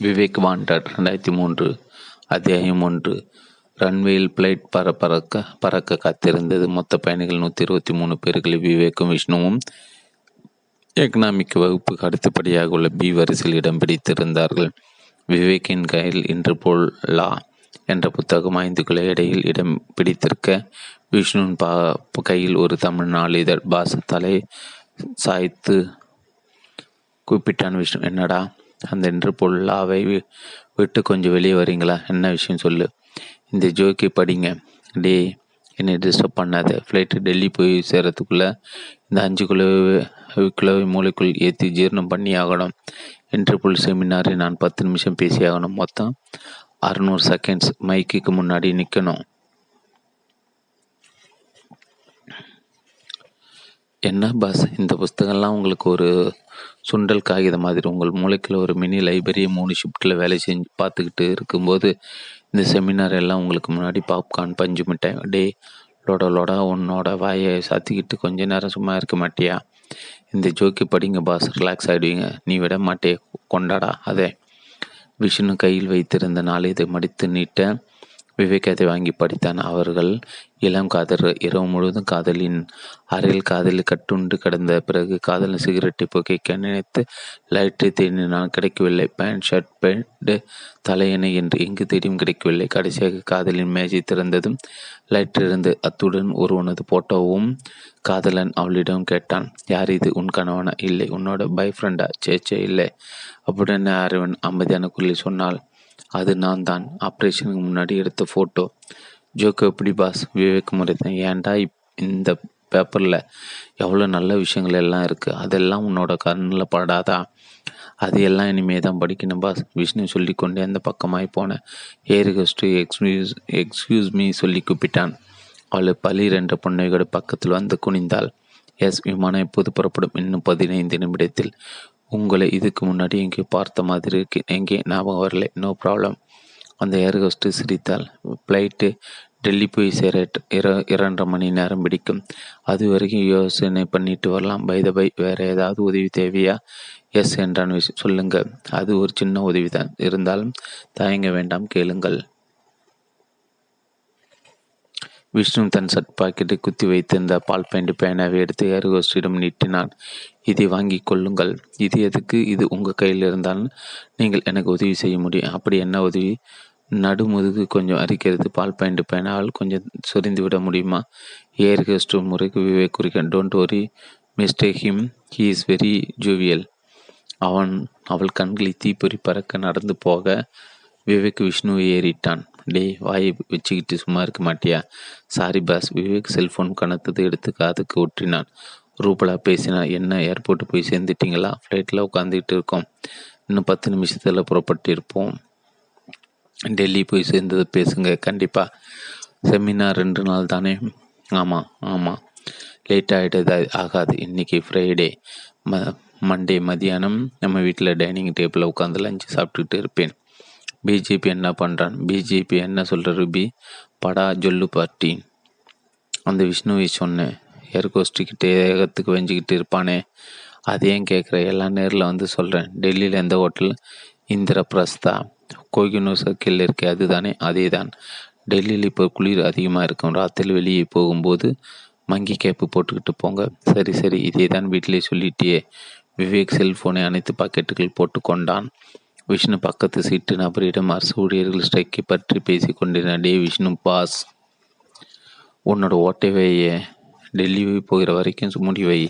Vivek wanted ரெண்டாயிரத்தி மூன்று அத்தியாயம் ஒன்று. ரன்வேயில் பிளைட் பற பறக்க பறக்க காத்திருந்தது. மொத்த பயணிகள் நூற்றி இருபத்தி மூணு பேர்களில் விவேக்கும் விஷ்ணுவும் எக்கனாமிக் வகுப்புக்கு அடுத்தபடியாக உள்ள பி வரிசையில் இடம் பிடித்திருந்தார்கள். விவேக்கின் கையில் இன்று போல் லா என்ற புத்தகம் ஐந்து கிலோ இடையில் இடம் பிடித்திருக்க விஷ்ணுவின் பா கையில் ஒரு தமிழ் நாளிதழ் பாச தலை சாய்த்து கூப்பிட்டான் விஷ்ணு என்னடா அந்த என்று பொல்லாவை விட்டு கொஞ்சம் வெளியே வரீங்களா? என்ன விஷயம் சொல்லு. இந்த ஜோக்கி படிங்க. டே என்னை டிஸ்டர்ப் பண்ணாத. ஃப்ளைட்டு டெல்லி போய் சேரத்துக்குள்ளே இந்த அஞ்சு கிலோ கிலோவை மூளைக்குள் ஏற்றி ஜீரணம் பண்ணி ஆகணும். இன்டர்புல் புல் செமினாரை நான் பத்து நிமிஷம் பேசி ஆகணும். மொத்தம் அறுநூறு செகண்ட்ஸ் மைக்குக்கு முன்னாடி நிற்கணும் என்ன பாஸ் இந்த புஸ்தகம்லாம் உங்களுக்கு ஒரு சுண்டல் காகிதம் மாதிரி உங்கள் மூளைக்குள்ள ஒரு மினி லைப்ரரியை மூணு ஷிஃப்ட்டில் வேலை செஞ்சு பார்த்துக்கிட்டு இருக்கும்போது இந்த செமினார் எல்லாம் உங்களுக்கு முன்னாடி பாப்கார்ன் பஞ்சு மிட்டாய் டே லோட லோட உன்னோட வாயை சாத்திக்கிட்டு கொஞ்ச நேரம் சும்மா இருக்க மாட்டியா? இந்த ஜோக்கி படிங்க பாஸ் ரிலாக்ஸ் ஆகிடுவீங்க நீ விட மாட்டே கொண்டாடா அதே. விஷ்ணு கையில் வைத்திருந்த நாளிதை மடித்து நீட்ட விவேக் அதை வாங்கி படித்தான் அவர்கள். இளம் காதல் இரவு முழுவதும் காதலின் அறையில் காதலில் கட்டுண்டு கிடந்த பிறகு காதலின் சிகரெட்டை புகைக்க நினைத்து லைட்டை தேடினால் கிடைக்கவில்லை. பேண்ட் ஷர்ட் பேண்ட் தலையணை என்று எங்கு தேடியும் கிடைக்கவில்லை. கடைசியாக காதலின் மேஜை திறந்ததும் லைட் இருந்து அத்துடன் ஒருவனது போட்டோவும் காதலன் அவளிடம் கேட்டான். யார் இது? உன் கணவனா? இல்லை. உன்னோட பாய் ஃப்ரெண்டா சேச்சே இல்லை. அப்படின்னு அறிவன் அமைதியான குரலில் சொன்னால் அது நான் தான். ஆப்ரேஷனுக்கு முன்னாடி எடுத்த ஃபோட்டோ ஜோக்கு எப்படி பாஸ் விவேக் முறைதான் ஏன்டா இந்த பேப்பரில் எவ்வளோ நல்ல விஷயங்கள் எல்லாம் இருக்குது அதெல்லாம் உன்னோட கண்ணில் படாதா? அது எல்லாம் இனிமே தான் படிக்கணும் பாஸ் விஷ்ணு சொல்லி கொண்டே அந்த பக்கமாய் போனேன். ஏர் கஸ்ட்டு எக்ஸ்கியூஸ் எக்ஸ்கியூஸ் மீ சொல்லி கூப்பிட்டான். அவள் பளிர் என்ற பொண்ணையோட பக்கத்தில் வந்து குனிந்தாள். எஸ் விமானம் எப்போது புறப்படும்? இன்னும் பதினைந்து நிமிடத்தில். உங்களை இதுக்கு முன்னாடி எங்கே பார்த்த மாதிரி இருக்கு. எங்கே ஞாபகம் வரல. நோ ப்ராப்ளம் அந்த ஏர் சிரித்தால் ஃப்ளைட்டு டெல்லி போய் சேர இர இரண்டரை மணி நேரம் பிடிக்கும். அது வரைக்கும் யோசனை பண்ணிட்டு வரலாம். பைத பை வேறு ஏதாவது உதவி தேவையா? எஸ் என்றான் சொல்லுங்க. அது ஒரு சின்ன உதவி தான் இருந்தாலும் தயங்க வேண்டாம் கேளுங்கள். விஷ்ணு தன் சட் பாக்கெட்டை குத்தி வைத்திருந்த பால் பேண்ட் பேனாவை எடுத்து ஏர்கோஸ்டிடம் நீட்டினான். இதை வாங்கி கொள்ளுங்கள். இது எதுக்கு? இது உங்கள் கையில் இருந்தால் நீங்கள் எனக்கு உதவி செய்ய முடியும். அப்படி என்ன உதவி? நடுமுதுகு கொஞ்சம் அரிக்கிறது பால் பாயிண்ட் பேனால் கொஞ்சம் சொரிந்து விட முடியுமா? ஏர் ஹெஸ்ட் முறைக்கு விவேக் குறிக்க don't worry mistake him he is very jovial அவன் அவள் கண்களில் தீப்பொறி பறக்க நடந்து போக விவேக் விஷ்ணுவை ஏறிட்டான். டே வாயை வச்சுக்கிட்டு சும்மா இருக்க மாட்டியா? சாரி பாஸ் விவேக் செல்போன் கணத்தது எடுத்து காதுக்கு ஒற்றினான் ரூபலா பேசினா என்ன ஏர்போர்ட்டு போய் சேர்ந்துட்டீங்களா? ஃப்ளைட்டில் உட்காந்துக்கிட்டு இருக்கோம். இன்னும் பத்து நிமிஷத்தில் புறப்பட்டு இருப்போம் டெல்லி போய் சேர்ந்தது பேசுங்க. கண்டிப்பாக செமினார் ரெண்டு நாள் தானே? ஆமாம் ஆமாம் லேட் ஆகிட்டது ஆகாது. இன்றைக்கி ஃப்ரைடே ம மண்டே மதியானம் நம்ம வீட்டில் டைனிங் டேபிளில் உட்காந்து லஞ்சு சாப்பிட்டுக்கிட்டு இருப்பேன். பிஜேபி என்ன பண்ணுறான் பிஜேபி என்ன சொல்கிற ரூபி? படா ஜொல்லு பார்ட்டி அந்த விஷ்ணுவை சொன்னேன். ஏர்கோஸ்டிக்கிட்டே ஏகத்துக்கு வெஞ்சிக்கிட்டு இருப்பானே. அதையும் கேட்குற எல்லாம் நேரில் வந்து சொல்கிறேன் டெல்லியில் எந்த hotel? Indraprastha Kohinoor circle இருக்கே அதுதானே? அதே தான் டெல்லியில் இப்போ குளிர் அதிகமாக இருக்கும். ராத்திரி வெளியே போகும்போது மங்கி கேப்பு போட்டுக்கிட்டு போங்க. சரி சரி இதே தான் வீட்டிலே சொல்லிட்டியே. விவேக் செல்ஃபோனை அனைத்து பாக்கெட்டுகள் போட்டு கொண்டான் விஷ்ணு பக்கத்து சீட்டு நபரிடம் அரசு ஊழியர்கள் ஸ்ட்ரைக்கை பற்றி பேசி கொண்டிருந்த டே விஷ்ணு பாஸ். உன்னோட ஓட்டைவையே. டெல்லி போகிற வரைக்கும் முடிவை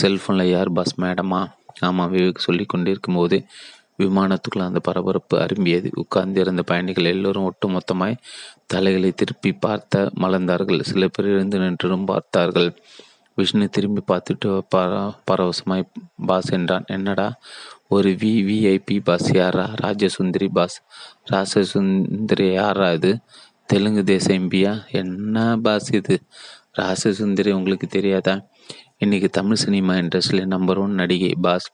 செல்ஃபோனில் யார் பாஸ் மேடமா ஆமாம் விவேக் சொல்லி கொண்டிருக்கும் போது விமானத்துக்குள் அந்த பரபரப்பு அரும்பியது. உட்கார்ந்திருந்த பயணிகள் எல்லோரும் ஒட்டு மொத்தமாய் தலைகளை திருப்பி பார்த்த மலர்ந்தார்கள். சில பேர் எழுந்து நின்றும் பார்த்தார்கள். விஷ்ணு திரும்பி பார்த்துட்டு பர பரவசமாய் பாஸ் என்றான். என்னடா? ஒரு வி விஐபி பாஸ் யாரா? ராஜசுந்தரி பாஸ் ராஜசுந்தரி யாரா இது? தெலுங்கு தேச எம்பியா என்ன பாஸ் இது? ராஜசுந்தரி உங்களுக்கு தெரியாதா? இன்னைக்கு தமிழ் சினிமா இண்டஸ்ட்ரியில் நம்பர் ஒன் நடிகை பாஸ்.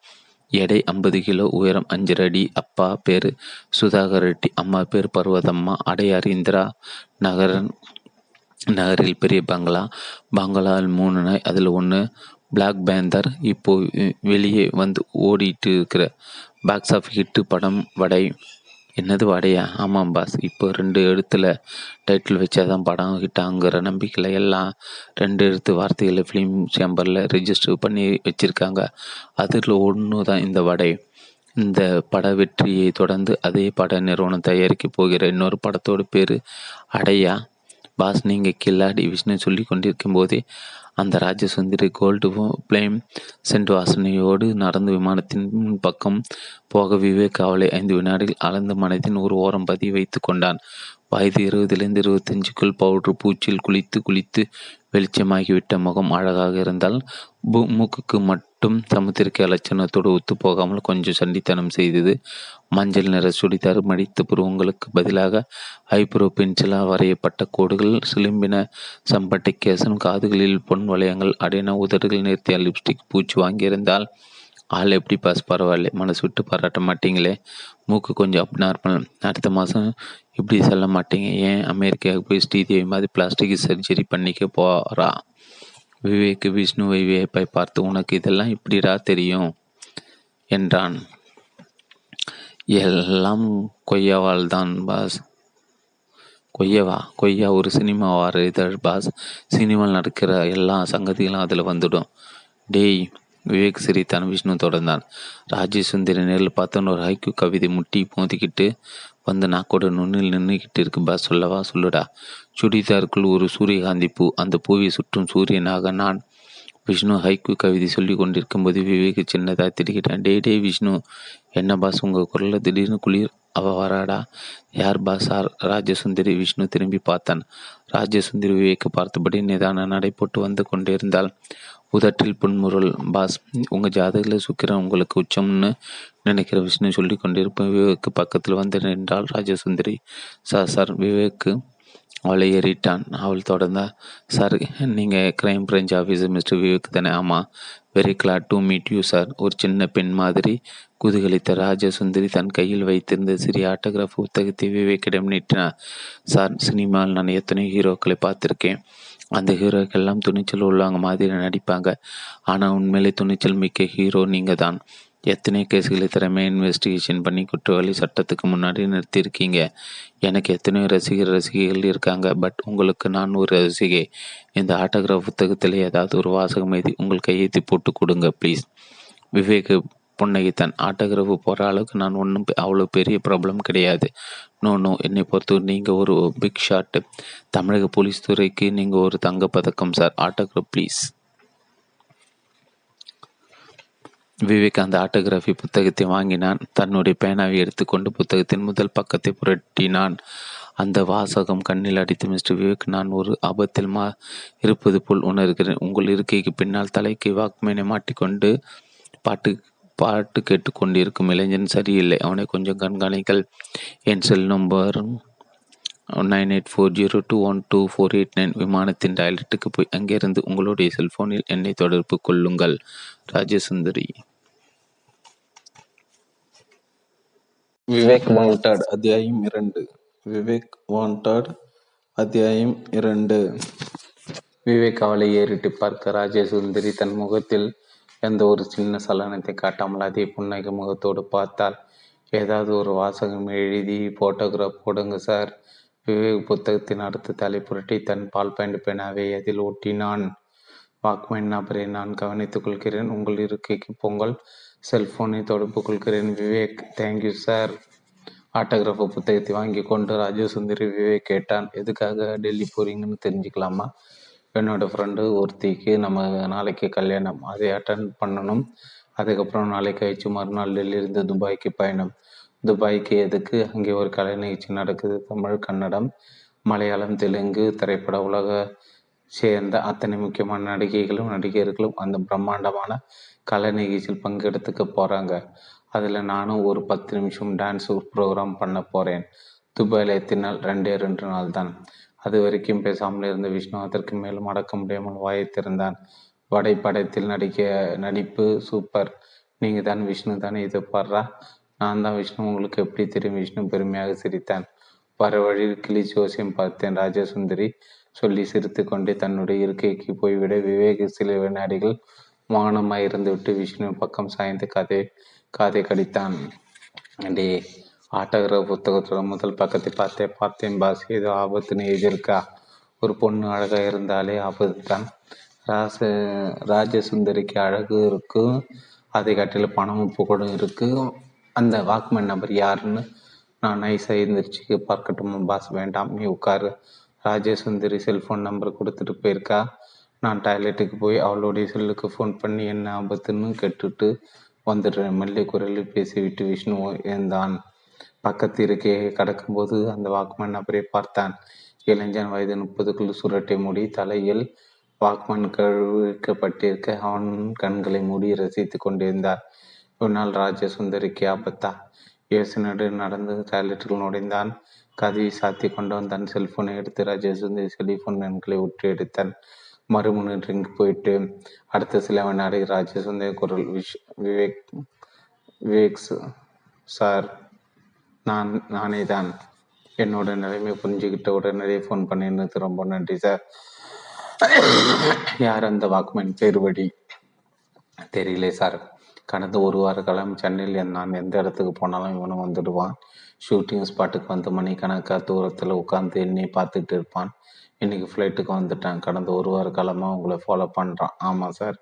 எடை ஐம்பது கிலோ உயரம் அஞ்சு அடி அப்பா பேர் சுதாகர் ரெட்டி அம்மா பேர் பர்வதம்மா அடையார் இந்திரா நகரன் நகரில் பெரிய பங்களா பங்களாவில் மூணு நாய் அதில் ஒன்று பிளாக் பேந்தர் இப்போ வெளியே வந்து ஓடிட்டு இருக்கிற பாக்ஸ் ஆஃப் ஹிட்டு படம் வடை என்னது வடையா ஆமாம் பாஸ். இப்போ ரெண்டு எழுத்தில் டைட்டில் வச்சாதான் படம் ஹிட்டாங்கிற நம்பிக்கையில் எல்லாம் ரெண்டு எழுத்து வார்த்தைகளை ஃபிலிம் சேம்பரில் ரிஜிஸ்டர் பண்ணி வச்சுருக்காங்க. அதில் ஒன்று தான் இந்த வடை இந்த பட வெற்றியை தொடர்ந்து அதே பட நிறுவனம் தயாரிக்க போகிற இன்னொரு படத்தோட பேர் அடையா. பாஸ் நீங்கள் கில்லாடி விஷ்ணு சொல்லி கொண்டிருக்கும் போதே அந்த ராஜசுந்தரி கோல்டு பிளேம் சென்ட் வாசனையோடு நடந்து விமானத்தின் பக்கம் போக விவேக் அவளை ஐந்து வினாடிகள் அளந்த மனதின் ஒரு ஓரம் பதி வைத்து கொண்டான். வயது இருபதிலிருந்து இருபத்தஞ்சுக்குள் பவுடர் பூச்சில் குளித்து குளித்து வெளிச்சமாகிவிட்ட முகம் அழகாக இருந்தால் மூக்குக்கு மட்டும் சமுத்திரக்கு அலட்சணத்தோடு ஒத்து போகாமல் கொஞ்சம் சண்டித்தனம் செய்தது. மஞ்சள் நிற சுடிதார் மடித்த புருவங்களுக்கு பதிலாக ஐப்ரோ பென்சிலாக வரையப்பட்ட கோடுகள் சிலிம்பின சம்பட்டை கேசன் காதுகளில் பொன் வளையங்கள் அடையின உதடுகள் நிறுத்திய லிப்ஸ்டிக் பூச்சி வாங்கியிருந்தால் ஆள் எப்படி பாஸ் பரவாயில்ல. மனசு விட்டு பாராட்ட மாட்டீங்களே. மூக்கு கொஞ்சம் அப் நார்மல் அடுத்த மாதம் இப்படி சொல்ல மாட்டீங்க. ஏன் அமெரிக்காவுக்கு போய் ஸ்ரீதேவி மாதிரி பிளாஸ்டிக் சர்ஜரி பண்ணிக்க போகிறா விவேக் விஷ்ணு விவேப்பை பார்த்து உனக்கு இதெல்லாம் இப்படிடா தெரியும்? என்றான். எல்லாம் கொய்யாவால் தான் பாஸ். கொய்யவா? கொய்யா ஒரு சினிமா வார இதழ் பாஸ். சினிமாவில் நடக்கிற எல்லா சங்கதிகளும் அதில் வந்துடும். டேய் விவேக் சிரித்தான். விஷ்ணு தொடர்ந்தான். ராஜேசுந்தரி நேரில் பார்த்தோன்னு ஒரு ஹைக்கு கவிதை முட்டி மோதிக்கிட்டு வந்து நாக்கோட நுண்ணில் நின்றுக்கிட்டு இருக்கு பாஸ் சொல்லவா சொல்லுடா. சுடிதாருக்குள் ஒரு சூரியகாந்தி பூ அந்த பூவை சுற்றும் சூரியனாக நான் விஷ்ணு ஹைக்கு கவிதை சொல்லி கொண்டிருக்கும் போது விவேக் சின்னதாக திடுக்கிட்டான் டே டே விஷ்ணு என்ன பாஸ் உங்கள் குரலில் திடீர்னு குளிர் அவ வராடா? யார் பாஸ்? ராஜசுந்தரி விஷ்ணு திரும்பி பார்த்தான். ராஜசுந்தரி விவேக்கு பார்த்தபடி நிதான நடை போட்டு வந்து கொண்டிருந்தாள். உதட்டில் புன்முருள் பாஸ் உங்கள் ஜாதகத்தில் சுக்கிரன் உங்களுக்கு உச்சம்னு நினைக்கிற விஷ்ணு சொல்லி கொண்டிருப்பேன் விவேக்கு பக்கத்தில் வந்து நின்றால் ராஜசுந்தரி சார் சார் விவேக்கு அவளை ஏறிட்டான் அவள் தொடர்ந்தா சார் நீங்கள் crime branch officer mister Vivek தானே? ஆமாம் very glad to meet you sir ஒரு சின்ன பெண் மாதிரி குதூகலித்த ராஜசுந்தரி தன் கையில் வைத்திருந்த சிறிய ஆட்டோகிராஃப் புத்தகத்தை விவேக்கிடம் நீட்டினார். சார் சினிமாவில் நான் எத்தனை ஹீரோக்களை பார்த்துருக்கேன்? அந்த ஹீரோக்கெல்லாம் துணிச்சல் உள்ளவங்க மாதிரி நடிப்பாங்க. ஆனால் உண்மையிலே துணிச்சல் மிக்க ஹீரோ நீங்கள் தான் எத்தனை கேஸ்களை திறமை இன்வெஸ்டிகேஷன் பண்ணி குற்றவாளி சட்டத்துக்கு முன்னாடி நிறுத்தியிருக்கீங்க? எனக்கு எத்தனையோ ரசிகர் ரசிகைகள் இருக்காங்க. பட் உங்களுக்கு நான் ஒரு ரசிகை. இந்த ஆட்டோகிராஃப் புத்தகத்தில் ஏதாவது ஒரு வாசகம் எழுதி உங்கள் கையெழுத்தி போட்டு கொடுங்க ப்ளீஸ் விவேக் புன்னகித்தான். ஆட்டோகிராஃபு போகிற அளவுக்கு நான் ஒன்றும் அவ்வளோ பெரிய ப்ராப்ளம் கிடையாது. நோ நோ என்னை பொறுத்து நீங்கள் ஒரு பிக் ஷாட் தமிழக போலீஸ் துறைக்கு நீங்கள் ஒரு தங்கப்பதக்கம் சார் ஆட்டோகிராஃப் ப்ளீஸ் விவேக் அந்த ஆட்டோகிராஃபி புத்தகத்தை வாங்கினான். தன்னுடைய பேனாவை எடுத்துக்கொண்டு புத்தகத்தின் முதல் பக்கத்தை புரட்டினான். அந்த வாசகம் கண்ணில் அடித்து மிஸ்டர் விவேக் நான் ஒரு ஆபத்தில் மா இருப்பது போல் உணர்கிறேன். உங்கள் இருக்கைக்கு பின்னால் தலைக்கு வாக்மேனை மாட்டிக்கொண்டு பாட்டு பாட்டு கேட்டுக்கொண்டிருக்கும் இளைஞன் சரியில்லை. அவனை கொஞ்சம் கண்காணிகள். என் cell number nine eight four zero two one two four eight nine விமானத்தின் டாய்லெட்டுக்கு போய் அங்கிருந்து உங்களுடைய செல்போனில் என்னை தொடர்பு கொள்ளுங்கள். ராஜசுந்தரி. விவேக் வாண்டாட் அத்தியாயம் இரண்டு. விவேக் வாண்டாட் அத்தியாயம் இரண்டு. விவேக் அவளை ஏறிட்டு பார்க்க ராஜசுந்தரி தன் முகத்தில் எந்த ஒரு சின்ன சலனத்தை காட்டாமல் அதே புன்னகை முகத்தோடு பார்த்தால் ஏதாவது ஒரு வாசகம் எழுதி போட்டோகிராஃப் போடுங்க சார் விவேக் புத்தகத்தின் அடுத்த தலைப்புரட்டி தன் பால் பேண்ட் பேனாவை அதில் ஒட்டினான் வாக்மேன் நபரை நான் கவனித்துக் கொள்கிறேன். உங்கள் இருக்கைக்கு பொங்கல். செல்போனை தொடர்பு கொள்கிறேன் விவேக். தேங்க்யூ சார் ஆட்டோகிராஃப் புத்தகத்தை வாங்கி கொண்டு ராஜசுந்தரி விவேக் கேட்டான். எதுக்காக டெல்லி போறீங்கன்னு தெரிஞ்சுக்கலாமா? என்னோடய ஃப்ரெண்டு ஒருத்திக்கு நம்ம நாளைக்கு கல்யாணம். அதை அட்டன் பண்ணணும். அதுக்கப்புறம் நாளைக்கு கழிச்சு மறுநாள் டெல்லியிலிருந்து துபாய்க்கு பயணம். துபாய்க்கு எதுக்கு? அங்கே ஒரு கலை நிகழ்ச்சி நடக்குது. தமிழ் கன்னடம் மலையாளம் தெலுங்கு திரைப்பட உலக சேர்ந்த அத்தனை முக்கியமான நடிகைகளும் நடிகர்களும் அந்த பிரம்மாண்டமான கலை நிகழ்ச்சியில் பங்கெடுத்துக்க போகிறாங்க அதில் நானும் ஒரு பத்து நிமிஷம் டான்ஸ் ப்ரோக்ராம் பண்ண போகிறேன் துபாயில் எத்தினால் ரெண்டே ரெண்டு நாள் தான் அது வரைக்கும் பேசாமல் இருந்த விஷ்ணு அதற்கு மேலும் அடக்க முடியாமல் வாயை திறந்தான் வடை படத்தில் நடிக்க நடிப்பு சூப்பர் நீங்கள் தான் விஷ்ணு தானே இது பாடுறா? நான் தான் விஷ்ணு. உங்களுக்கு எப்படி தெரியும்? விஷ்ணு பெருமையாக சிரித்தான். வர வழியில் கிளி ஜோசியம் பார்த்தேன். ராஜசுந்தரி சொல்லி சிரித்து கொண்டே தன்னுடைய இருக்கைக்கு போய்விட விவேக சில வினாடிகள் மௌனமாய் இருந்துவிட்டு விஷ்ணு பக்கம் சாய்ந்து கதை காதை கடித்தான். டே ஆட்டோகிராஃப் புத்தகத்தோட முதல் பக்கத்தை பார்த்தேன் பார்த்தேன் பாஸ். ஏதோ ஆபத்துன்னு எழுதியிருக்கா. ஒரு பொண்ணு அழகாக இருந்தாலே ஆபத்து தான் ராச ராஜசுந்தரிக்கு அழகு இருக்கும் அதை கட்டில பணமும் புகழும் இருக்குது அந்த வாக்மேன் நபர் யாருன்னு நான் நைஸாக எழுந்திரிச்சு பார்க்கட்டுமா பாஸ். வேண்டாம் நீ உட்காரு. ராஜசுந்தரி செல்ஃபோன் நம்பர் கொடுத்துட்டு போயிருக்கா. நான் டாய்லெட்டுக்கு போய் அவளுடைய செல்லுக்கு ஃபோன் பண்ணி என்ன ஆபத்துன்னு கேட்டுட்டு வந்துடுறேன். மெல்லை குரலில் பேசிவிட்டு விஷ்ணு இருந்தான் பக்கத்து இருக்கையை கடக்கும்போது அந்த வாக்மேன் நபரை பார்த்தான். இளைஞன் வயது முப்பதுக்குள் சுரட்டை மூடி தலையில் வாக்மன் கழுவிக்கப்பட்டிருக்க அவன் கண்களை மூடி ரசித்து கொண்டிருந்தார். இவனால் ராஜசுந்தரிக்கு ஆபத்தா? யோசனோடு நடந்து டாய்லெட்டுக்குள் நுழைந்தான். கதவை சாத்தி கொண்டவன் தன் செல்போனை எடுத்து ராஜசுந்தரி செல்போன் எண்களை உற்று எடுத்தான். மறுமுனை ரிங் போயிட்டு அடுத்த சில வினாடி ராஜசுந்தரி குரல் விஷ் விவேக் விவேக்ஸ் சார் நான் நானே தான் என்னோட நிலைமை புரிஞ்சுக்கிட்ட உடனடியே ஃபோன் பண்ணிருந்தது ரொம்ப நன்றி சார் யார் அந்த வாக்மேன் பேருபடி தெரியல சார் கடந்த ஒரு வார காலம் சென்னையில் நான் எந்த இடத்துக்கு போனாலும் இவனும் வந்துடுவான். ஷூட்டிங் ஸ்பாட்டுக்கு வந்து மணிக்கணக்காக தூரத்தில் உட்காந்து என்னை பார்த்துட்டு இருப்பான். இன்றைக்கி ஃப்ளைட்டுக்கு வந்துட்டான். கடந்த ஒரு வார காலமாக உங்களை ஃபாலோ பண்ணுறான் ஆமாம் சார்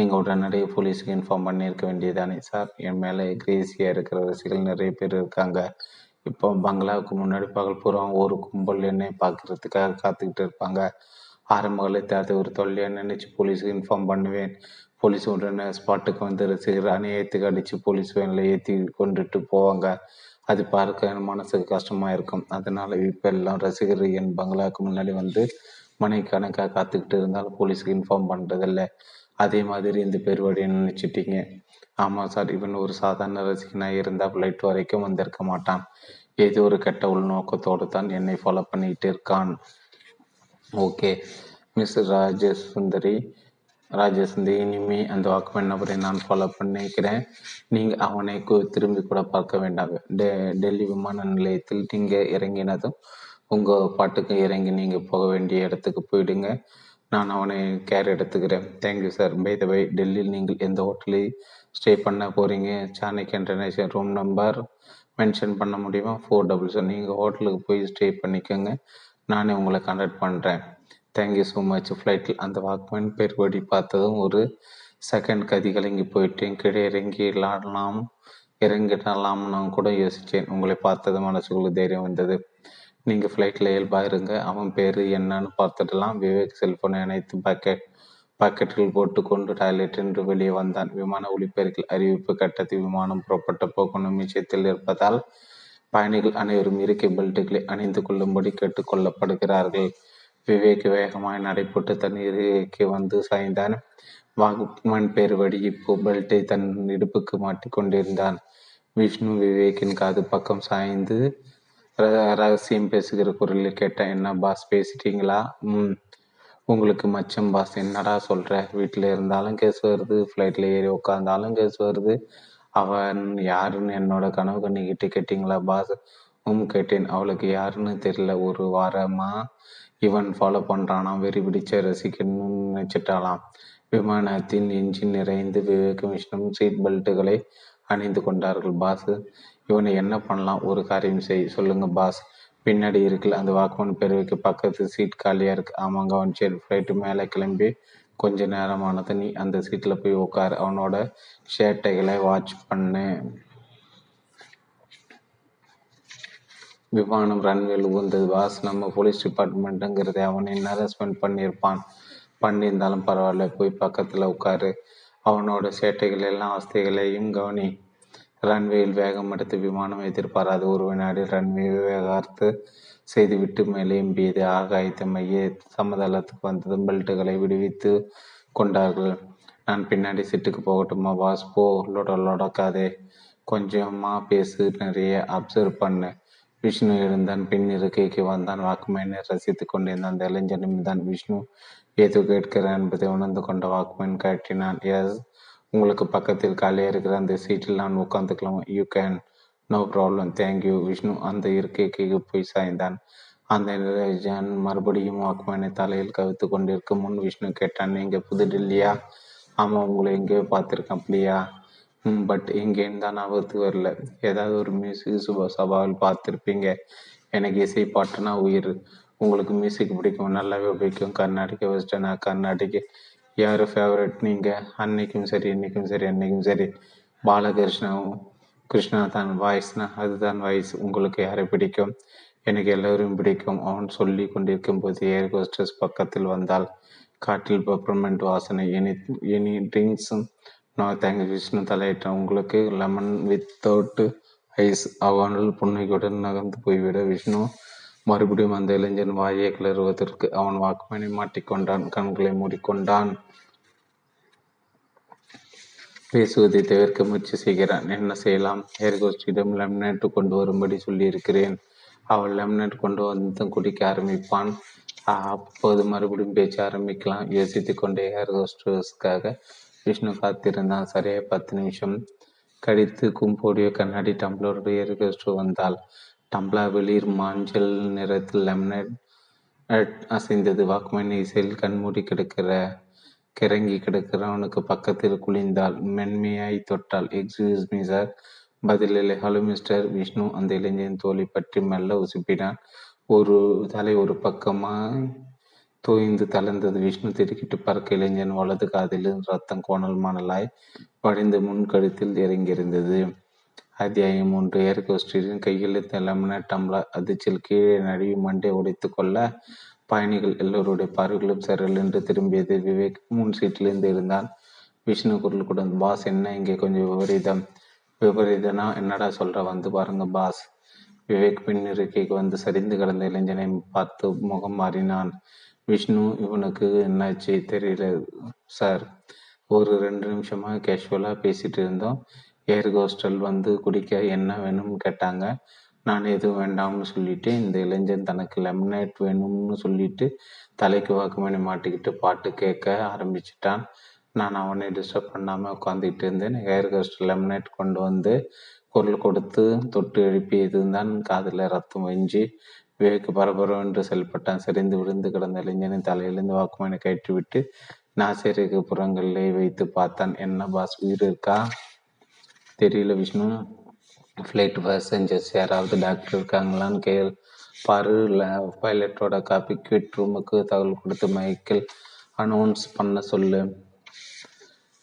நீங்கள் உடனடியே போலீஸுக்கு இன்ஃபார்ம் பண்ணியிருக்க வேண்டியதானே சார் என் மேலே கிரேசியாக இருக்கிற ரசிகர்கள் நிறைய பேர் இருக்காங்க. இப்போ பங்களாவுக்கு முன்னாடி பகல் பூரா ஒரு கும்பல் என்னை பார்க்கறதுக்காக காத்துக்கிட்டு இருப்பாங்க. ஆரம்பங்களை தேர்ந்த ஒரு தொல்லையாக நினைச்சு போலீஸுக்கு இன்ஃபார்ம் பண்ணுவேன். போலீஸ் உடனே ஸ்பாட்டுக்கு வந்து ரசிகர் அநியாயத்துக்கு அடித்து போலீஸ் வேனில் ஏற்றி கொண்டுட்டு போவாங்க. அது பார்க்க மனசுக்கு கஷ்டமாக இருக்கும். அதனால் இப்போ எல்லாம் ரசிகர் என் பங்களாவுக்கு முன்னாடி வந்து மணிக்கணக்காக காத்துக்கிட்டு இருந்தாலும் போலீஸுக்கு இன்ஃபார்ம் பண்ணுறதில்ல அதே மாதிரி இந்த பெருவடியை நினச்சிட்டிங்க. ஆமாம் சார் இவன் ஒரு சாதாரண ரசிகனாக இருந்தால் ஃப்ளைட் வரைக்கும் வந்திருக்க மாட்டான். ஏதோ ஒரு கெட்ட உள்நோக்கத்தோடு தான் என்னை ஃபாலோ பண்ணிக்கிட்டு இருக்கான். ஓகே மிஸ் ராஜசுந்தரி ராஜசுந்தரி இனிமே அந்த வாக்குமேன் நபரை நான் ஃபாலோ பண்ணிக்கிறேன். நீங்கள் அவனை திரும்பி கூட பார்க்க வேண்டாம். டெ டெல்லி விமான நிலையத்தில் நீங்கள் இறங்கினதும் உங்கள் பாட்டுக்கு இறங்கி நீங்கள் போக வேண்டிய இடத்துக்கு போயிடுங்க. நான் அவனை கேர் எடுத்துக்கிறேன். Thank you sir by the by டெல்லியில் நீங்கள் எந்த ஹோட்டலில் ஸ்டே பண்ண போகிறீங்க சாணக் இன்டர்நேஷனல் ரூம் நம்பர் மென்ஷன் பண்ண முடியுமா? ஃபோர் டபுள் சார் நீங்கள் ஹோட்டலுக்கு போய் ஸ்டே பண்ணிக்கோங்க. நானே உங்களை கண்டக்ட் பண்ணுறேன் தேங்க்யூ ஸோ மச் ஃப்ளைட்டில் அந்த வாக்மேன் பெருவடி பார்த்ததும் ஒரு செகண்ட் கதி கலங்கி போயிட்டேன் கீழே இறங்கிடலாம் இறங்கிடலாம்னு கூட யோசித்தேன் உங்களை பார்த்தது மனசுக்குள்ள தைரியம் வந்தது. நீங்கள் ஃப்ளைட்டில் இயல்பாக இருங்க. அவன் பேர் என்னன்னு பார்த்துடலாம். விவேக் செல்ஃபோனை அனைத்து பாக்கெட் பாக்கெட்டில் போட்டுக்கொண்டு டாய்லெட் என்று வெளியே வந்தான். விமான ஒளிப்பெருக்கில் அறிவிப்பு கட்டத்தில் விமானம் புறப்பட்ட போகணும். நிச்சயத்தில் இருப்பதால் பயணிகள் அனைவரும் இருக்கை பெல்ட்டுகளை அணிந்து கொள்ளும்படி கேட்டுக்கொள்ளப்படுகிறார்கள். விவேக் வேகமாய் நடைபெற்று தன் இருக்கைக்கு வந்து சாய்ந்தான். வாகுமன் பேர் வடி பெல்ட்டை தன் இடுப்புக்கு மாட்டிக்கொண்டிருந்தான். விஷ்ணு விவேக்கின் காது பக்கம் சாய்ந்து ரகசியம் பேசுகிற குரலில் கேட்டேன் என்ன பாஸ் பேசிட்டீங்களா? ம். உங்களுக்கு மச்சம் பாஸ் என்னடா சொல்கிற வீட்டில் இருந்தாலும் கேஸ் வருது ஃப்ளைட்டில் ஏறி உட்காந்தாலும் கேஸ் வருது. அவன் யாருன்னு என்னோட கனவு கண்ணிக்கிட்டு கேட்டிங்களா பாஸ்? உம் கேட்டேன். அவளுக்கு யாருன்னு தெரியல ஒரு வாரமா இவன் ஃபாலோ பண்ணுறானா வெறி பிடிச்ச ரசிக்கணும்னு நினைச்சிட்டாலாம் விமானத்தின் என்ஜின் நிறைந்து விவேக விஷ்ணு சீட் பெல்ட்டுகளை அணிந்து கொண்டார்கள் பாஸ். இவனை என்ன பண்ணலாம்? ஒரு காரியம் செய் சொல்லுங்க பாஸ் பின்னாடி இருக்குல்ல அந்த வாக்குமன் பெருவிக்கு பக்கத்து சீட் காலியாக இருக்கு. ஆமாங்க அவன் சரி ஃப்ளைட்டு மேலே கிளம்பி கொஞ்ச நேரமானது நீ அந்த சீட்டில் போய் உட்காரு அவனோட ஷேட்டைகளை வாட்ச் பண்ணு. விமானம் ரன்வேல் உகுந்தது பாஸ் நம்ம போலீஸ் டிபார்ட்மெண்ட்டுங்கிறத அவனை ஹரஸ்மெண்ட் பண்ணியிருப்பான்? பண்ணியிருந்தாலும் பரவாயில்ல போய் பக்கத்தில் உட்காரு அவனோட சேட்டைகள் எல்லாம் வசதிகளையும் கவனி. ரன்வேயில் வேகம் எடுத்து விமானம் எதிர்பாராது ஒரு வினாடி ரன்வே வேகார்த்து செய்துவிட்டு மேலே எம்பியது. ஆகாயத்தை மைய சமதளத்துக்கு வந்ததும் பெல்ட்டுகளை விடுவித்து கொண்டார்கள். நான் பின்னாடி சிட்டுக்கு போகட்டுமா பாஸ் போ லொட லொடக்காதே கொஞ்சமாக பேசு நிறைய அப்சர்வ் பண்ணு. விஷ்ணு எழுந்தான் பின் இருக்கைக்கு வந்தான். வாக்குமேனை ரசித்து கொண்டிருந்தான். அந்த இளைஞனும் தான் விஷ்ணு ஏதோ கேட்கிறேன் என்பதை உணர்ந்து கொண்ட வாக்குமேன் காட்டினான் எஸ் உங்களுக்கு பக்கத்தில் காலியாக இருக்கிற அந்த சீட்டில் நான் உட்காந்துக்கலாம் you can no problem thank you Vishnu. அந்த இருக்கைக்கு போய் சாய்ந்தான். அந்த நிரஜன் மறுபடியும் வாக்மேனை தலையில் கவித்து கொண்டிருக்கும் முன் விஷ்ணு கேட்டான் நீங்கள் புது டெல்லியா? ஆமாம் உங்களை எங்கேயோ பார்த்துருக்கேன் அப்படியா? பட் எங்கேன்னு தான் ஆபத்து வரல. ஏதாவது ஒரு மியூசிக் சுப சபாவில் பார்த்துருப்பீங்க. எனக்கு இசை பாட்டுனா உயிர். உங்களுக்கு மியூசிக் பிடிக்கும். நல்லாவே பிடிக்கும். கர்நாடக வெஸ்டர்னா கர்நாடிக யார் ஃபேவரட் நீங்கள் அன்னைக்கும் சரி இன்னைக்கும் சரி அன்னைக்கும் சரி. பாலகிருஷ்ணாவும் கிருஷ்ணா தான் வாய்ஸ்னா அதுதான் வாய்ஸ் உங்களுக்கு யாரை பிடிக்கும்? எனக்கு எல்லோரும் பிடிக்கும். அவன் சொல்லி கொண்டிருக்கும் போது ஏர் கோஸ்டர்ஸ் பக்கத்தில் வந்தால் காட்டில் பெப்பர்மெண்ட் வாசனை எனி எனி ட்ரிங்க்ஸும் நோ தேங்க் விஷ்ணு தலையிட்டான். உங்களுக்கு லெமன் வித்தவுட்டு ஐஸ் அவனால் புன்னகையுடன் நகர்ந்து போய்விட. விஷ்ணு மறுபடியும் அந்த இளைஞன் வாயை கிளறுவதற்கு அவன் வாக்குமனை மாட்டிக்கொண்டான் கண்களை மூடிக்கொண்டான் பேசுவதை தவிர்க்க முயற்சி செய்கிறான். என்ன செய்யலாம்? ஹேர்கோஸ்டிடம் லெமினேட் கொண்டு வரும்படி சொல்லியிருக்கிறேன். அவள் லெமினேட் கொண்டு வந்து குடிக்க ஆரம்பிப்பான். அப்போது மறுபடியும் பேச்ச ஆரம்பிக்கலாம். யோசித்து கொண்டே ஏர்கோஸ்டர்ஸ்க்காக விஷ்ணு காத்திருந்தான். சரியாக பத்து நிமிஷம் கடித்து கும்போடிய கண்ணாடி டம்ளரோடு ஏர்கோஸ்டர் வந்தால் டம்ளா வெளிர் மாஞ்சல் நிறத்தில் லெமனட் அசைந்தது வாக்மேன் இசையில் கண்மூடி கிடக்கிற கிறங்கி கிடக்கிறவனுக்கு பக்கத்தில் குளிந்தாள் மென்மையாய் தொட்டால் எக்ஸ்கியூஸ் மீ சார் பதிலில்லை ஹலோ மிஸ்டர் விஷ்ணு அந்த இளைஞன் தோழி பற்றி மெல்ல உசுப்பினான். ஒரு தலை ஒரு பக்கமாய் தோய்ந்து தளர்ந்தது. விஷ்ணு திருக்கிட்டு பறக்க இளைஞன் வலது காதில் ரத்தம் கோணல் மணலாய் வடிந்து முன் கழுத்தில் இறங்கியிருந்தது. அத்தியாயம் ஒன்று ஏர்கோஸ்டரின் கையில் லெமன டம்ளர் அதிர்ச்சியில் கீழே நழுவி மண்டை உடைத்து கொள்ள பயணிகள் எல்லோருடைய பார்வைகளும் சரல் என்று திரும்பியது விவேக். முன் சீட்டிலிருந்து இருந்தான். விஷ்ணு குரல் கூட பாஸ் என்ன? இங்கே கொஞ்சம் விபரீதம். விபரீதனா? என்னடா சொல்ற? வந்து பாருங்க பாஸ். விவேக் பின் இருக்கைக்கு வந்து சரிந்து கிடந்த இளைஞனை பார்த்து முகம் மாறினான். விஷ்ணு இவனுக்கு என்னாச்சு தெரியல சார். ஒரு ரெண்டு நிமிஷமாக கேஷுவலாக பேசிட்டு இருந்தோம். ஏர் கோஸ்டல் வந்து குடிக்க என்ன வேணும்னு கேட்டாங்க. நான் எதுவும் வேண்டாம்னு சொல்லிட்டு இந்த இளைஞன் தனக்கு லெமனேட் வேணும்னு சொல்லிட்டு தலைக்கு வாக்குமணி மாட்டிக்கிட்டு பாட்டு கேட்க ஆரம்பிச்சிட்டான். நான் அவனை டிஸ்டர்ப் பண்ணாமல் உட்காந்துக்கிட்டு இருந்தேன். ஹேர் கோஸ்டல் லெமனேட் கொண்டு வந்து குரல் கொடுத்து தொட்டு எழுப்பியதுதான் தான் காதில் ரத்தம் வெஞ்சி பரபரம் பரபரவென்று செயல்பட்டான். சரிந்து விழுந்து கிடந்த இளைஞனின் தலையிலிருந்து வாக்குமனை கயிற்றுவிட்டு நாசேருக்கு புறங்களிலே வைத்து பார்த்தான். என்ன பாஸ் உயிர் இருக்கா? தெரியல விஷ்ணு. ஃப்ளைட் பேசஞ்சர்ஸ் யாராவது டாக்டர் இருக்காங்களான்னு கேள். பாரு பைலட்டோட காப்பி குவிட் ரூமுக்கு தகவல் கொடுத்து மைக்கேல் அனௌன்ஸ் பண்ண சொல்லு.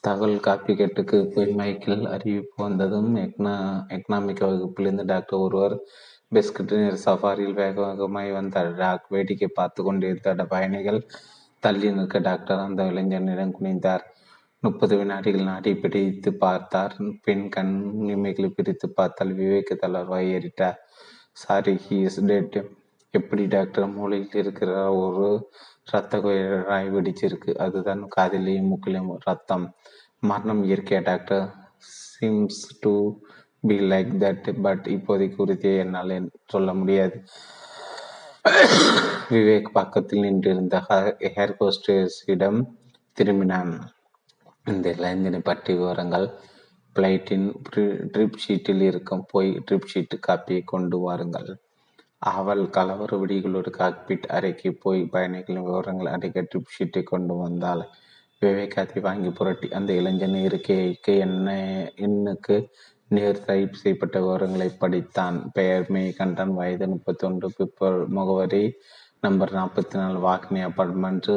தகவல் காப்பி கேட்டுக்கு போய் மைக்கேல் அறிவிப்பு வந்ததும் எக்னா எக்கனாமிக் வகுப்பிலிருந்து டாக்டர் ஒருவர் பிஸ்கட் சஃபாரியில் வேக வேகமாய் வந்தார். டாக் வேடிக்கை பார்த்து கொண்டிருந்த பயணிகள் தள்ளி நிற்க டாக்டர் அந்த இளைஞனிடம் குனிந்தார். முப்பது வினாடிகள் நாடி பிடித்து பார்த்தார். பின் கண் இமைகளை பிரித்து பார்த்தால் விவேக தளர்வாய் ஏறிட்டார். சாரி ஹி இஸ் டெட் எப்படி டாக்டர் மூளையில் இருக்கிற ஒரு ரத்த குயராய் வெடிச்சிருக்கு. அதுதான் காதிலையும் மூக்கிலையும் ரத்தம் மரணம் இயற்கையா doctor seems to be like that but இப்போதைக்கு உறுதியை என்னால் சொல்ல முடியாது. விவேக் பக்கத்தில் நின்றிருந்த ஹேர் கோஸ்டர்ஸிடம் திரும்பினான். இந்த லைந்தினை பற்றி விவரங்கள் பிளைட்டின் ட்ரிப் ஷீட்டில் இருக்கும். போய் ட்ரிப் ஷீட்டு காப்பியை கொண்டு வாருங்கள். அவள் கலவர விடிகளோடு காக்பிட் அறைக்கு போய் பயணிகளின் விவரங்கள் அடைக்க ட்ரிப் ஷீட்டை கொண்டு வந்தாள். விவேக் அதை வாங்கி புரட்டி அந்த இளைஞன் இருக்கைக்கு என்ன எண்ணுக்கு நேர் டைப் செய்யப்பட்ட விவரங்களை படித்தான். பெயர் மே கண்டன் வயது முப்பத்தி ஒன்று பிப்பர் முகவரி நம்பர் நாற்பத்தி நாலு Vahini apartment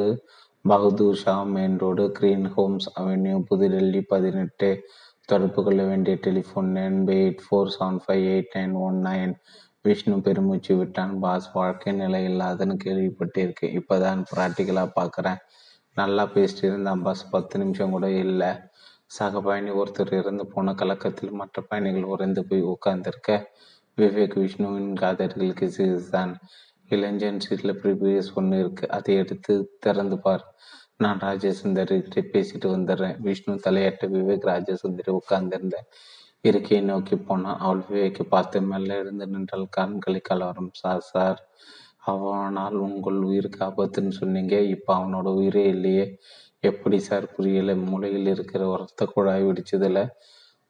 Bahadur Shah main road green homes avenue புதுடெல்லி பதினெட்டு. தொடர்பு கொள்ள வேண்டிய டெலிஃபோன் எண் eight four seven five eight nine one nine. Vishnu பெருமூச்சு விட்டான். பாஸ் வாழ்க்கை நிலை இல்லாதன்னு கேள்விப்பட்டிருக்கேன் இப்போதான் ப்ராக்டிக்கலாக பார்க்குறேன் நல்லா பேசிட்டு இருந்தான். பாஸ் பத்து நிமிஷம் கூட இல்லை. சக பயணி ஒருத்தர் இறந்து போன கலக்கத்தில் மற்ற பயணிகள் உறைந்து போய் உட்கார்ந்திருக்க. விவேக் விஷ்ணுவின் காதர்களுக்கு சிறிதுதான் இளைஞன் சீட்டில் ப்ரீவியஸ் ஒன்று இருக்கு. அதை எடுத்து திறந்து பார். நான் ராஜசுந்தரி பேசிட்டு வந்துடுறேன். விஷ்ணு தலையாட்ட விவேக் ராஜசுந்தரி உட்கார்ந்திருந்தேன். இருக்கையை நோக்கி போனான். அவள் விவேக்கை பார்த்து மெல்ல இருந்து நின்றால் கண்களை கலவரம் சார் சார் அவனால் உங்கள் உயிருக்கு ஆபத்துன்னு சொன்னீங்க. இப்போ அவனோட உயிரே இல்லையே. எப்படி சார் புரியலை? மூளையில் இருக்கிற உரத்த குழாய் வெடிச்சதுல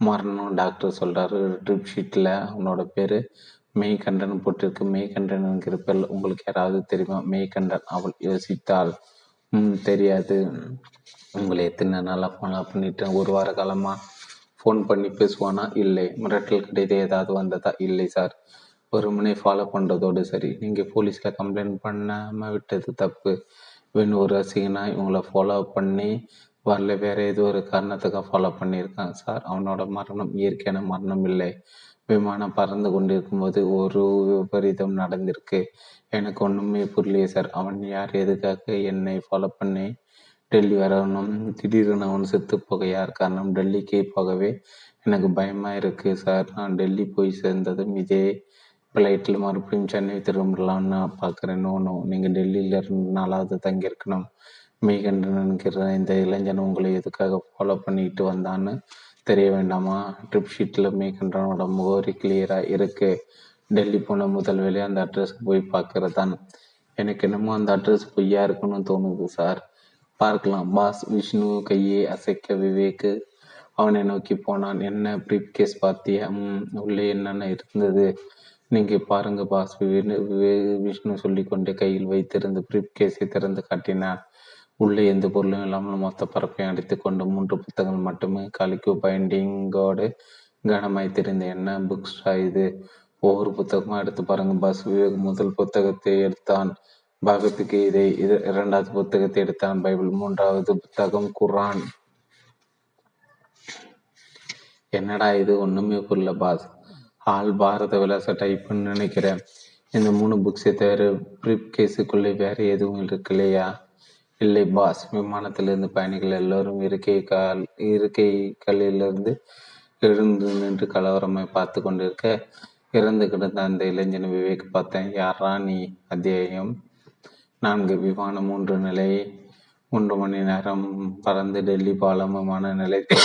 மரணம். டாக்டர் சொல்கிறாரு ட்ரிப் ஷீட்டில் அவனோட பேர் மெய்கண்டன் போட்டிருக்கு. மெய்கண்டன் என்கிற பெயர் உங்களுக்கு யாராவது தெரியுமா? மெய்கண்டன் அவள் யோசித்தாள். ம் தெரியாது. உங்களை எத்தனை நாளாக ஃபாலோ பண்ணிட்டேன். ஒரு வார காலமாக ஃபோன் பண்ணி பேசுவானா? இல்லை. மிரட்டல் கடிதம் ஏதாவது வந்ததா? இல்லை சார் ஒரு முனை ஃபாலோ பண்ணுறதோடு சரி. நீங்கள் போலீஸில் கம்ப்ளைண்ட் பண்ணாமல் விட்டது தப்பு. இவன் ஒரு ரசிகனா? இவங்களை ஃபாலோ பண்ணி வரல. வேற ஏதோ ஒரு காரணத்துக்காக ஃபாலோ பண்ணியிருக்கான் சார் அவனோட மரணம் இயற்கையான மரணம் இல்லை. விமானம் பறந்து கொண்டிருக்கும் போது ஒரு விபரீதம் நடந்திருக்கு. எனக்கு ஒன்றுமே புரியலையே சார். அவன் யார்? எதுக்காக என்னை ஃபாலோ பண்ணி டெல்லி வரணும்? திடீர்னு அவன் செத்து போக யார் காரணம்? டெல்லிக்கு போகவே எனக்கு பயமாக இருக்குது சார். நான் டெல்லி போய் சேர்ந்ததும் இதே ஃப்ளைட்டில் மறுபடியும் சென்னை திரும்பலாம்னு பார்க்குறேன் நோ நீங்கள் டெல்லியில் இருந்து நாலாவது தங்கியிருக்கணும். மெய்கண்டு நினைக்கிற இந்த இளைஞன் உங்களை எதுக்காக ஃபாலோ பண்ணிட்டு வந்தான்னு தெரிய வேண்டாமா? ட்ரிப் ஷீட்டில் மேகண்டனோட முகவரி கிளியராக இருக்கு. டெல்லி போன முதல் வேலையை அந்த அட்ரஸ்க்கு போய் பார்க்கறதான் எனக்கு என்னமோ அந்த அட்ரஸ் பொய்யா இருக்குன்னு தோணுது சார் பார்க்கலாம். பாஸ் விஷ்ணு கையை அசைக்க விவேக்கு. அவனை நோக்கி போனான். என்ன ப்ரீப் கேஸ் பார்த்தியா? ம் உள்ளே என்னென்ன இருந்தது? நீங்கள் பாருங்க பாஸ். விஷ்ணு சொல்லிக்கொண்டே கையில் வைத்திருந்த ப்ரீப் கேஸை திறந்து காட்டினான் உள்ளே எந்த பொருளும் இல்லாமல் மொத்த பரப்பையும் அடித்து கொண்டு மூன்று புத்தகங்கள் மட்டுமே. கலிக்கு பைண்டிங்கோடு கனமாய் தெரிந்த என்ன புக்ஸ் இது ஒவ்வொரு புத்தகமும் எடுத்து பாருங்க. பாஸ் விவேக் முதல் புத்தகத்தை எடுத்தான். பகவத்கீதை இதை இரண்டாவது புத்தகத்தை எடுத்தான். பைபிள் மூன்றாவது புத்தகம் குரான் என்னடா இது? ஒண்ணுமே புரியல பாஸ். ஆல் பாரத விலாச டைப்னு நினைக்கிறேன். இந்த மூணு புக்ஸை தவிர ப்ரிப் கேஸுக்குள்ளே வேற எதுவும் இருக்கலையா இல்லை பாஸ் விமானத்திலிருந்து பயணிகள் எல்லோரும் இருக்கை கால் இருக்கைகளிலிருந்து எழுந்து நின்று கலவரமாய் பார்த்து கொண்டிருக்க இறந்து கிடந்த அந்த இளைஞன் விவேக் பார்த்தேன் யாரா நீ அத்தியாயம் நான்கு. விமானம் மூன்று நிலை மூன்று மணி நேரம் பறந்து டெல்லி பாலம் விமான நிலையத்தை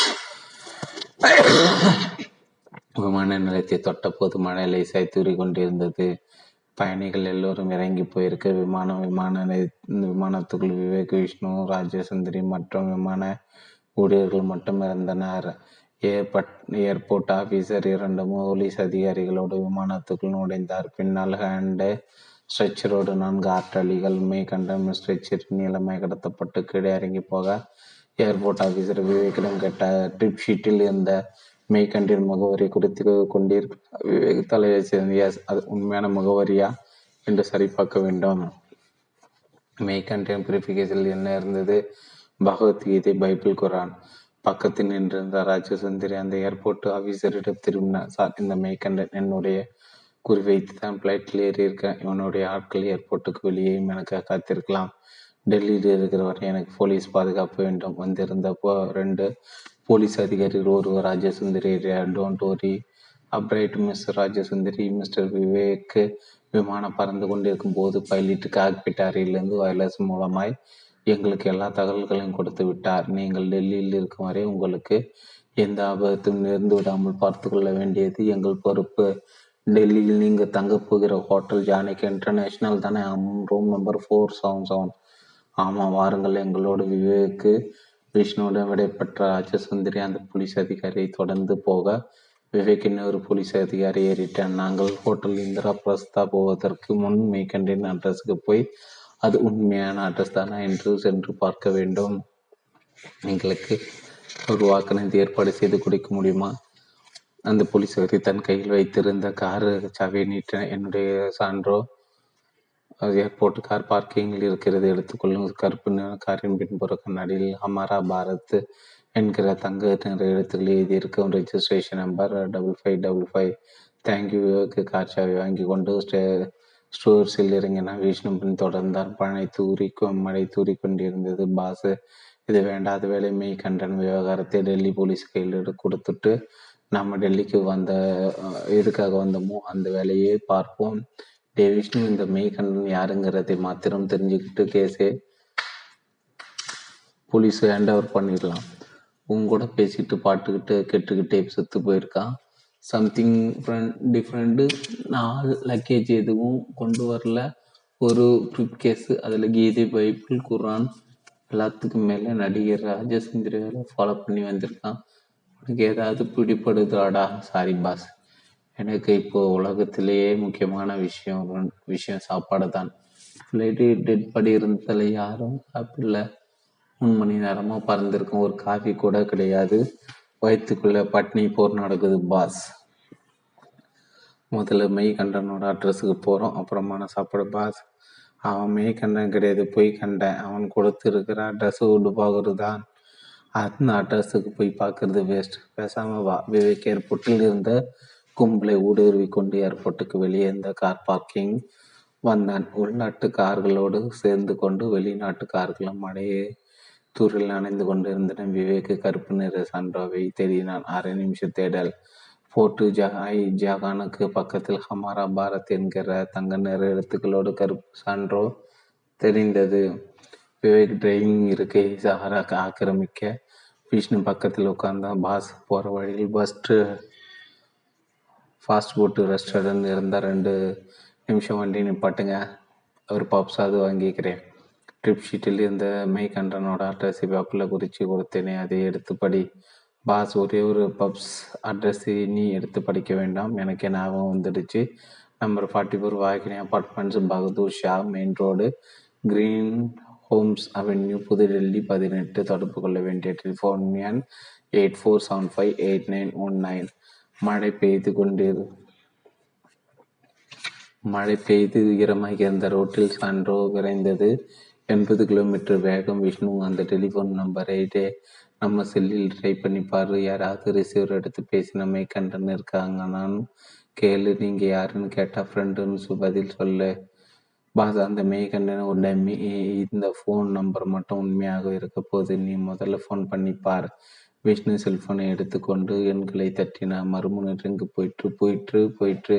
விமான நிலையத்தை தொட்டபோது மழை லேசாய் தூறி கொண்டிருந்தது பயணிகள் எல்லோரும் இறங்கி போயிருக்க. விமானம் விமான விமானத்துக்குள் விவேக் விஷ்ணு ராஜசுந்தரி மற்றும் விமான ஊழியர்கள் மட்டும் இருந்தனர் ஏர்பட் ஏர்போர்ட் ஆபீசர் இரண்டு போலீஸ் அதிகாரிகளோடு விமானத்துக்குள் நுழைந்தார். பின்னால் ஹேண்டு ஸ்ட்ரெச்சரோடு நான்கு ஆற்றலிகள் மே கண்டம் ஸ்ட்ரெச்சர் நீளமாய் கடத்தப்பட்டு கீழே இறங்கி போக ஏர்போர்ட் ஆபீசர் விவேக்கிடம் கேட்ட ட்ரிப் ஷீட்டில் இருந்த மெய்கண்டின் முகவரி குறித்து கொண்டிருக்க விவேக் தலையை சேர்ந்திய அது உண்மையான முகவரியா என்று சரிபார்க்க வேண்டும். மெய்கண்டின் பிரிபிகேஷனில் என்ன இருந்தது? Bhagavad Gita Bible Quran. பக்கத்தில் நின்றிருந்த ராஜசுந்தரி அந்த ஏர்போர்ட் ஆஃபீஸரிடம் திரும்பினார் சார் இந்த மெய்கண்டன் என்னுடைய குறிவைத்து தான் பிளைட்டில் ஏறி இருக்கேன் இவனுடைய ஆட்கள் ஏர்போர்ட்டுக்கு வெளியே எனக்கு காத்திருக்கலாம். டெல்லியில் இருக்கிறவரை எனக்கு போலீஸ் பாதுகாப்பு வேண்டும். வந்திருந்தப்போ ரெண்டு போலீஸ் அதிகாரிகள் ஒருவர் Rajasundari don't worry afraid mister Rajasundari mister Vivek. விமானம் பறந்து கொண்டிருக்கும் போது பைலட் காக்பிட் அறையிலிருந்து வயர்லெஸ் மூலமாய் எங்களுக்கு எல்லா தகவல்களையும் கொடுத்து விட்டார். நீங்கள் டெல்லியில் இருக்கும் வரை உங்களுக்கு எந்த ஆபத்தும் நேர்ந்து விடாமல் பார்த்து கொள்ள வேண்டியது எங்கள் பொறுப்பு. டெல்லியில் நீங்கள் தங்கப் போகிற ஹோட்டல் ஜானிக் இன்டர்நேஷ்னல் தானே? Room number four seven seven ஆமாம் வாருங்கள் எங்களோட விவேக்கு விஷ்ணுவுடன் விடைபெற்ற ராஜசுந்தரி அந்த போலீஸ் அதிகாரியை தொடர்ந்து போக விவேக் இன்னொரு போலீஸ் அதிகாரி ஏறிட்டான். நாங்கள் ஹோட்டல் இந்திரா பிரஸ்தா போவதற்கு முன் மெய்கண்டின் அட்ரஸுக்கு போய் அது உண்மையான அட்ரஸ் தானா என்று சென்று பார்க்க வேண்டும். எங்களுக்கு ஒரு வாக்குறுதி ஏற்பாடு செய்து கொடுக்க முடியுமா? அந்த போலீஸ் அதிகாரி தன் கையில் வைத்திருந்த காரு சாவியை நீட்ட என்னுடைய சான்றோ ஏர்போர்ட் கார் பார்க்கிங்கில் இருக்கிறது. எடுத்துக்கொள்ளும் கருப்பு நிற காரின் பின்புற கண்ணாடியில் அமரா பாரத் என்கிற தங்க நிற எழுத்துக்கள் எழுதியிருக்கும் registration number double five double five தேங்க்யூக்கு car வாங்கி கொண்டு ஸ்டே ஸ்டோர்ஸில் இறங்கினான் விஷ்ணு பின் தொடர்ந்தார். பனை தூரி மழை தூரி கொண்டிருந்தது. பாஸ் இது வேண்டாத வேலை. மெய் கண்டன் விவகாரத்தை டெல்லி போலீஸ் கையில் கொடுத்துட்டு நம்ம டெல்லிக்கு வந்த எதுக்காக வந்தோமோ அந்த வேலையை பார்ப்போம். டே விஷ்ணு இந்த மெய்கண்டன் யாருங்கிறதை மாத்திரம் தெரிஞ்சுக்கிட்டு கேஸே போலீஸ் ஹேண்ட் ஓவர் பண்ணிடலாம். உங்க கூட பேசிக்கிட்டு பாட்டுக்கிட்டு கெட்டுக்கிட்டே செத்து போயிருக்கான் சம்திங் டிஃப்ரெண்ட்டு நாலு லக்கேஜ் எதுவும் கொண்டு வரல. ஒரு ப்ரிப் கேஸு அதில் கீதை பைபிள் குரான் எல்லாத்துக்கும் மேலே நடிகர் ராஜசுந்தரி வேலை ஃபாலோ பண்ணி வந்திருக்கான். உனக்கு ஏதாவது பிடிப்படுதாடா சாரி பாஸ் எனக்கு இப்போ உலகத்திலேயே முக்கியமான விஷயம் விஷயம் சாப்பாடு தான் ஃப்ளைட்டு டெட் படி இருந்ததில் யாரும் சாப்பிடல. மூணு மணி நேரமாக பறந்துருக்கும். ஒரு காஃபி கூட கிடையாது. வயிற்றுக்குள்ள பட்னி போர் நடக்குது பாஸ் முதல்ல மெய் கண்டனோட அட்ரஸுக்கு போகிறோம் அப்புறமான சாப்பாடு பாஸ் அவன் மெய் கண்டன் கிடையாது பொய் கண்டேன். அவன் கொடுத்துருக்கிற அட்ரஸ் உடுபாகுரு தான் அந்த அட்ரஸுக்கு போய் பார்க்கறது வேஸ்ட் பேசாம வா. விவேக் ஏர்போர்ட்டில் இருந்த கும்பலை ஊடுருவி கொண்டு ஏர்போர்ட்டுக்கு வெளியே இருந்த கார் பார்க்கிங் வந்தான். உள்நாட்டு கார்களோடு சேர்ந்து கொண்டு வெளிநாட்டு கார்களும் மழையே தூரில் நனைந்து கொண்டிருந்தன. விவேக் கருப்பு நிற சான்றாவை தேடினான். அரை நிமிஷம் தேடல். போர்ட்டு ஜஹாய் ஜாகானுக்கு பக்கத்தில் ஹமாரா பாரத் என்கிற தங்க நிற எழுத்துக்களோடு கருப்பு சான்றோ தெரிந்தது. விவேக் டிரைவிங் இருக்கை சஹாரா ஆக்கிரமிக்க விஷ்ணு பக்கத்தில் உட்கார்ந்தான். பாஸ் போகிற வழியில் பஸ்ட்டு ஃபாஸ்ட் ஃபுட்டு ரெஸ்டாரண்ட் இருந்தால் ரெண்டு நிமிஷம் வண்டி நிப்பாட்டுங்க. ஒரு பப்ஸ் அது வாங்கிக்கிறேன். ட்ரிப் ஷீட்டில் இருந்த மெய் கண்டனோட அட்ரஸ் பேப்பரில் குறித்து கொடுத்தேனே அதை எடுத்து படி. பாஸ் ஒரே ஒரு பப்ஸ் அட்ரஸ் நீ எடுத்து படிக்க வேண்டாம். எனக்கு ஞாபகம் வந்துடுச்சு. Number forty four Vahini apartments Bahadur Shah main road green homes avenue புதுடெல்லி பதினெட்டு தொடர்பு கொள்ள வேண்டிய டெலிஃபோன் எண் eight four seven five eight nine one nine மழை பெய்து கொண்டிரு மழை பெய்து ஈரமாக இருந்த ரோட்டில் சான்றோ விரைந்தது. எண்பது கிலோமீட்டர் வேகம் விஷ்ணு அந்த டெலிஃபோன் நம்பரை நம்ம செல்லில் ட்ரை பண்ணி பாரு. யாராவது ரிசீவர் எடுத்து பேசி நம்மை கண்டன் இருக்காங்க நான் கேளு நீங்கள் யாருன்னு கேட்டால் ஃப்ரெண்டுன்னு பதில் சொல்லு. பாஸ் அந்த மெய்கண்டன் ஒரு இந்த ஃபோன் நம்பர் மட்டும் உண்மையாக இருக்க போது நீ முதல்ல ஃபோன் பண்ணி பார். விஷ்ணு செல்போனை எடுத்துக்கொண்டு எண்களை தட்டினா மறுமுனை ரிங்கு போயிட்டு போயிட்டு போயிட்டு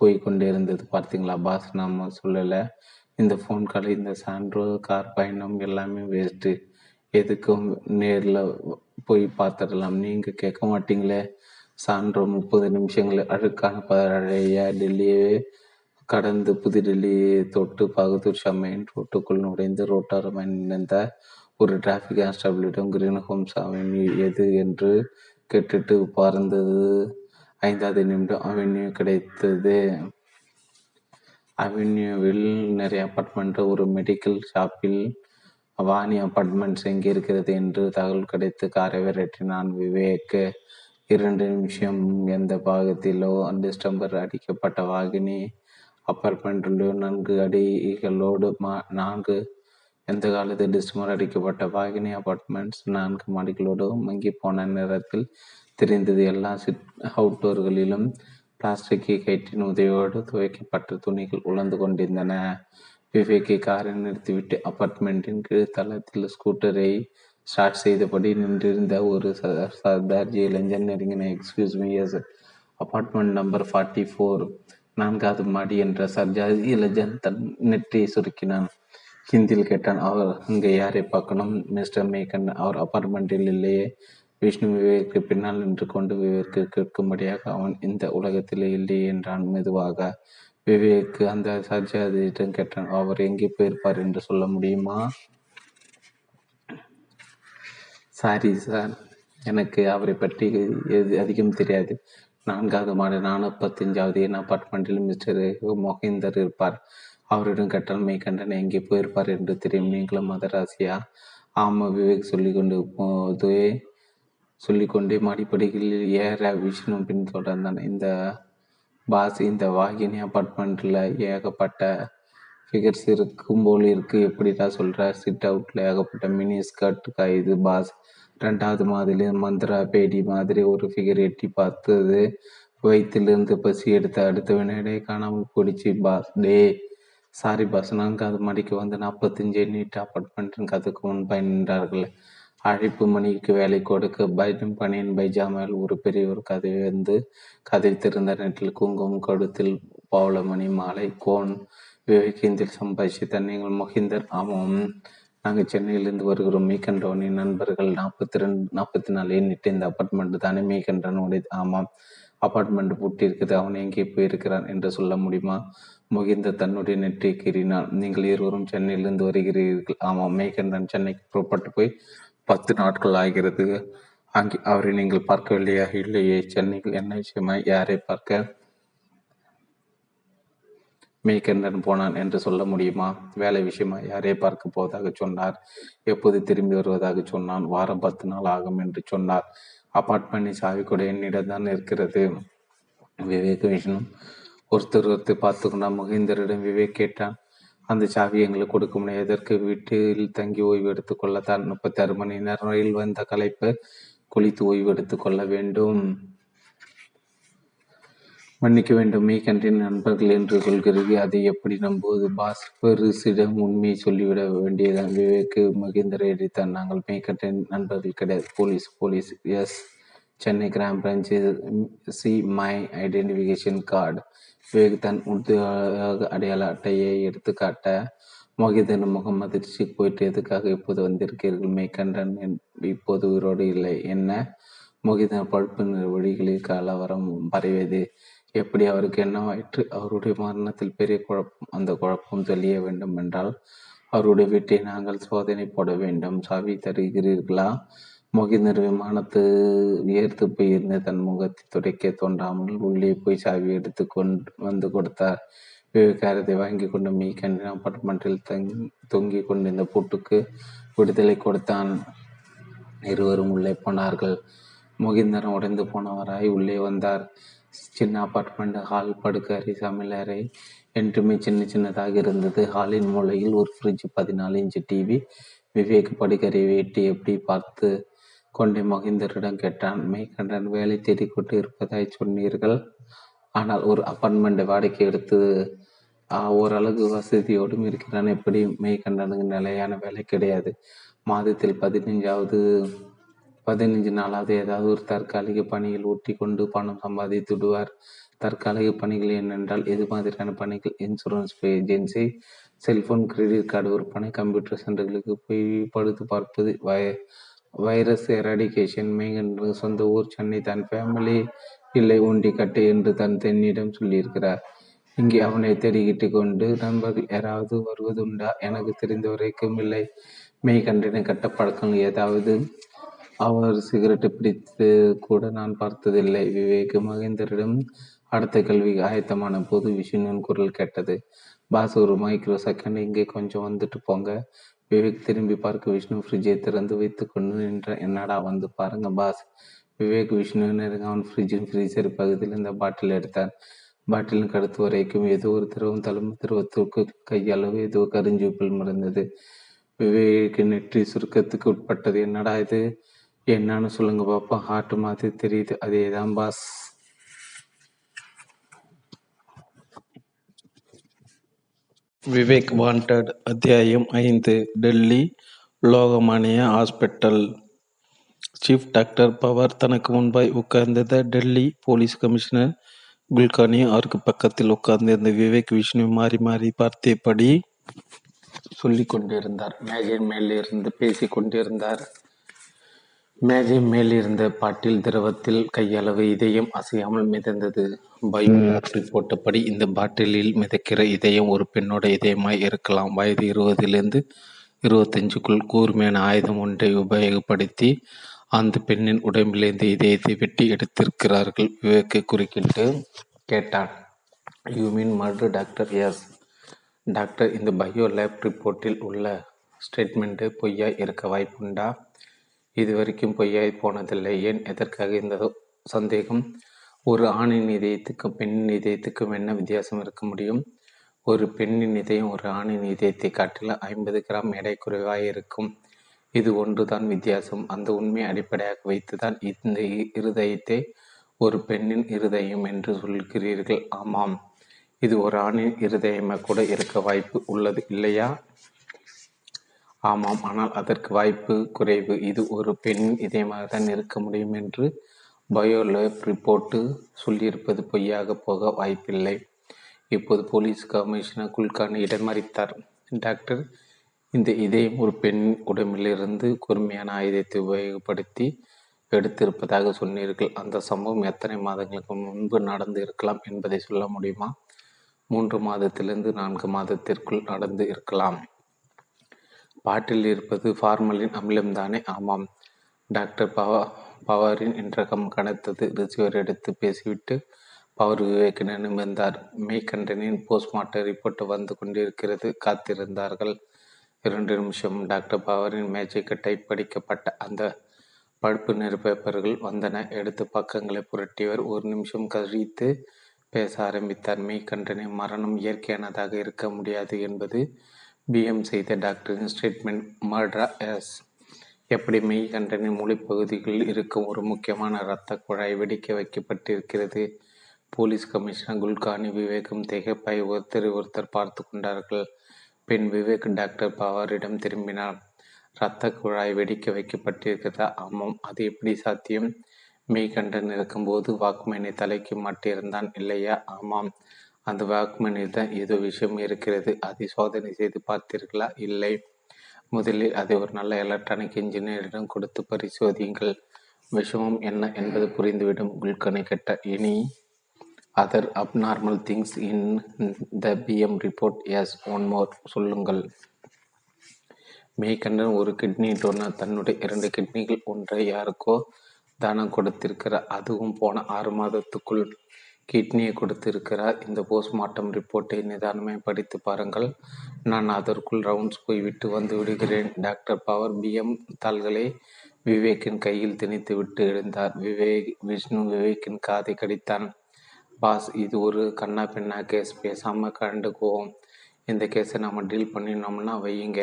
போய் கொண்டே இருந்தது. பார்த்தீங்களா? பாஸ் நம்ம சொல்லலை. இந்த ஃபோன் கால் இந்த சான்றோ கார் பயணம் எல்லாமே வேஸ்ட்டு எதுக்கும் நேரில் போய் பார்த்துடலாம். நீங்கள் கேட்க மாட்டீங்களே? சான்றோ முப்பது நிமிஷங்கள் அழுக்கான பழைய டெல்லியே கடந்து புதுடெல்லியை தொட்டு பகதூர் ஷா மெயின் ரோட்டுக்குள் நுழைந்து ரோட்டோரமாய் நினைந்த ஒரு டிராஃபிக் கான்ஸ்டபிளிடம் கிரீன் ஹோம்ஸ் அவென்யூ எது என்று கேட்டுட்டு பறந்தது. ஐந்தாவது நிமிடம் அவென்யூ கிடைத்தது. அவென்யூவில் நிறைய அப்பார்ட்மெண்ட் ஒரு மெடிக்கல் ஷாப்பில் வாணி அப்பார்ட்மெண்ட்ஸ் எங்கே இருக்கிறது என்று தகவல் கிடைத்து காரை விரட்டினான் விவேக். இரண்டு நிமிஷம் எந்த பாகத்திலோ டிஸ்டம்பர் அடிக்கப்பட்ட வாகினி. அப்பார்ட்மெண்ட்டிலோ நான்கு அடிகளோடு நான்கு எந்த காலத்தில் டிஸ்மர் அடிக்கப்பட்ட வாகினி அபார்ட்மெண்ட்ஸ் நான்கு மாடிகளோடு மங்கி போன நேரத்தில் தெரிந்தது. எல்லா சிட் அவுட்டோர்களிலும் பிளாஸ்டிக் கயிற்றின் உதவியோடு துவைக்கப்பட்ட துணிகள் உழந்து கொண்டிருந்தன. விவேக்கை காரை நிறுத்திவிட்டு அபார்ட்மெண்ட்டின் கீழ்த்தளத்தில் ஸ்கூட்டரை ஸ்டார்ட் செய்தபடி நின்றிருந்த ஒரு சர்தார்ஜி இளைஞர் நெருங்கின excuse me yes apartment number forty four நான்காவது மாடி என்ற சர்ஜாஜி இளைஞன் தன் நெற்றியை சுருக்கினான். ஹிந்தியில் கேட்டான் அவர் அங்கே யாரை பார்க்கணும்? மிஸ்டர் மேகன் அவர் அபார்ட்மெண்ட்டில் இல்லையே. விஷ்ணு விவேக்கு பின்னால் நின்று கொண்டு விவேக்கு கேட்கும்படியாக அவன் இந்த உலகத்தில் இல்லையே என்றான் மெதுவாக. விவேக்கு அந்த சஜாதியிடம் கேட்டான் அவர் எங்கே போயிருப்பார் என்று சொல்ல முடியுமா? சாரி சார் எனக்கு அவரை பற்றி எது அதிகம் தெரியாது. நான்காவது மாடு பத்தஞ்சாவது என் அப்பார்ட்மெண்ட்டில் மிஸ்டர் மொஹிந்தர் இருப்பார். அவரிடம் கட்டால் மெய்கண்டன் எங்கே போயிருப்பார் என்று தெரியும். நீங்களும் மதராசியா ஆமாம் விவேக் சொல்லிக்கொண்டு போதே சொல்லிக்கொண்டே மாடிப்படிகளில் ஏற விஷ்ணு பின் தொடர்ந்தான். இந்த பாஸ் இந்த வாகினி அப்பார்ட்மெண்ட்டில் ஏகப்பட்ட ஃபிகர்ஸ் இருக்கும் போல் இருக்கு. எப்படிடா சொல்கிற சிட் அவுட்டில் ஏகப்பட்ட மினி ஸ்கர்ட் இது பாஸ். ரெண்டாவது மாதிரி மந்திரா பேடி மாதிரி ஒரு ஃபிகர் எட்டி பார்த்தது. வயிற்றிலிருந்து பசி எடுத்த அடுத்த வினாடியே காணாமல் போயிடுச்சு. பாஸ் டே சாரி பாஸ் நான்காவது மணிக்கு வந்து நாற்பத்தஞ்சு நீட் அப்பார்ட்மெண்ட்டின் கதைக்கு முன்பாய் நின்றார்கள். அழைப்பு மணிக்கு வேலை கொடுக்க பைடன் பணியின் பைஜாமல் ஒரு பெரிய ஒரு கதை வந்து கதை திறந்த நேரத்தில் குங்குமம் கழுத்தில் பவுளமணி மாலை கோன் விவேகேந்தில் சம்பாதிச்சு நீங்கள் மொஹிந்தர் ஆமாம் நாங்கள் சென்னையிலிருந்து வருகிறோம். மீகண்டவனின் நண்பர்கள் நாற்பத்தி ரெண்டு நாற்பத்தி நாலு எண்ணிட்டு இந்த அப்பார்ட்மெண்ட் தானே மீகண்டனுடைய ஆமாம் அப்பார்ட்மெண்ட் பூட்டி இருக்குது அவன் எங்கே போயிருக்கிறான் என்று சொல்ல முடியுமா? முகிந்த தன்னுடைய நெற்றி கீறினான். நீங்கள் இருவரும் சென்னையிலிருந்து வருகிறீர்கள். ஆமாம் மேகண்டன் சென்னைக்கு புறப்பட்டு போய் பத்து நாட்கள் ஆகிறது. அங்கே அவரை நீங்கள் பார்க்கவில்லையா இல்லையே. சென்னையில் என்ன விஷயமா யாரை பார்க்க மேய்கண்டன் போனான் என்று சொல்ல முடியுமா? வேலை விஷயமா யாரே பார்க்க போவதாக சொன்னார். எப்போது திரும்பி வருவதாக சொன்னான். வாரம் பத்து நாள் ஆகும் என்று சொன்னார். அப்பார்ட்மெண்ட் சாவி கூட என்னிடம் தான் இருக்கிறது. விவேக விஷ்ணு ஒருத்தர் ஒருத்தர் பார்த்து கொண்டா விவேக் கேட்டான். அந்த சாவி எங்களுக்கு கொடுக்க முடியாது எதற்கு? வீட்டில் தங்கி ஓய்வு எடுத்துக்கொள்ளத்தான் முப்பத்தி ஆறு மணி நேரம் ரயில் வந்த கலைப்பு குளித்து ஓய்வு எடுத்துக்கொள்ள வேண்டும். மன்னிக்க வேண்டும். கண்டின் நண்பர்கள் என்று சொல்கிறது அதை எப்படி நம்புவது? பாஸ் பெருசிடம் உண்மையை சொல்லிவிட வேண்டியதான் விவேக்கு மகேந்திர எடித்தான் நாங்கள் கண்டின் நண்பர்கள் கிடையாது. Police police. Yes. Chennai crime branch see my identification card. Vivek தன் உத்தியோக அடையாள அட்டையை எடுத்துக்காட்ட மோகிதன் முகம் அதிர்ச்சி போயிட்டு எதுக்காக இப்போது வந்திருக்கிறீர்கள்? மேய்கண்டன் இப்போது உயிரோடு இல்லை. என்ன? மோகிதன் பழுப்பு வழிகளில் கலவரம் பரவியது. எப்படி அவருக்கு என்னவாயிற்று? அவருடைய மரணத்தில் பெரிய குழப்பம் அந்த குழப்பம் தெளிய வேண்டும் என்றால் அவருடைய வீட்டை நாங்கள் சோதனை போட வேண்டும். சாவி தருகிறீர்களா? மொகிந்தர் விமானத்து உயர்த்து போயிருந்த தன் முகத்தை துடைக்க தோன்றாமல் உள்ளே போய் சாவி எடுத்து கொண்டு வந்து கொடுத்தார். விவகாரத்தை வாங்கி கொண்டு மீ கண்டின அப்பார்ட்மெண்ட்டில் தங் தொங்கி கொண்டிருந்த பூட்டுக்கு விடுதலை கொடுத்தான். இருவரும் உள்ளே போனார்கள். மொகிந்தரன் உடைந்து போனவராய் உள்ளே வந்தார். சின்ன அப்பார்ட்மெண்ட் ஹால் படுக்கறை சமையலறை என்றுமே சின்ன சின்னதாக இருந்தது. ஹாலின் மூலையில் ஒரு ஃப்ரிட்ஜ் பதினாலு இன்ச்சு டிவி விவேக் படுக்கறை வேட்டி எப்படி பார்த்து கொண்டே மகிந்தரிடம் கேட்டான் மேய்கண்டன் வேலை தேடிக்கொண்டு இருப்பதாய் சொன்னீர்கள். ஆனால் ஒரு அப்பார்ட்மெண்ட் வாடகை எடுத்து ஓரளவு வசதியோடும் இருக்கிறான். எப்படி? மெய்கண்டனுக்கு நிலையான வேலை கிடையாது. மாதத்தில் பதினைஞ்சாவது பதினைஞ்சு நாளாவது ஏதாவது ஒரு தற்காலிக பணியில் ஊட்டி கொண்டு பணம் சம்பாதித்துடுவார் தற்காலிக பணிகள் என்னென்றால் எது மாதிரியான பணிகள்? Insurance agency cellphone credit card விற்பனை கம்ப்யூட்டர் சென்டர்களுக்கு போய் படுத்து பார்ப்பது வய வைரஸ் எரடிகேஷன் மேகன் சொந்த ஊர் சென்னை தன் ஃபேமிலி இல்லை உண்டி கட்டு என்று தன் தென்னிடம் சொல்லியிருக்கிறார். இங்கே அவனை தேடிக்கிட்டு கொண்டு நண்பர்கள் யாராவது வருவதுண்டா? எனக்கு தெரிந்த வரைக்கும் இல்லை. மெய் கண்டன கட்ட பழக்கங்கள் ஏதாவது அவர் சிகரெட்டு பிடித்து கூட நான் பார்த்ததில்லை. விவேக் மகேந்தரிடம் அடுத்த கல்வி ஆயத்தமான போது விஷ்ணுவின் குரல் கேட்டது. பாஸ் ஒரு மைக்ரோ செகண்ட் இங்கே கொஞ்சம் வந்துட்டு போங்க. விவேக் திரும்பி பார்க்க விஷ்ணு ஃப்ரிட்ஜை திறந்து வைத்து கொண்டு நின்ற என்னடா வந்து பாருங்க பாஸ் விவேக் விஷ்ணு நெருங்க அவன் ஃப்ரிட்ஜின் ஃப்ரீசர் பகுதியில் இந்த பாட்டில் எடுத்தான். பாட்டிலின் கடுத்து வரைக்கும் ஏதோ ஒரு திரவம் தழும் திரவத்திற்கு கையளவு ஏதோ கருஞ்சூப்பில் மறந்தது விவேக் நெற்றி சுருக்கத்துக்கு உட்பட்டது. என்னடா இது? என்னன்னு சொல்லுங்க பாப்பா. ஹார்ட் மாதிரி தெரியுது. அதே தான் பாஸ் விவேக் வாண்டட் அத்தியாயம் ஐந்து Delhi Lokmanya hospital. Chief doctor Pawar தனக்கு முன்பாய் உட்கார்ந்திருந்த டெல்லி போலீஸ் கமிஷனர் குல்கானி அவருக்கு பக்கத்தில் உட்கார்ந்திருந்த விவேக் விஷ்ணு மாறி மாறி பார்த்தபடி சொல்லி கொண்டிருந்தார் மேஜின் மேலிருந்து பேசி கொண்டிருந்தார் மேஜை மேலிருந்த பாட்டில் திரவத்தில் கையளவு இதயம் அசையாமல் மிதந்தது. பயோலாட்ரி போட்டபடி இந்த பாட்டிலில் மிதக்கிற இதயம் ஒரு பெண்ணோட இதயமாய் இருக்கலாம். வயது இருபதிலிருந்து இருபத்தஞ்சுக்குள் கூர்மையான ஆயுதம் ஒன்றை உபயோகப்படுத்தி அந்த பெண்ணின் உடம்பிலிருந்து இதயத்தை வெட்டி எடுத்திருக்கிறார்கள் விவேக்கு குறுக்கிட்டு கேட்டான். You mean murder doctor yes doctor இந்த பயோ லேப் ரிப்போர்ட்டில் உள்ள ஸ்டேட்மெண்ட்டு பொய்யா இருக்க வாய்ப்புண்டா? இதுவரைக்கும் பொய்யாய் போனதில்லை. ஏன்? எதற்காக இந்த சந்தேகம்? ஒரு ஆணின் இதயத்துக்கும் பெண்ணின் இதயத்துக்கும் என்ன வித்தியாசம் இருக்க முடியும்? ஒரு பெண்ணின் இதயம் ஒரு ஆணின் இதயத்தை காட்டில ஐம்பது கிராம் எடை குறைவாக இருக்கும். இது ஒன்றுதான் வித்தியாசம். அந்த உண்மையை அடிப்படையாக வைத்துதான் இந்த இருதயத்தை ஒரு பெண்ணின் இருதயம் என்று சொல்கிறீர்கள். ஆமாம். இது ஒரு ஆணின் இருதயமாக கூட இருக்க வாய்ப்பு உள்ளது இல்லையா? ஆமாம் ஆனால் அதற்கு வாய்ப்பு குறைவு. இது ஒரு பெண்ணின் இதயமாக தான் இருக்க முடியும் என்று பயோலேப் ரிப்போர்ட்டு சொல்லியிருப்பது பொய்யாக போக வாய்ப்பில்லை. இப்போது போலீஸ் கமிஷனர் குல்கான் இடமறித்தார் டாக்டர் இந்த இதயம் ஒரு பெண் உடம்பிலிருந்து கூர்மையான ஆயுதத்தை உபயோகப்படுத்தி எடுத்திருப்பதாக சொன்னீர்கள். அந்த சம்பவம் எத்தனை மாதங்களுக்கு முன்பு நடந்து இருக்கலாம் என்பதை சொல்ல முடியுமா? மூன்று மாதத்திலிருந்து நான்கு மாதத்திற்குள் நடந்து இருக்கலாம். பாட்டில் இருப்பது ஃபார்மலின் அமிலம்தானே ஆமாம். டாக்டர் பவ பவரின் இன்றகம் கனத்தது. ரிசீவர் எடுத்து பேசிவிட்டு பவர் விவேக் வந்தார் மெய்கண்டனின் போஸ்ட்மார்ட்டம் ரிப்போர்ட் வந்து கொண்டிருக்கிறது. காத்திருந்தார்கள். இரண்டு நிமிஷம். டாக்டர் பவரின் மேஜைக்கு டைப் படிக்கப்பட்ட அந்த பழுப்பு நிற பேப்பர்கள் வந்தன. எடுத்து பக்கங்களை புரட்டியவர் ஒரு நிமிஷம் கழித்து பேச ஆரம்பித்தார். மெய்கண்டனின் மரணம் இயற்கையானதாக இருக்க முடியாது என்பது பிஎம் செய்த டாக்டரின் ஸ்டேட்மெண்ட் மர்டரா எஸ் எப்படி மெய்கண்டனின் மொழிப்பகுதிகளில் இருக்கும் ஒரு முக்கியமான இரத்த குழாய் வெடிக்க வைக்கப்பட்டிருக்கிறது? போலீஸ் கமிஷனர் குல்கானி விவேகம் திகைப்பாய் ஒருத்தர் ஒருத்தர் பார்த்து கொண்டார்கள். பின் விவேக் டாக்டர் பவாரிடம் திரும்பினார். இரத்த குழாய் வெடிக்க வைக்கப்பட்டிருக்கிறதா? ஆமாம் அது எப்படி சாத்தியம்? மெய்கண்டன் இருக்கும்போது வாக்மேனை தலைக்கு மாட்டியிருந்தான் இல்லையா? ஆமாம். அந்த வாக்மேனில் தான் ஏதோ விஷயம் இருக்கிறது. அதை சோதனை செய்து பார்த்தீர்களா இல்லை. முதலில் அதை ஒரு நல்ல எலக்ட்ரானிக் இன்ஜினியரிடம் கொடுத்து பரிசோதியுங்கள். விஷமம் என்ன என்பது புரிந்துவிடும். குல்கனை கெட்ட இனி other abnormal things in the PM report yes one more சொல்லுங்கள். மேய்கண்டன் ஒரு கிட்னி டோனர் தன்னுடைய இரண்டு கிட்னிகள் ஒன்றை யாருக்கோ தானம் கொடுத்திருக்கிறார். அதுவும் போன ஆறு மாதத்துக்குள் கிட்னியை கொடுத்திருக்கிறார். இந்த போஸ்ட்மார்ட்டம் ரிப்போர்ட்டை நிதானமே படித்து பாருங்கள். நான் அதற்குள் ரவுண்ட்ஸ் போய்விட்டு வந்து விடுகிறேன். டாக்டர் பவர் பிஎம் தாள்களை விவேக்கின் கையில் திணித்து விட்டு எழுந்தார். விவேக் விஷ்ணு விவேக்கின் காதை கடித்தான். பாஸ் இது ஒரு கண்ணா பின்னா கேஸ் பேசாமல் கண்டுக்குவோம் இந்த கேஸை நம்ம டீல் பண்ணினோம்னா வையுங்க.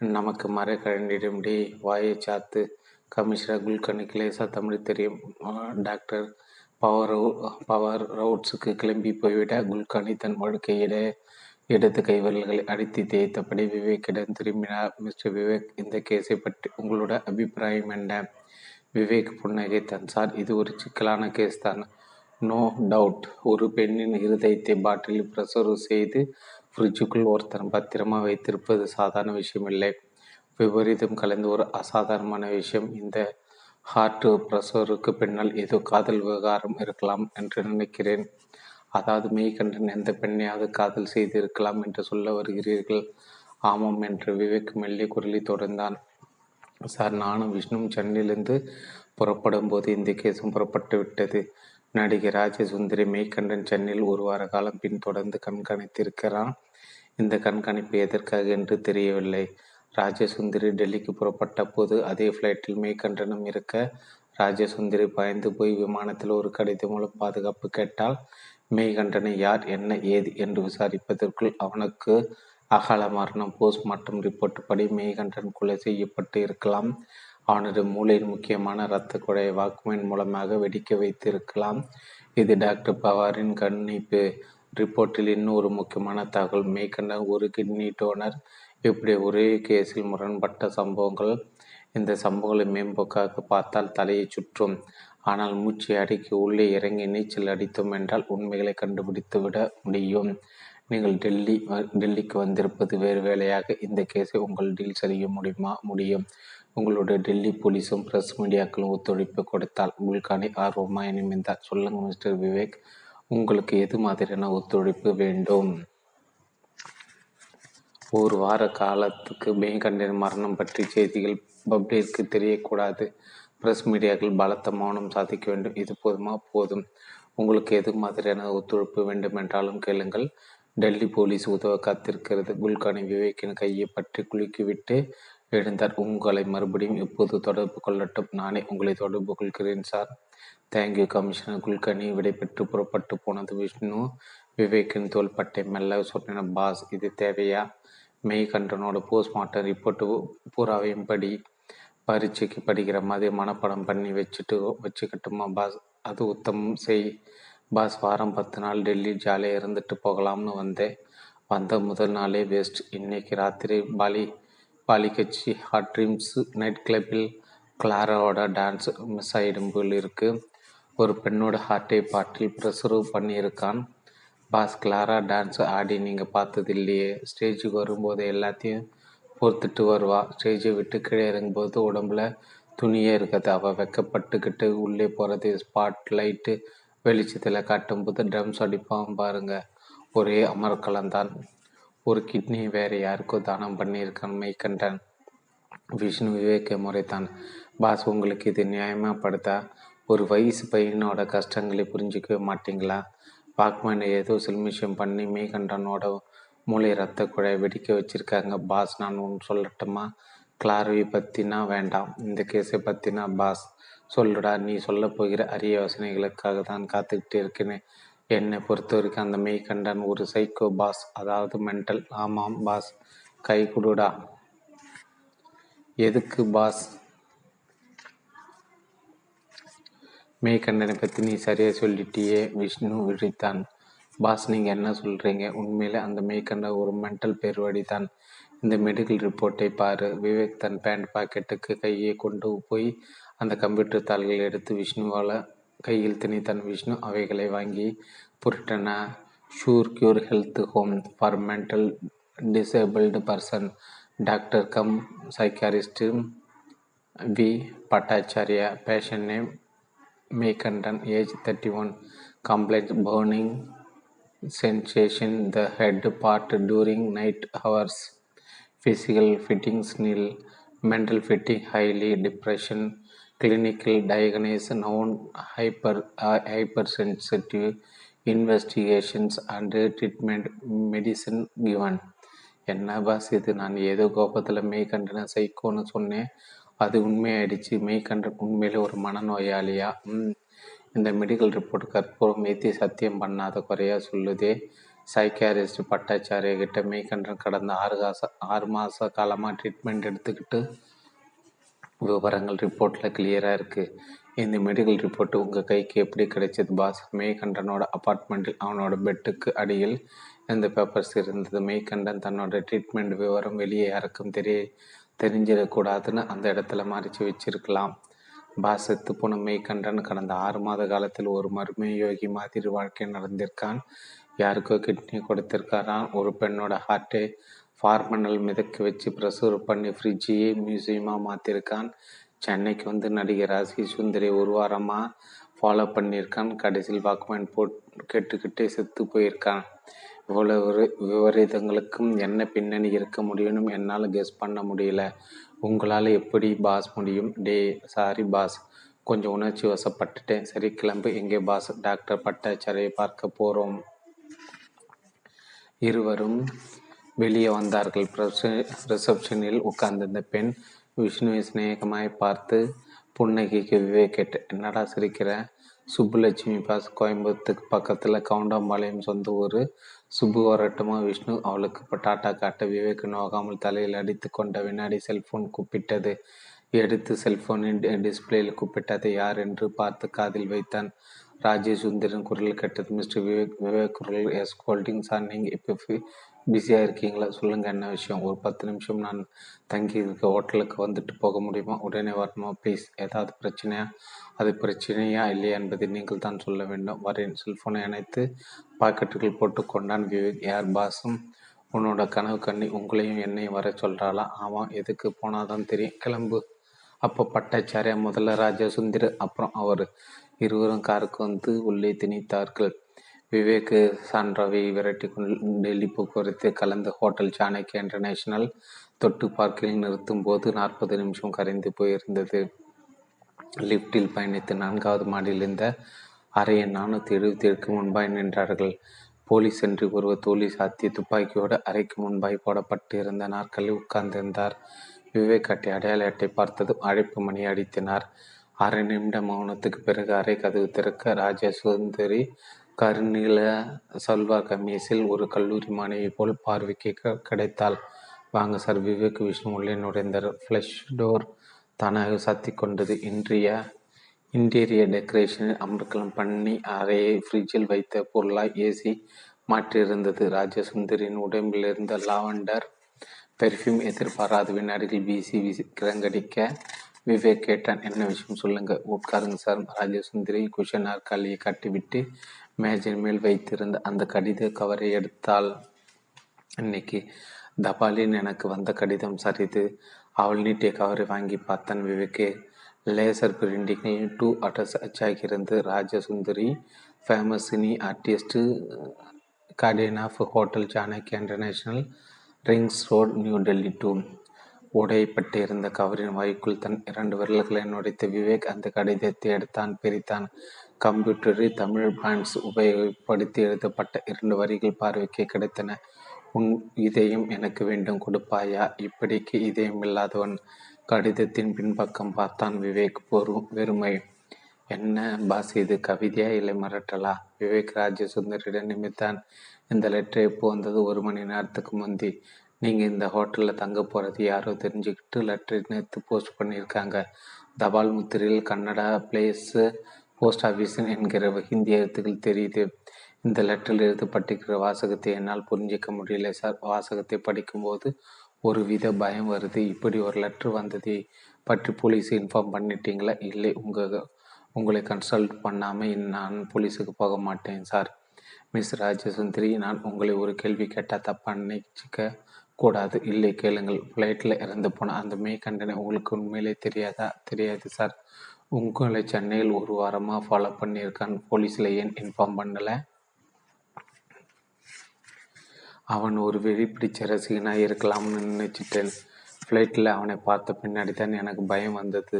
நமக்கு மறை கழண்டிடும் டி வாயை சாத்து. கமிஷனர் குல்கனுக்கு லேசாக தமிழ் தெரியும். டாக்டர் பவர் பவர் ரவுட்ஸுக்கு கிளம்பி போய்விட குல்கனி தன் வாழ்க்கையிட இடது கைவல்களை அடித்து தேய்த்தபடி விவேக்கிடம் திரும்பினார். மிஸ்டர் விவேக் இந்த கேஸை பற்றி உங்களோட அபிப்பிராயம் என்ன? விவேக் புன்னகைத்தான் சார் இது ஒரு சிக்கலான கேஸ் தான். நோ டவுட் ஒரு பெண்ணின் இருதயத்தை பாட்டிலில் பிரசர்வ் செய்து ஃப்ரிட்ஜுக்குள் ஒருத்தன் பத்திரமா வைத்திருப்பது சாதாரண விஷயமில்லை. விபரீதம் கலந்து ஒரு அசாதாரணமான விஷயம். இந்த ஹார்ட் பிரசருக்கு பின்னால் ஏதோ காதல் விவகாரம் இருக்கலாம் என்று நினைக்கிறேன். அதாவது மெய்கண்டன் எந்த பெண்ணையாவது காதல் செய்திருக்கலாம் என்று சொல்ல வருகிறீர்கள். ஆமாம் என்று விவேக் மெல்லிய குரலில் தொடர்ந்தான். சார் நானும் விஷ்ணுவும் சென்னையிலிருந்து புறப்படும் போது இந்த கேஸும் புறப்பட்டு விட்டது. நடிகை ராஜசுந்தரி மெய்கண்டன் சென்னையில் ஒரு வார காலம் பின் தொடர்ந்து கண்காணித்திருக்கிறான். இந்த கண்காணிப்பு எதற்காக என்று தெரியவில்லை. ராஜசுந்தரி டெல்லிக்கு புறப்பட்ட போது அதே ஃப்ளைட்டில் மெய்கண்டனும் இருக்க ராஜசுந்தரி பயந்து போய் விமானத்தில் ஒரு கடிதம் மூலம் பாதுகாப்பு கேட்டால் மெய்கண்டனை யார் என்ன ஏது? என்று விசாரிப்பதற்குள் அவனுக்கு அகால மரணம் போஸ்ட் போஸ்ட்மார்ட்டம் ரிப்போர்ட் படி மெய்கண்டன் கொலை செய்யப்பட்டு இருக்கலாம். அவனது மூளையின் முக்கியமான இரத்த குழையை வாக்குமேன் மூலமாக வெடிக்க வைத்திருக்கலாம். இது டாக்டர் பவாரின் கண்ணிப்பு. ரிப்போர்ட்டில் இன்னும் ஒரு முக்கியமான தகவல் மேற்கண்ட ஒரு கிட்னி டோனர் இப்படி ஒரே கேஸில் முரண்பட்ட சம்பவங்கள் இந்த சம்பவங்களை மேம்போக்காக பார்த்தால் தலையை சுற்றும். ஆனால் மூச்சை அடக்கி உள்ளே இறங்கி நீச்சல் அடித்தோம் என்றால் உண்மைகளை கண்டுபிடித்து விட முடியும். நீங்கள் டெல்லி டெல்லிக்கு வந்திருப்பது வேறு வேலையாக இந்த கேஸை உங்கள் டீல் செய்ய முடியுமா? முடியும். உங்களுடைய டெல்லி போலீஸும் பிரஸ் மீடியாக்களும் ஒத்துழைப்பு கொடுத்தால் உங்களுக்கான ஆர்வமாக நிமிந்தார் சொல்லுங்க மிஸ்டர் விவேக். உங்களுக்கு எது மாதிரியான ஒத்துழைப்பு வேண்டும்? ஒரு வார காலத்துக்கு மேகண்டின் மரணம் பற்றி செய்திகள் பப்ளிக்கு தெரியக்கூடாது. பிரஸ் மீடியாக்கள் பலத்த மௌனம் சாதிக்க வேண்டும். இது போதுமா? போதும். உங்களுக்கு எது மாதிரியான ஒத்துழைப்பு வேண்டுமென்றாலும் கேளுங்கள். டெல்லி போலீஸ் உதவ காத்திருக்கிறது. குல்கானி விவேக்கின் கையை பற்றி குலுக்கிவிட்டு எழுந்தார். உங்களை மறுபடியும் இப்போது தொடர்பு கொள்ளட்டும்? நானே உங்களை தொடர்பு கொள்கிறேன் சார். தேங்க்யூ கமிஷனர் குல்கர்னி விடைபெற்று புறப்பட்டு போனது விஷ்ணு. விவேக்கின் தோள்பட்டை மெல்ல சொன்ன பாஸ் இது தேவையா? மெய் கண்டனோட போஸ்ட்மார்ட்டம் ரிப்போர்ட்டு பூராவையும் படி பரீட்சைக்கு படிக்கிற மாதிரி மனப்படம் பண்ணி வச்சுட்டு வச்சுக்கட்டுமா பாஸ்? அது உத்தமம். செய் பாஸ் வாரம் பத்து நாள் டெல்லி ஜாலியாக இருந்துட்டு போகலாம்னு வந்தேன். வந்த முதல் நாளே வேஸ்ட் இன்னைக்கு ராத்திரி பாலி பாலி கட்சி ஹாட் ட்ரீம்ஸ் நைட் கிளப்பில் கிளாராவோட டான்ஸ் மிஸ் ஆகிடும் போல் இருக்குது ஒரு பெண்ணோட ஹார்ட்டை பாட்டில் ப்ரெசர்வ் பண்ணியிருக்கான். பாஸ் கிளாரா டான்ஸ் ஆடி நீங்கள் பார்த்தது இல்லையே. ஸ்டேஜுக்கு வரும்போது எல்லாத்தையும் பொறுத்துட்டு வருவா. ஸ்டேஜை விட்டு கீழே இறங்கும்போது உடம்புல துணியே இருக்காது. அவள் வெக்கப்பட்டுக்கிட்டு உள்ளே போகிறது ஸ்பாட் லைட்டு வெளிச்சத்தில் காட்டும்போது ட்ரம்ஸ் அடிப்பான் பாருங்க. ஒரே அமர்கலந்தான் ஒரு கிட்னி வேற யாருக்கோ தானம் பண்ணியிருக்கான் மைக்கண்டன் விஷ்ணு விவேக முறைத்தான் பாஸ் உங்களுக்கு இது நியாயமாக படுத்தா ஒரு வயசு பையனோட கஷ்டங்களை புரிஞ்சிக்கவே மாட்டீங்களா? வாக்மேனை ஏதோ சில்மிஷம் பண்ணி மீகண்டனோட மூளை ரத்த குழாய் வெடிக்க வச்சிருக்காங்க. பாஸ் நான் ஒன்று சொல்லட்டுமா? கிளாரவி பற்றினா வேண்டாம். இந்த கேஸை பற்றினா பாஸ் சொல்லுடா நீ சொல்ல போகிற அரிய யோசனைகளுக்காக தான் காத்துக்கிட்டு இருக்கேன்னு என்னை பொறுத்த வரைக்கும் அந்த மெய்கண்டன் ஒரு சைக்கோ பாஸ் அதாவது மென்டல் ஆமாம் பாஸ். கை கொடுடா. எதுக்கு பாஸ்? மேய்கண்டனை பற்றி நீ சரியாக சொல்லிட்டியே விஷ்ணு விழித்தான். பாஸ் நீங்கள் என்ன சொல்கிறீங்க உண்மையில் அந்த மேய்கண்ட ஒரு மென்டல் பேர்வடி தான் இந்த மெடிக்கல் ரிப்போர்ட்டை பாரு. விவேக் தன் பேண்ட் பாக்கெட்டுக்கு கையை கொண்டு போய் அந்த கம்ப்யூட்டர் தாள்கள் எடுத்து விஷ்ணுவால் கையில் திணித்தான். விஷ்ணு அவைகளை வாங்கி புரட்டன sure cure health home for mental disabled person doctor cum psychiatrist V Bhattacharya patient name Meikandan age thirty one complaint burning sensation the head part during night hours physical fittings nil mental fitting highly depression clinical diagnosis known hyper uh, hypersensitive investigations and treatment medicine given என்ன boss இது நான் ஏதோ கோபத்தில் மெய் கண்டன சைக்கோன்னு சொன்னேன் அது உண்மையாயிடுச்சு. மெய் கண்டன் உண்மையிலே ஒரு மனநோயாளியா? ம். இந்த மெடிக்கல் ரிப்போர்ட் கற்பூரம் ஏற்றி சத்தியம் பண்ணாத குறையா சொல்லுதே. சைக்கியாரிஸ்ட் பட்டாச்சாரிய கிட்ட மெய்கண்டன் கடந்த ஆறு காச ஆறு மாத காலமாக ட்ரீட்மெண்ட் எடுத்துக்கிட்டு விவரங்கள் ரிப்போர்ட்டில் கிளியராக இருக்குது இந்த மெடிக்கல் ரிப்போர்ட் உங்கள் கைக்கு எப்படி கிடைச்சது பாஸ் மெய்கண்டனோட அப்பார்ட்மெண்ட்டில் அவனோட பெட்டுக்கு அடியில் இந்த பேப்பர்ஸ் இருந்தது? மெய்கண்டன் தன்னோட ட்ரீட்மெண்ட் விவரம் வெளியே யாருக்கும் தெரிய தெரிஞ்சிடக்கூடாதுன்னு அந்த இடத்துல மறைச்சி வச்சிருக்கலாம். பாசத்து புனமை கண்டன் கடந்த ஆறு மாத காலத்தில் ஒரு மருமை யோகி மாதிரி வாழ்க்கை நடந்திருக்கான். யாருக்கோ கிட்னி கொடுத்திருக்காரான் ஒரு பெண்ணோட ஹார்ட்டை ஃபார்மனல் மிதக்க வச்சு ப்ரெஷர் பண்ணி ஃப்ரிட்ஜையே மியூசியமாக மாற்றிருக்கான் சென்னைக்கு வந்து நடிகர் ராசி சுந்தரி ஒரு வாரமாக ஃபாலோ பண்ணியிருக்கான் கடைசியில் வாக்குமேன் போட் கேட்டுக்கிட்டே செத்து போயிருக்கான். இவ்வளவு விபரீதங்களுக்கும் என்ன பின்னணி இருக்க முடியும்னு என்னால் கெஸ் பண்ண முடியல. உங்களால் எப்படி பாஸ் முடியும்? டே சாரி பாஸ் கொஞ்சம் உணர்ச்சி வசப்பட்டுட்டேன். சரி கிளம்பு. எங்கே பாஸ் டாக்டர் பட்டாச்சாரியை பார்க்க போகிறோம் இருவரும் வெளியே வந்தார்கள். ரிசப்ஷனில் உட்கார்ந்திருந்த பெண் விஷ்ணுவை சிநேகமாய் பார்த்து புன்னகைக்கு விவேக் கேட்டு என்னடா சிரிக்கிற? சுப்புலட்சுமி பாஸ் கோயம்புத்தூருக்கு பக்கத்தில் கவுண்டம்பாளையம் சொந்த ஊர். சுப்பு வரட்டுமா விஷ்ணு அவளுக்கு டாட்டா காட்ட விவேக் நோகாமல் தலையில் அடித்து கொண்ட வினாடி செல்போன் கூப்பிட்டது. எடுத்து செல்போனின் டிஸ்பிளேயில் கூப்பிட்டதை யார் என்று பார்த்து காதில் வைத்தான். ராஜேஷ் சுந்தரன் குரல் கேட்டது. மிஸ்டர் விவேக் விவேக் குரல் எஸ் கோல்டிங் சார் நீங்கள் இப்போ பிஸியாக இருக்கீங்களா? சொல்லுங்கள் என்ன விஷயம்? ஒரு பத்து நிமிஷம் நான் தங்கி இருக்க ஹோட்டலுக்கு வந்துட்டு போக முடியுமா? உடனே வரணுமா? ப்ளீஸ் ஏதாவது பிரச்சனையா? அது பிரச்சனையா இல்லையா என்பதை நீங்கள் தான் சொல்ல வேண்டும். வரேன். செல்ஃபோனை அணைத்து பாக்கெட்டுகள் போட்டு கொண்டான் விவேக். ஏர் பாஸும்? உன்னோட கனவு கண்ணி உங்களையும் என்னையும் வர சொல்கிறாளா ஆமாம் எதுக்கு போனாதான் தெரியும். கிளம்பு. அப்போ பட்டாச்சாரியா முதல்ல ராஜா சுந்தர் அப்புறம் அவர் இருவரும் காருக்கு வந்து உள்ளே திணித்தார்கள். விவேக் சான்றாவை விரட்டி கொண்டு டெல்லி போக்குவரத்து கலந்த ஹோட்டல் சாணக்கிய இன்டர்நேஷனல் தொட்டு பார்க்கில் நிறுத்தும் போது நாற்பது நிமிஷம் கரைந்து போயிருந்தது. லிப்டில் பயணித்து நான்காவது மாடியில் இருந்த அறையை நானூற்றி எழுபத்தி ஏழுக்கு முன்பாய் நின்றார்கள். போலீஸ் என்று ஒருவர் தோழி சாத்திய துப்பாக்கியோடு அறைக்கு முன்பாய் போடப்பட்டு இருந்த நாற்களில் உட்கார்ந்திருந்தார். விவேக் அட்டை அடையாள அட்டை பார்த்ததும் அழைப்பு மணி அடித்தினார். அரை நிமிட மௌனத்துக்கு பிறகு அறை கதவு திறக்க ராஜா சுந்தரி கருநில சல்வார் கமீஸில் ஒரு கல்லூரி மாணவி போல் பார்வைக்கு கிடைத்தாள். வாங்க சார். விவேக் விஷ்ணு உள்ளே நுழைந்தார். ஃப்ளஷ் டோர் தானாக சாத்தி கொண்டது. இன்றைய இன்டீரியர் டெக்கரேஷனில் அமர்க்கலம் பண்ணி அறையை ஃப்ரிட்ஜில் வைத்த பொருளாய் ஏசி மாற்றியிருந்தது. ராஜசுந்தரின் உடம்பில் இருந்த லாவண்டர் பெர்ஃப்யூம் எதிர்பாராத வினாடிகள் வீசி வீசி கிரங்கடிக்க விவேக் கேட்டான். என்ன விஷயம்? சொல்லுங்க. உட்காருங்க சார். ராஜசுந்தரி குஷன் காலியை கட்டிவிட்டு மேஜின் மேல் வைத்திருந்த அந்த கடித கவரை எடுத்தாள் இன்னைக்கு தபாலின் எனக்கு வந்த கடிதம் சரிது அவள் நீட்டிய கவரை வாங்கி பார்த்தான் விவேக்கே. லேசர் பிரிண்டிங்கில் to address அச்சாகியிருந்து Rajasundari famous cine artist guardian of hotel Janaki international rings road new Delhi two உடைப்பட்டிருந்த கவரின் வாய்க்குள் தன் இரண்டு விரல்களை நுழைத்த விவேக் அந்த கடிதத்தை எடுத்தான் பிரித்தான். கம்ப்யூட்டரில் தமிழ் பிராண்ட்ஸ் உபயோகப்படுத்தி எழுதப்பட்ட இரண்டு வரிகள் பார்வைக்கு கிடைத்தன. உன் இதயம் எனக்கு வேண்டும் கொடுப்பாயா? இப்படிக்கு இதயம் இல்லாதவன் கடிதத்தின் பின்பக்கம் பார்த்தான் விவேக். பொறு வெறுமை. என்ன பாஸ் இது கவிதையா இல்லை மிரட்டலா விவேக் ராஜசுந்தரிடம் நிமித்தான் இந்த லெட்டர் எப்போ வந்தது? ஒரு மணி நேரத்துக்கு முந்தி. நீங்கள் இந்த ஹோட்டலில் தங்க போகிறது யாரோ தெரிஞ்சுக்கிட்டு லெட்டர் நேற்று போஸ்ட் பண்ணியிருக்காங்க. தபால் முத்திரையில் கன்னடா பிளேஸு போஸ்ட் ஆஃபீஸ் என்கிற ஹிந்தி எழுத்துக்கள் தெரியுது. இந்த லெட்டரில் எழுதப்பட்டிருக்கிற வாசகத்தை என்னால் புரிஞ்சிக்க முடியல சார். வாசகத்தை படிக்கும்போது ஒரு வித பயம் வருது. இப்படி ஒரு லெட்ரு வந்ததை பற்றி போலீஸ் இன்ஃபார்ம் பண்ணிட்டீங்களா? இல்லை உங்கள் உங்களை கன்சல்ட் பண்ணாமல் நான் போலீஸுக்கு போக மாட்டேன் சார். மிஸ் ராஜசுந்தரி நான் உங்களை ஒரு கேள்வி கேட்டால் தப்பாக நினைச்சிக்க கூடாது. இல்லை கேளுங்கள். ஃப்ளைட்டில் இறந்து போன அந்த மே கண்டனை உங்களுக்கு உண்மையிலே தெரியாதா? தெரியாது சார். உங்களை சென்னையில் ஒரு வாரமாக ஃபாலோ பண்ணியிருக்கான் போலீஸில் ஏன் இன்ஃபார்ம் பண்ணலை? அவன் ஒரு வெறி பிடிச்ச ரசிகனாக இருக்கலாம்னு நினச்சிட்டேன். ஃப்ளைட்டில் அவனை பார்த்த பின்னாடி தான் எனக்கு பயம் வந்தது.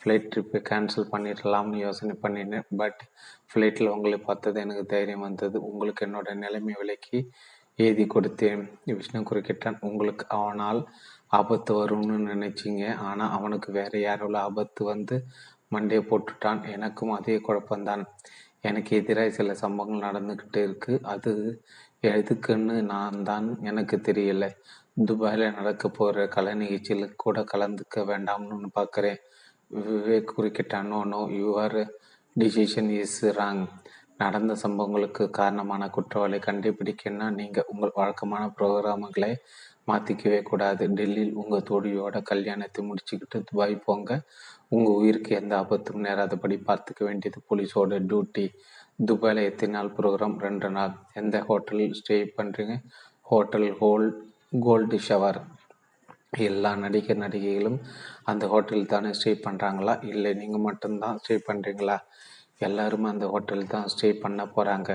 ஃப்ளைட் ட்ரிப்பை கேன்சல் பண்ணிடலாம்னு யோசனை பண்ணினேன். பட் ஃப்ளைட்டில் உங்களை பார்த்தது எனக்கு தைரியம் வந்தது. உங்களுக்கு என்னோட நிலைமை விலைக்கு எழுதி கொடுத்தேன். விஷ்ணு குறுக்கிட்டான். உங்களுக்கு அவனால் ஆபத்து வரும்னு நினைச்சிங்க. ஆனால் அவனுக்கு வேற யாரோட ஆபத்து வந்து மண்டையை போட்டுட்டான். எனக்கும் அதே குழப்பம்தான். எனக்கு எதிராக சில சம்பவங்கள் நடந்துக்கிட்டு இருக்கு. அது எதுக்குன்னு நான் தான் எனக்கு தெரியல. துபாயில் நடக்க போகிற கலை நிகழ்ச்சியில் கூட கலந்துக்க வேண்டாம்னு பார்க்குறேன் Vivek குறுக்கிட்டான். No no your decision is wrong நடந்த சம்பவங்களுக்கு காரணமான குற்றவாளி கண்டுபிடிக்கணும்னா நீங்கள் உங்கள் வழக்கமான ப்ரோக்ராமுகளை மாற்றிக்கவே கூடாது. டெல்லியில் உங்கள் தோழியோட கல்யாணத்தை முடிச்சுக்கிட்டு துபாய் போங்க. உங்கள் உயிருக்கு எந்த ஆபத்தும் நேராதபடி பார்த்துக்க வேண்டியது போலீஸோட டியூட்டி துபாயில் எத்தனை நாள் ப்ரோக்ராம் ரெண்டு நாள். எந்த ஹோட்டலில் ஸ்டே பண்ணுறீங்க ஹோட்டல் ஹோல் கோல்டு ஷவர் எல்லா நடிகர் நடிகைகளும் அந்த ஹோட்டலில் தானே ஸ்டே பண்ணுறாங்களா இல்லை நீங்கள் மட்டும்தான் ஸ்டே பண்ணுறீங்களா எல்லாரும் அந்த ஹோட்டலில் தான் ஸ்டே பண்ண போகிறாங்க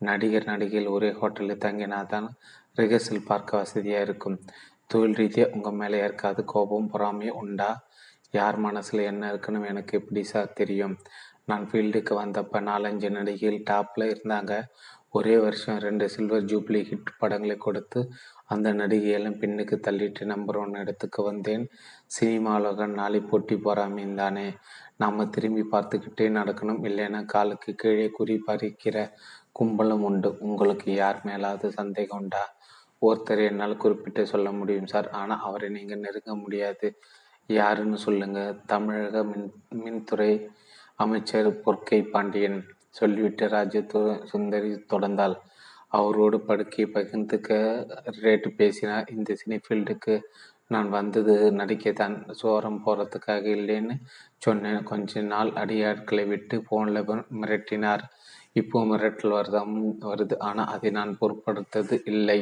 நடிகர் நடிகைகள் ஒரே ஹோட்டலில் தங்கினா தான் ரிகர்சல் பார்க்க வசதியாக இருக்கும். தொழில் ரீதியாக உங்கள் மேலே யாருக்காவது கோபம் பொறாமையும் உண்டா? யார் மனசில் என்ன இருக்குன்னு எனக்கு எப்படி சார் தெரியும்? நான் ஃபீல்டுக்கு வந்தப்போ நாலஞ்சு நடிகைகள் டாப்பில் இருந்தாங்க. ஒரே வருஷம் ரெண்டு சில்வர் ஜூப்ளி ஹிட் படங்களை கொடுத்து அந்த நடிகையெல்லாம் பின்னுக்கு தள்ளிட்டு நம்பர் ஒன் இடத்துக்கு வந்தேன். சினிமா உலகம் நாளை போட்டி போகாமையும் தானே. நாம் திரும்பி பார்த்துக்கிட்டே நடக்கணும். இல்லைன்னா காலுக்கு கீழே குறி பறிக்கிற கும்பலும் உண்டு. உங்களுக்கு யார் மேலாவது சந்தேகம் உண்டா? ஒருத்தர் என்னால் குறிப்பிட்டு சொல்ல முடியும் சார். ஆனால் அவரை நீங்கள் நெருங்க முடியாது. யாருன்னு சொல்லுங்க. தமிழக மின் மின்துறை அமைச்சர் பொற்கை பாண்டியன் சொல்லிவிட்டு ராஜ சுந்தரி தொடர்ந்தாள் அவரோடு படுக்கை பகிர்ந்துக்க ரேட்டு பேசினார். இந்த சினிஃபீல்டுக்கு நான் வந்தது நடிக்கத்தான். சோரம் போகிறதுக்காக இல்லைன்னு சொன்னேன். கொஞ்ச நாள் அடியாட்களை விட்டு ஃபோனில் மிரட்டினார். இப்போ மிரட்டல் வருதம் வருது. ஆனால் அதை நான் பொருட்படுத்தது இல்லை.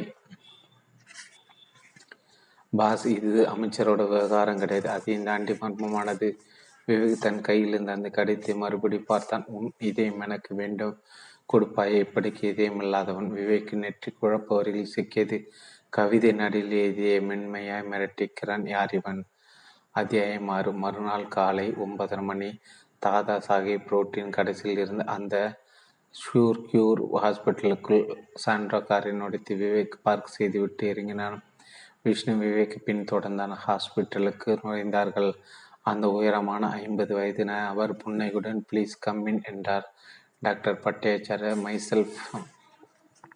பாஸ் இது அமைச்சரோட விவகாரம் கிடையாது. அதையும் தாண்டி மர்மமானது. விவேக் தன் கையில் இருந்த அந்த கடிதத்தை மறுபடி பார்த்தான். உன் இதயம் எனக்கு வேண்டும். கொடுப்பாயை. இப்படிக்கு இதயம் இல்லாதவன் விவேக் நெற்றி குழப்பவரில் சிக்கியது. கவிதை நடில் எழுதிய மென்மையாய் மிரட்டிக்கிறான் யார் இவன்? அத்தியாயம் ஆறு. மறுநாள் காலை ஒன்பதரை மணி. தாதா சாஹிப் ரோட்டின் கடைசியில் இருந்து அந்த ஷூர் கியூர் ஹாஸ்பிட்டலுக்குள் சாண்ட்ரா காரை நொடித்து விவேக் பார்க் செய்துவிட்டு இறங்கினான். விஷ்ணு விவேக் பின் தொடர்ந்தான் ஹாஸ்பிட்டலுக்கு நுழைந்தார்கள். அந்த உயரமான ஐம்பது வயதின அவர் புன்னையுடன் ப்ளீஸ் கம்மின் என்றார். Doctor Bhattacharya myself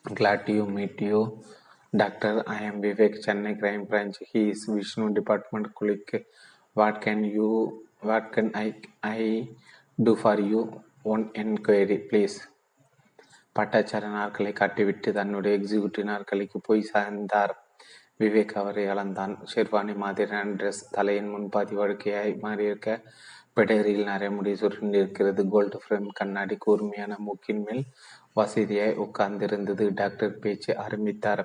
glad you meet you doctor I am Vivek Chennai crime branch he is Vishnu department குளிக்கு what can you what can I I do for you one enquiry please Bhattacharya நாட்களை காட்டிவிட்டு தன்னுடைய executive ஆட்களுக்கு போய் சார்ந்தார் விவேக் அவரை அளந்தான் ஷெர்வானி மாதிரியான dress தலையின் முன்பாதி வழுக்கையாய் மாறியிருக்க பெடரியில் நரைமுடி சுருண்டிருக்கிறது gold frame கண்ணாடி கூர்மையான மூக்கின் மேல் வசதியாய் உட்கார்ந்திருந்தது. டாக்டர் பேச்சு ஆரம்பித்தார்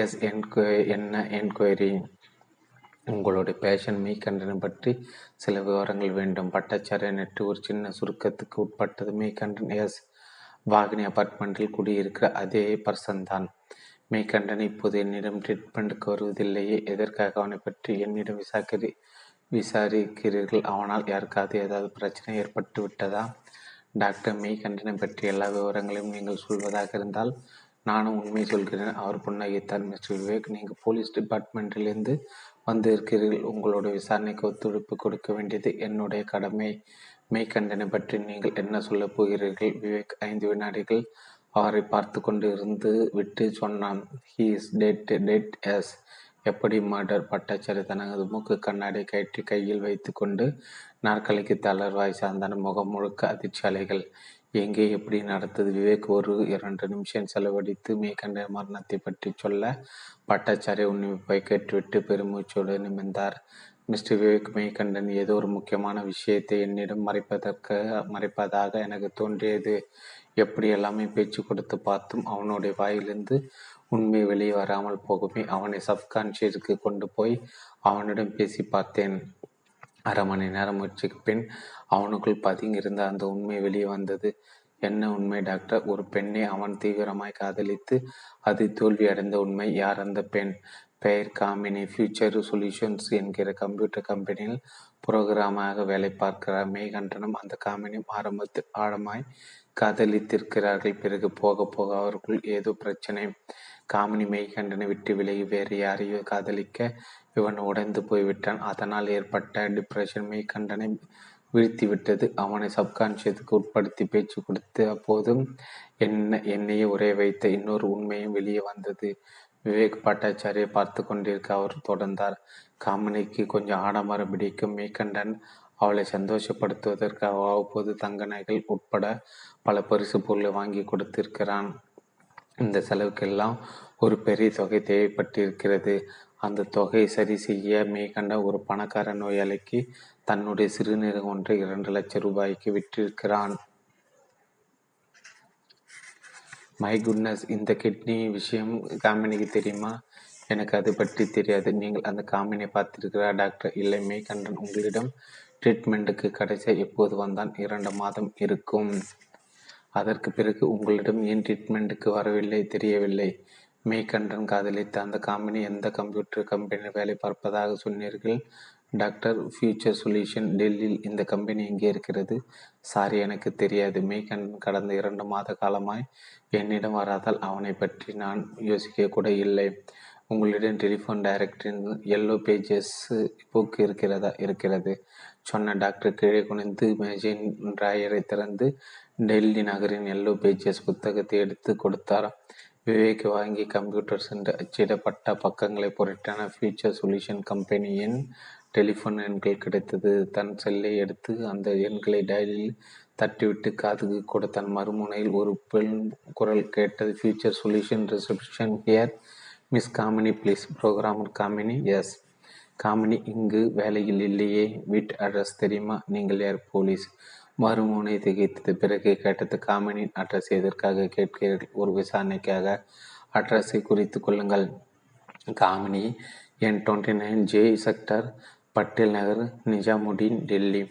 எஸ் என்கொ என்ன என்கொயரி உங்களுடைய பேஷன் மெய்கண்டனை பற்றி சில விவரங்கள் வேண்டும். பட்டாச்சாரிய நெட்டு ஒரு சின்ன சுருக்கத்துக்கு உட்பட்டது. மெய்கண்டன் எஸ் வாகினி அபார்ட்மெண்ட்டில் குடியிருக்கிற அதே பர்சன் தான். மெய்கண்டன் இப்போது என்னிடம் ட்ரீட்மெண்ட்டுக்கு வருவதில்லையே. எதற்காக அவனை பற்றி என்னிடம் விசாரி விசாரிக்கிறீர்கள்? அவனால் யாருக்காவது ஏதாவது பிரச்சனை ஏற்பட்டு விட்டதா டாக்டர் மெய்கண்டனை பற்றி எல்லா விவரங்களையும் நீங்கள் சொல்வதாக இருந்தால் நானும் உண்மை சொல்கிறேன். அவர் புன்னகைத்தார் மிஸ்டர் விவேக். நீங்கள் போலீஸ் டிபார்ட்மெண்ட்டிலிருந்து வந்திருக்கிறீர்கள். உங்களோட விசாரணைக்கு ஒத்துழைப்பு கொடுக்க வேண்டியது என்னுடைய கடமை. மெய்கண்டனை பற்றி நீங்கள் என்ன சொல்லப் போகிறீர்கள்? விவேக் ஐந்து வினாடிகள் அவரை பார்த்து கொண்டு இருந்து விட்டு சொன்னான். He is dead dead yes எப்படி மர்டர் பட்டாச்சாரி தனது மூக்கு கண்ணாடி கயிற்று கையில் வைத்துக்கொண்டு நாற்காலிக்கு தளர்வாய் சார்ந்தான முகம் முழுக்க அதிர்ச்சி அலைகள். எங்கே எப்படி நடந்தது? விவேக் ஒரு இரண்டு நிமிஷம் செலவழித்து மேற்கண்ட மரணத்தை பற்றி சொல்ல பட்டாச்சாரி உன்னிப்பை கேட்டுவிட்டு பெருமூச்சோடு நிமிர்ந்தார். மிஸ்டர் விவேக் மேகண்டன் ஏதோ ஒரு முக்கியமான விஷயத்தை என்னிடம் மறைப்பதற்கு மறைப்பதாக எனக்கு தோன்றியது. எப்படி எல்லாமே பேச்சு கொடுத்து பார்த்தும் அவனுடைய வாயிலிருந்து உண்மை வெளியே வராமல் போகுமே அவனை சப்கான்ஷியஸுக்கு கொண்டு போய் அவனிடம் பேசி பார்த்தேன். அரை மணி நேரம் முயற்சிக்கு பின் அவனுக்குள் பதுங்கியிருந்த அந்த உண்மை வெளியே வந்தது. என்ன உண்மை டாக்டர்? ஒரு பெண்ணை அவன் தீவிரமாய் காதலித்து அது தோல்வி அடைந்த உண்மை யார் அந்த பெண்? பெயர் காமினி ஃபியூச்சர் சொல்யூஷன்ஸ் என்கிற கம்ப்யூட்டர் கம்பெனியில் புரோகிராமாக வேலை பார்க்கிறார். மேகண்டனம் அந்த காமினியும் ஆரம்பத்தில் ஆழமாய் காதலித்திருக்கிறார்கள். பிறகு போக போக அவருக்குள் ஏதோ பிரச்சனை. காமினி மெய்கண்டனை விட்டு விலகி வேறு யாரையோ காதலிக்க இவன் உடைந்து போய்விட்டான். அதனால் ஏற்பட்ட டிப்ரெஷன் மெய்கண்டனை வீழ்த்திவிட்டது. அவனை சப்கான்ஷியத்துக்கு உட்படுத்தி பேச்சு கொடுத்த போதும் என்ன என்னையே உரைய வைத்த இன்னொரு உண்மையும் வெளியே வந்தது. விவேக் பட்டாச்சாரியை பார்த்து கொண்டிருக்க அவர் தொடர்ந்தார். காமினிக்கு கொஞ்சம் ஆடம்பரம் பிடிக்கும். மெய்கண்டன் அவளை சந்தோஷப்படுத்துவதற்கு அவ்வப்போது தங்க நகைகள் உட்பட பல பரிசு பொருளை வாங்கி கொடுத்திருக்கிறான். இந்த செலவுக்கெல்லாம் ஒரு பெரிய தொகை தேவைப்பட்டிருக்கிறது. அந்த தொகையை சரி செய்ய மேற்கண்ட ஒரு பணக்கார நோயாளிக்கு தன்னுடைய சிறுநீரகம் ஒன்றை இரண்டு லட்சம் ரூபாய்க்கு விற்றிருக்கிறான். மை குட்னஸ் இந்த கிட்னி விஷயம் காமினிக்கு தெரியுமா? எனக்கு அது பற்றி தெரியாது. நீங்கள் அந்த காமினியை பார்த்திருக்கிறா டாக்டர்? இல்லை மேய்கண்டன் உங்களிடம் ட்ரீட்மெண்ட்டுக்கு கடைசியாக எப்போது வந்தான் இரண்டு மாதம் இருக்கும். அதற்கு பிறகு உங்களிடம் ஏன் ட்ரீட்மெண்ட்டுக்கு வரவில்லை தெரியவில்லை? மேய்கண்டன் காதலித்த அந்த கம்பெனி எந்த கம்ப்யூட்டர் கம்பெனியில் வேலை பார்ப்பதாக சொன்னீர்கள்? டாக்டர் ஃபியூச்சர் சொல்யூஷன் டெல்லியில் இந்த கம்பெனி எங்கே இருக்கிறது? சாரி எனக்கு தெரியாது. மேய்கண்டன் கடந்த இரண்டு மாத காலமாய் என்னிடம் வராதால் அவனை பற்றி நான் யோசிக்க கூட இல்லை. உங்களிடம் டெலிஃபோன் டைரக்டரின் எல்லோ பேஜஸ் புக் இருக்கிறதா? இருக்கிறது. சொன்ன டாக்டர் கீழே குனிந்து மேஜின் டிராயரை திறந்து டெல்லி நகரின் எல்லோ பேஜஸ் புத்தகத்தை எடுத்து கொடுத்தாராம் விவேக் வாங்கி கம்ப்யூட்டர் சென்று அச்சிடப்பட்ட பக்கங்களை பொருட்டான ஃபியூச்சர் சொல்யூஷன் கம்பெனியின் டெலிஃபோன் எண்கள் கிடைத்தது. தன் செல்லை எடுத்து அந்த எண்களை டயலில் தட்டிவிட்டு காதுக்கு கூட தன் மறுமுனையில் ஒரு பெண் குரல் கேட்டது. Future solution reception here miss Kamini please programmer Kamini yes Kamini இங்கு வேலையில் இல்லையே. வீட் அட்ரஸ் தெரியுமா? நீங்கள் யார்? போலீஸ். மறுமுனை திகைத்தது பிறகு கேட்டது காமினின் அட்ரஸ் எதற்காக கேட்கிறீர்கள்? ஒரு விசாரணைக்காக அட்ரஸை குறித்து கொள்ளுங்கள். Kamini N twenty nine J sector Patel Nagar Nizamuddin Delhi.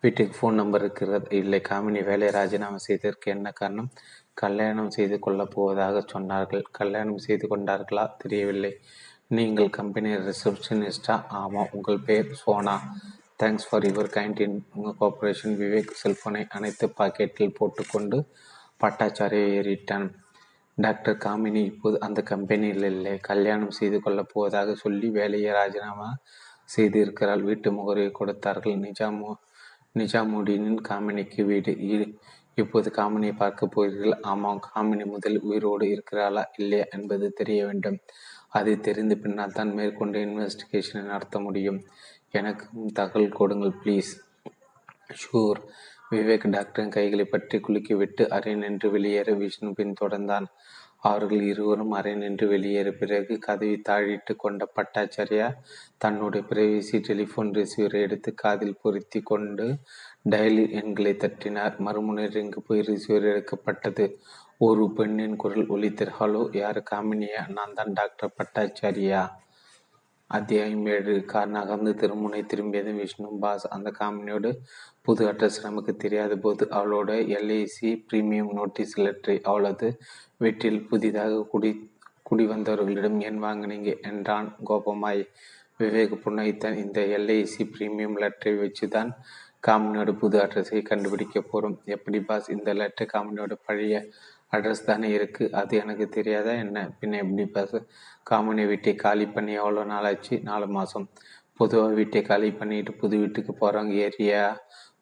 வீட்டுக்கு ஃபோன் நம்பர் இருக்கிறது. இல்லை காமினி வேலை ராஜினாமா செய்ததற்கு என்ன காரணம்? கல்யாணம் செய்து கொள்ளப் போவதாக சொன்னார்கள். கல்யாணம் செய்து கொண்டார்களா? தெரியவில்லை. நீங்கள் கம்பெனி ரிசப்ஷனிஸ்டா ஆமாம் உங்கள் பேர் Sona. Thanks for your kind in உங்கள் கோஆப்ரேஷன் விவேக் செல்ஃபோனை அனைத்து பாக்கெட்டில் போட்டுக்கொண்டு பட்டாச்சாரியை ஏறிட்டான். டாக்டர் காமினி இப்போது அந்த கம்பெனியில் இல்லை. கல்யாணம் செய்து கொள்ளப் போவதாக சொல்லி வேலையை ராஜினாமா செய்திருக்கிறாள். வீட்டு முகவரியை கொடுத்தார்கள். நிஜாமு நிஜாமுடீனின் காமினிக்கு வீடு. இப்போது காமினியை பார்க்க போகிறீர்கள். ஆமாம் காமினி முதல் உயிரோடு இருக்கிறாளா இல்லையா என்பது தெரிய வேண்டும். அதை தெரிந்த பின்னால் தான் மேற்கொண்டு இன்வெஸ்டிகேஷனை நடத்த முடியும். எனக்கும் தகவல் கொடுங்கள் ப்ளீஸ் ஷூர். விவேக் டாக்டரின் கைகளை பற்றி குலுக்கிவிட்டு அரை நின்று வெளியேற விஷ்ணு பின்தொடர்ந்தான் அவர்கள் இருவரும் அரை நின்று வெளியேற பிறகு கதவை தாழிட்டு கொண்ட பட்டாச்சாரியா தன்னுடைய பிரைவசி டெலிஃபோன் ரிசீவரை எடுத்து காதில் பொருத்தி கொண்டு டயலி எண்களை தட்டினார். மறுமுனை ரிங்கு போய் ரிசீவர் எடுக்கப்பட்டது? ஒரு பெண்ணின் குரல் ஒலித்தர் ஹலோ யார்? காமினியா நான் தான் டாக்டர் பட்டாச்சாரியா. அத்தியாயம் ஏழு. கார் நகர்ந்து திருமுனை திரும்பியதும் விஷ்ணு பாஸ். அந்த காமினியோடு புது அட்ரஸ் நமக்கு தெரியாத போது அவளோட எல்ஐசி பிரீமியம் நோட்டீஸ் லெட்டரை அவளது வீட்டில் புதிதாக குடி குடி வந்தவர்களிடம் ஏன் வாங்கினீங்க? என்றான். கோபமாய் விவேக் புன்னகைத்தான் இந்த எல்ஐசி பிரீமியம் லெட்டரை வச்சு தான் காமினியோட புது அட்ரஸை கண்டுபிடிக்க போகிறோம் எப்படி பாஸ்? இந்த லெட்டர் காமினியோட பழைய அட்ரஸ் தானே இருக்குது அது எனக்கு தெரியாதா என்ன? பின்ன எப்படி பாஸ் காமினி வீட்டை காலி பண்ணி எவ்வளோ நாள் ஆச்சு நாலு மாதம் பொதுவாக வீட்டை காலி பண்ணிட்டு புது வீட்டுக்கு போகிறவங்க ஏரியா?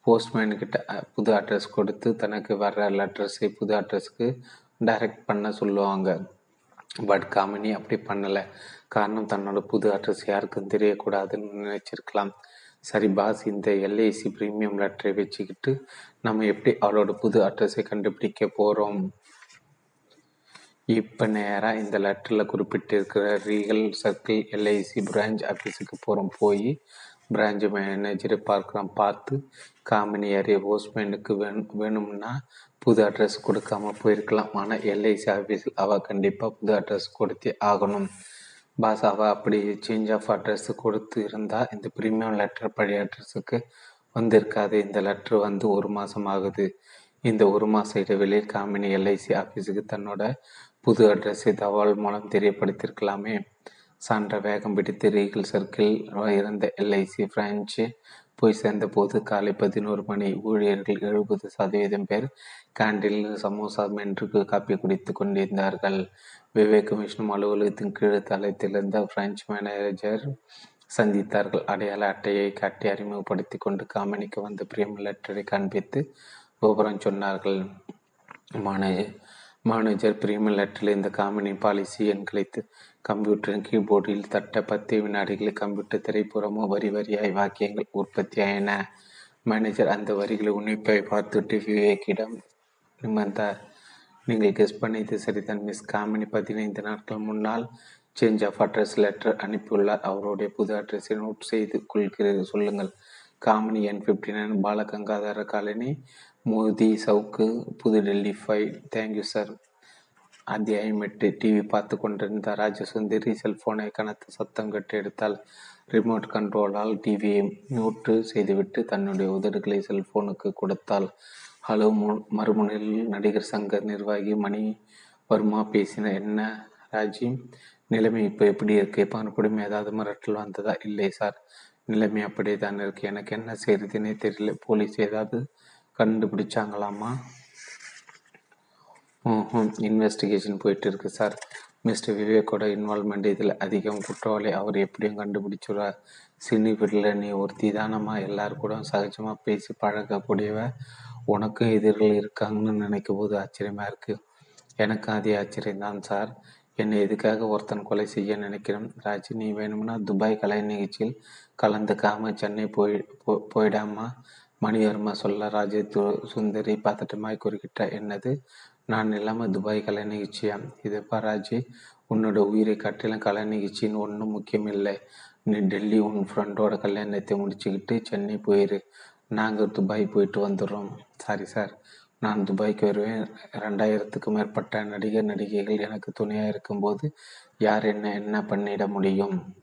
போஸ்ட்மேன்கிட்ட புது அட்ரஸ் கொடுத்து தனக்கு வர்ற லெட்டர்ஸை புது அட்ரஸ்க்கு டைரக்ட் பண்ண சொல்லுவாங்க. பட் காமினி அப்படி பண்ணலை. காரணம் தன்னோட புது அட்ரஸ் யாருக்கும் தெரியக்கூடாதுன்னு நினைச்சிருக்கலாம். சரி பாஸ் இந்த எல்ஐசி ப்ரீமியம் லெட்டரை வச்சுக்கிட்டு நம்ம எப்படி அவளோட புது அட்ரஸை கண்டுபிடிக்க போகிறோம் இப்போ நேராக இந்த லெட்டரில் குறிப்பிட்டிருக்கிற ரீகல் சர்க்கிள் எல்ஐசி பிரான்ச் ஆஃபீஸுக்கு போகிறோம் போய் பிரான்ச் மேனேஜரை பார்க்குறோம். பார்த்து காமினி ஏரிய போஸ்ட்மேனுக்கு வேணும் வேணும்னா புது அட்ரஸ் கொடுக்காம போயிருக்கலாம். ஆனால் எல்ஐசி ஆஃபீஸில் அவள் கண்டிப்பாக புது அட்ரஸ் கொடுத்தே ஆகணும். பாஸ் அவள் அப்படி சேஞ்ச் ஆஃப் அட்ரஸ் கொடுத்து இருந்தால் இந்த ப்ரீமியம் லெட்டர் பழைய அட்ரஸுக்கு வந்திருக்காது. இந்த லெட்ரு வந்து ஒரு மாதம் ஆகுது. இந்த ஒரு மாத இடைவெளியில் காமினி எல்ஐசி ஆஃபீஸுக்கு தன்னோட புது அட்ரஸை தபால் மூலம் தெரியப்படுத்தியிருக்கலாமே. சான்ற வேகம் பிடித்து ரீகல் சர்க்கிள் இருந்த எல்ஐசி பிரான்ச்சு போய் சேர்ந்தபோது காலை பதினோரு மணி. ஊழியர்கள் எழுபது சதவீதம் பேர் கேண்டீனில் சமோசா மென்றுக்கு காப்பி குடித்து கொண்டிருந்தார்கள். விவேக் விஷ்ணு அலுவலகத்தின் கீழ் தளத்திலிருந்த பிரெஞ்சு மேனேஜர் சந்தித்தார்கள். அடையாள அட்டையை காட்டி அறிமுகப்படுத்தி கொண்டு காமனிக்கு வந்த பிரியம் லெட்டரை காண்பித்து விவரம் சொன்னார்கள். மேனேஜர் மேனேஜர் பிரிமியம் லெட்டரில் இந்த காமினி பாலிசி எண்களை கம்ப்யூட்டரின் கீபோர்டில் தட்ட பத்து வினாடிகளில் கம்ப்யூட்டர் திரைப்புறமோ வரி வரியாய் வாக்கியங்கள் உற்பத்தியாயின மேனேஜர் அந்த வரிகளை உன்னிப்பை பார்த்துட்டு விவேக்கிடம் நிமிர்ந்தார். நீங்கள் கெஸ் பண்ணியது சரிதான் மிஸ் காமினி பதினைந்து நாட்கள் முன்னால் சேஞ்ச் ஆஃப் அட்ரஸ் லெட்டர் அனுப்பியுள்ளார். அவருடைய புது அட்ரஸை நோட் செய்து கொள்கிறீர்கள் சொல்லுங்கள். Kamini N fifty nine Balagangadhar colony Moti Chowk புதுடெல்லி ஃபைவ் தேங்க்யூ சார் அத்தியாயம் எட்டு. டிவி பார்த்து கொண்டிருந்த ராஜசுந்தரி. செல்போனை கனத்த சத்தம் கட்டு எடுத்தால் ரிமோட் கண்ட்ரோலால் டிவியை மியூட்டு செய்துவிட்டு தன்னுடைய உதடுகளை செல்போனுக்கு கொடுத்தால். ஹலோ மறுமுனையில் நடிகர் சங்க நிர்வாகி மணி வர்மா பேசின என்ன ராஜி? நிலைமை இப்போ எப்படி இருக்கு? மறுபடியும் ஏதாவது மிரட்டல் வந்ததா? இல்லை சார் நிலைமை அப்படியே தான் இருக்கு. எனக்கு என்ன செய்யறதுன்னே தெரியல. போலீஸ் ஏதாவது கண்டுபிடிச்சாங்களாமா இன்வெஸ்டிகேஷன் போயிட்டு இருக்கு சார். மிஸ்டர் விவேக்கோட இன்வால்மெண்ட் இதில் அதிகம் குற்றவாளி. அவர் எப்படியும் கண்டுபிடிச்சுடுவார் சினி வீட்டில் நீ ஒருத்தி தானம்மா. எல்லாரு கூட சகஜமாக பேசி பழகக்கூடியவ உனக்கும் எதிர்கள் இருக்காங்கன்னு நினைக்கும் போது ஆச்சரியமாக இருக்குது எனக்கும் அதே ஆச்சரியம்தான் சார். என்னை எதுக்காக ஒருத்தன் கொலை செய்ய நினைக்கிறேன்? ராஜி நீ வேணும்னா துபாய் கலை நிகழ்ச்சியில் கலந்துக்காமல் சென்னை போய் போயிடாமா மணிவர்மா சொல்ல ராஜே சுந்தரி பதட்டமாய் குறுக்கிட்ட என்னது? நான் இல்லாமல் துபாய் கலை நிகழ்ச்சியா? இது ராஜி? உன்னோட உயிரை கட்டிலும் கலை நிகழ்ச்சின்னு ஒன்றும் முக்கியமில்லை. நீ டெல்லி உன் ஃப்ரெண்டோட கல்யாணத்தை முடிச்சுக்கிட்டு சென்னை போயிரு. நாங்கள் துபாய் போயிட்டு வந்துடுறோம். சாரி சார் நான் துபாய்க்கு வருவேன். ரெண்டாயிரத்துக்கும் மேற்பட்ட நடிகர் நடிகைகள் எனக்கு துணையாக இருக்கும்போது யார் என்ன என்ன பண்ணிட முடியும்?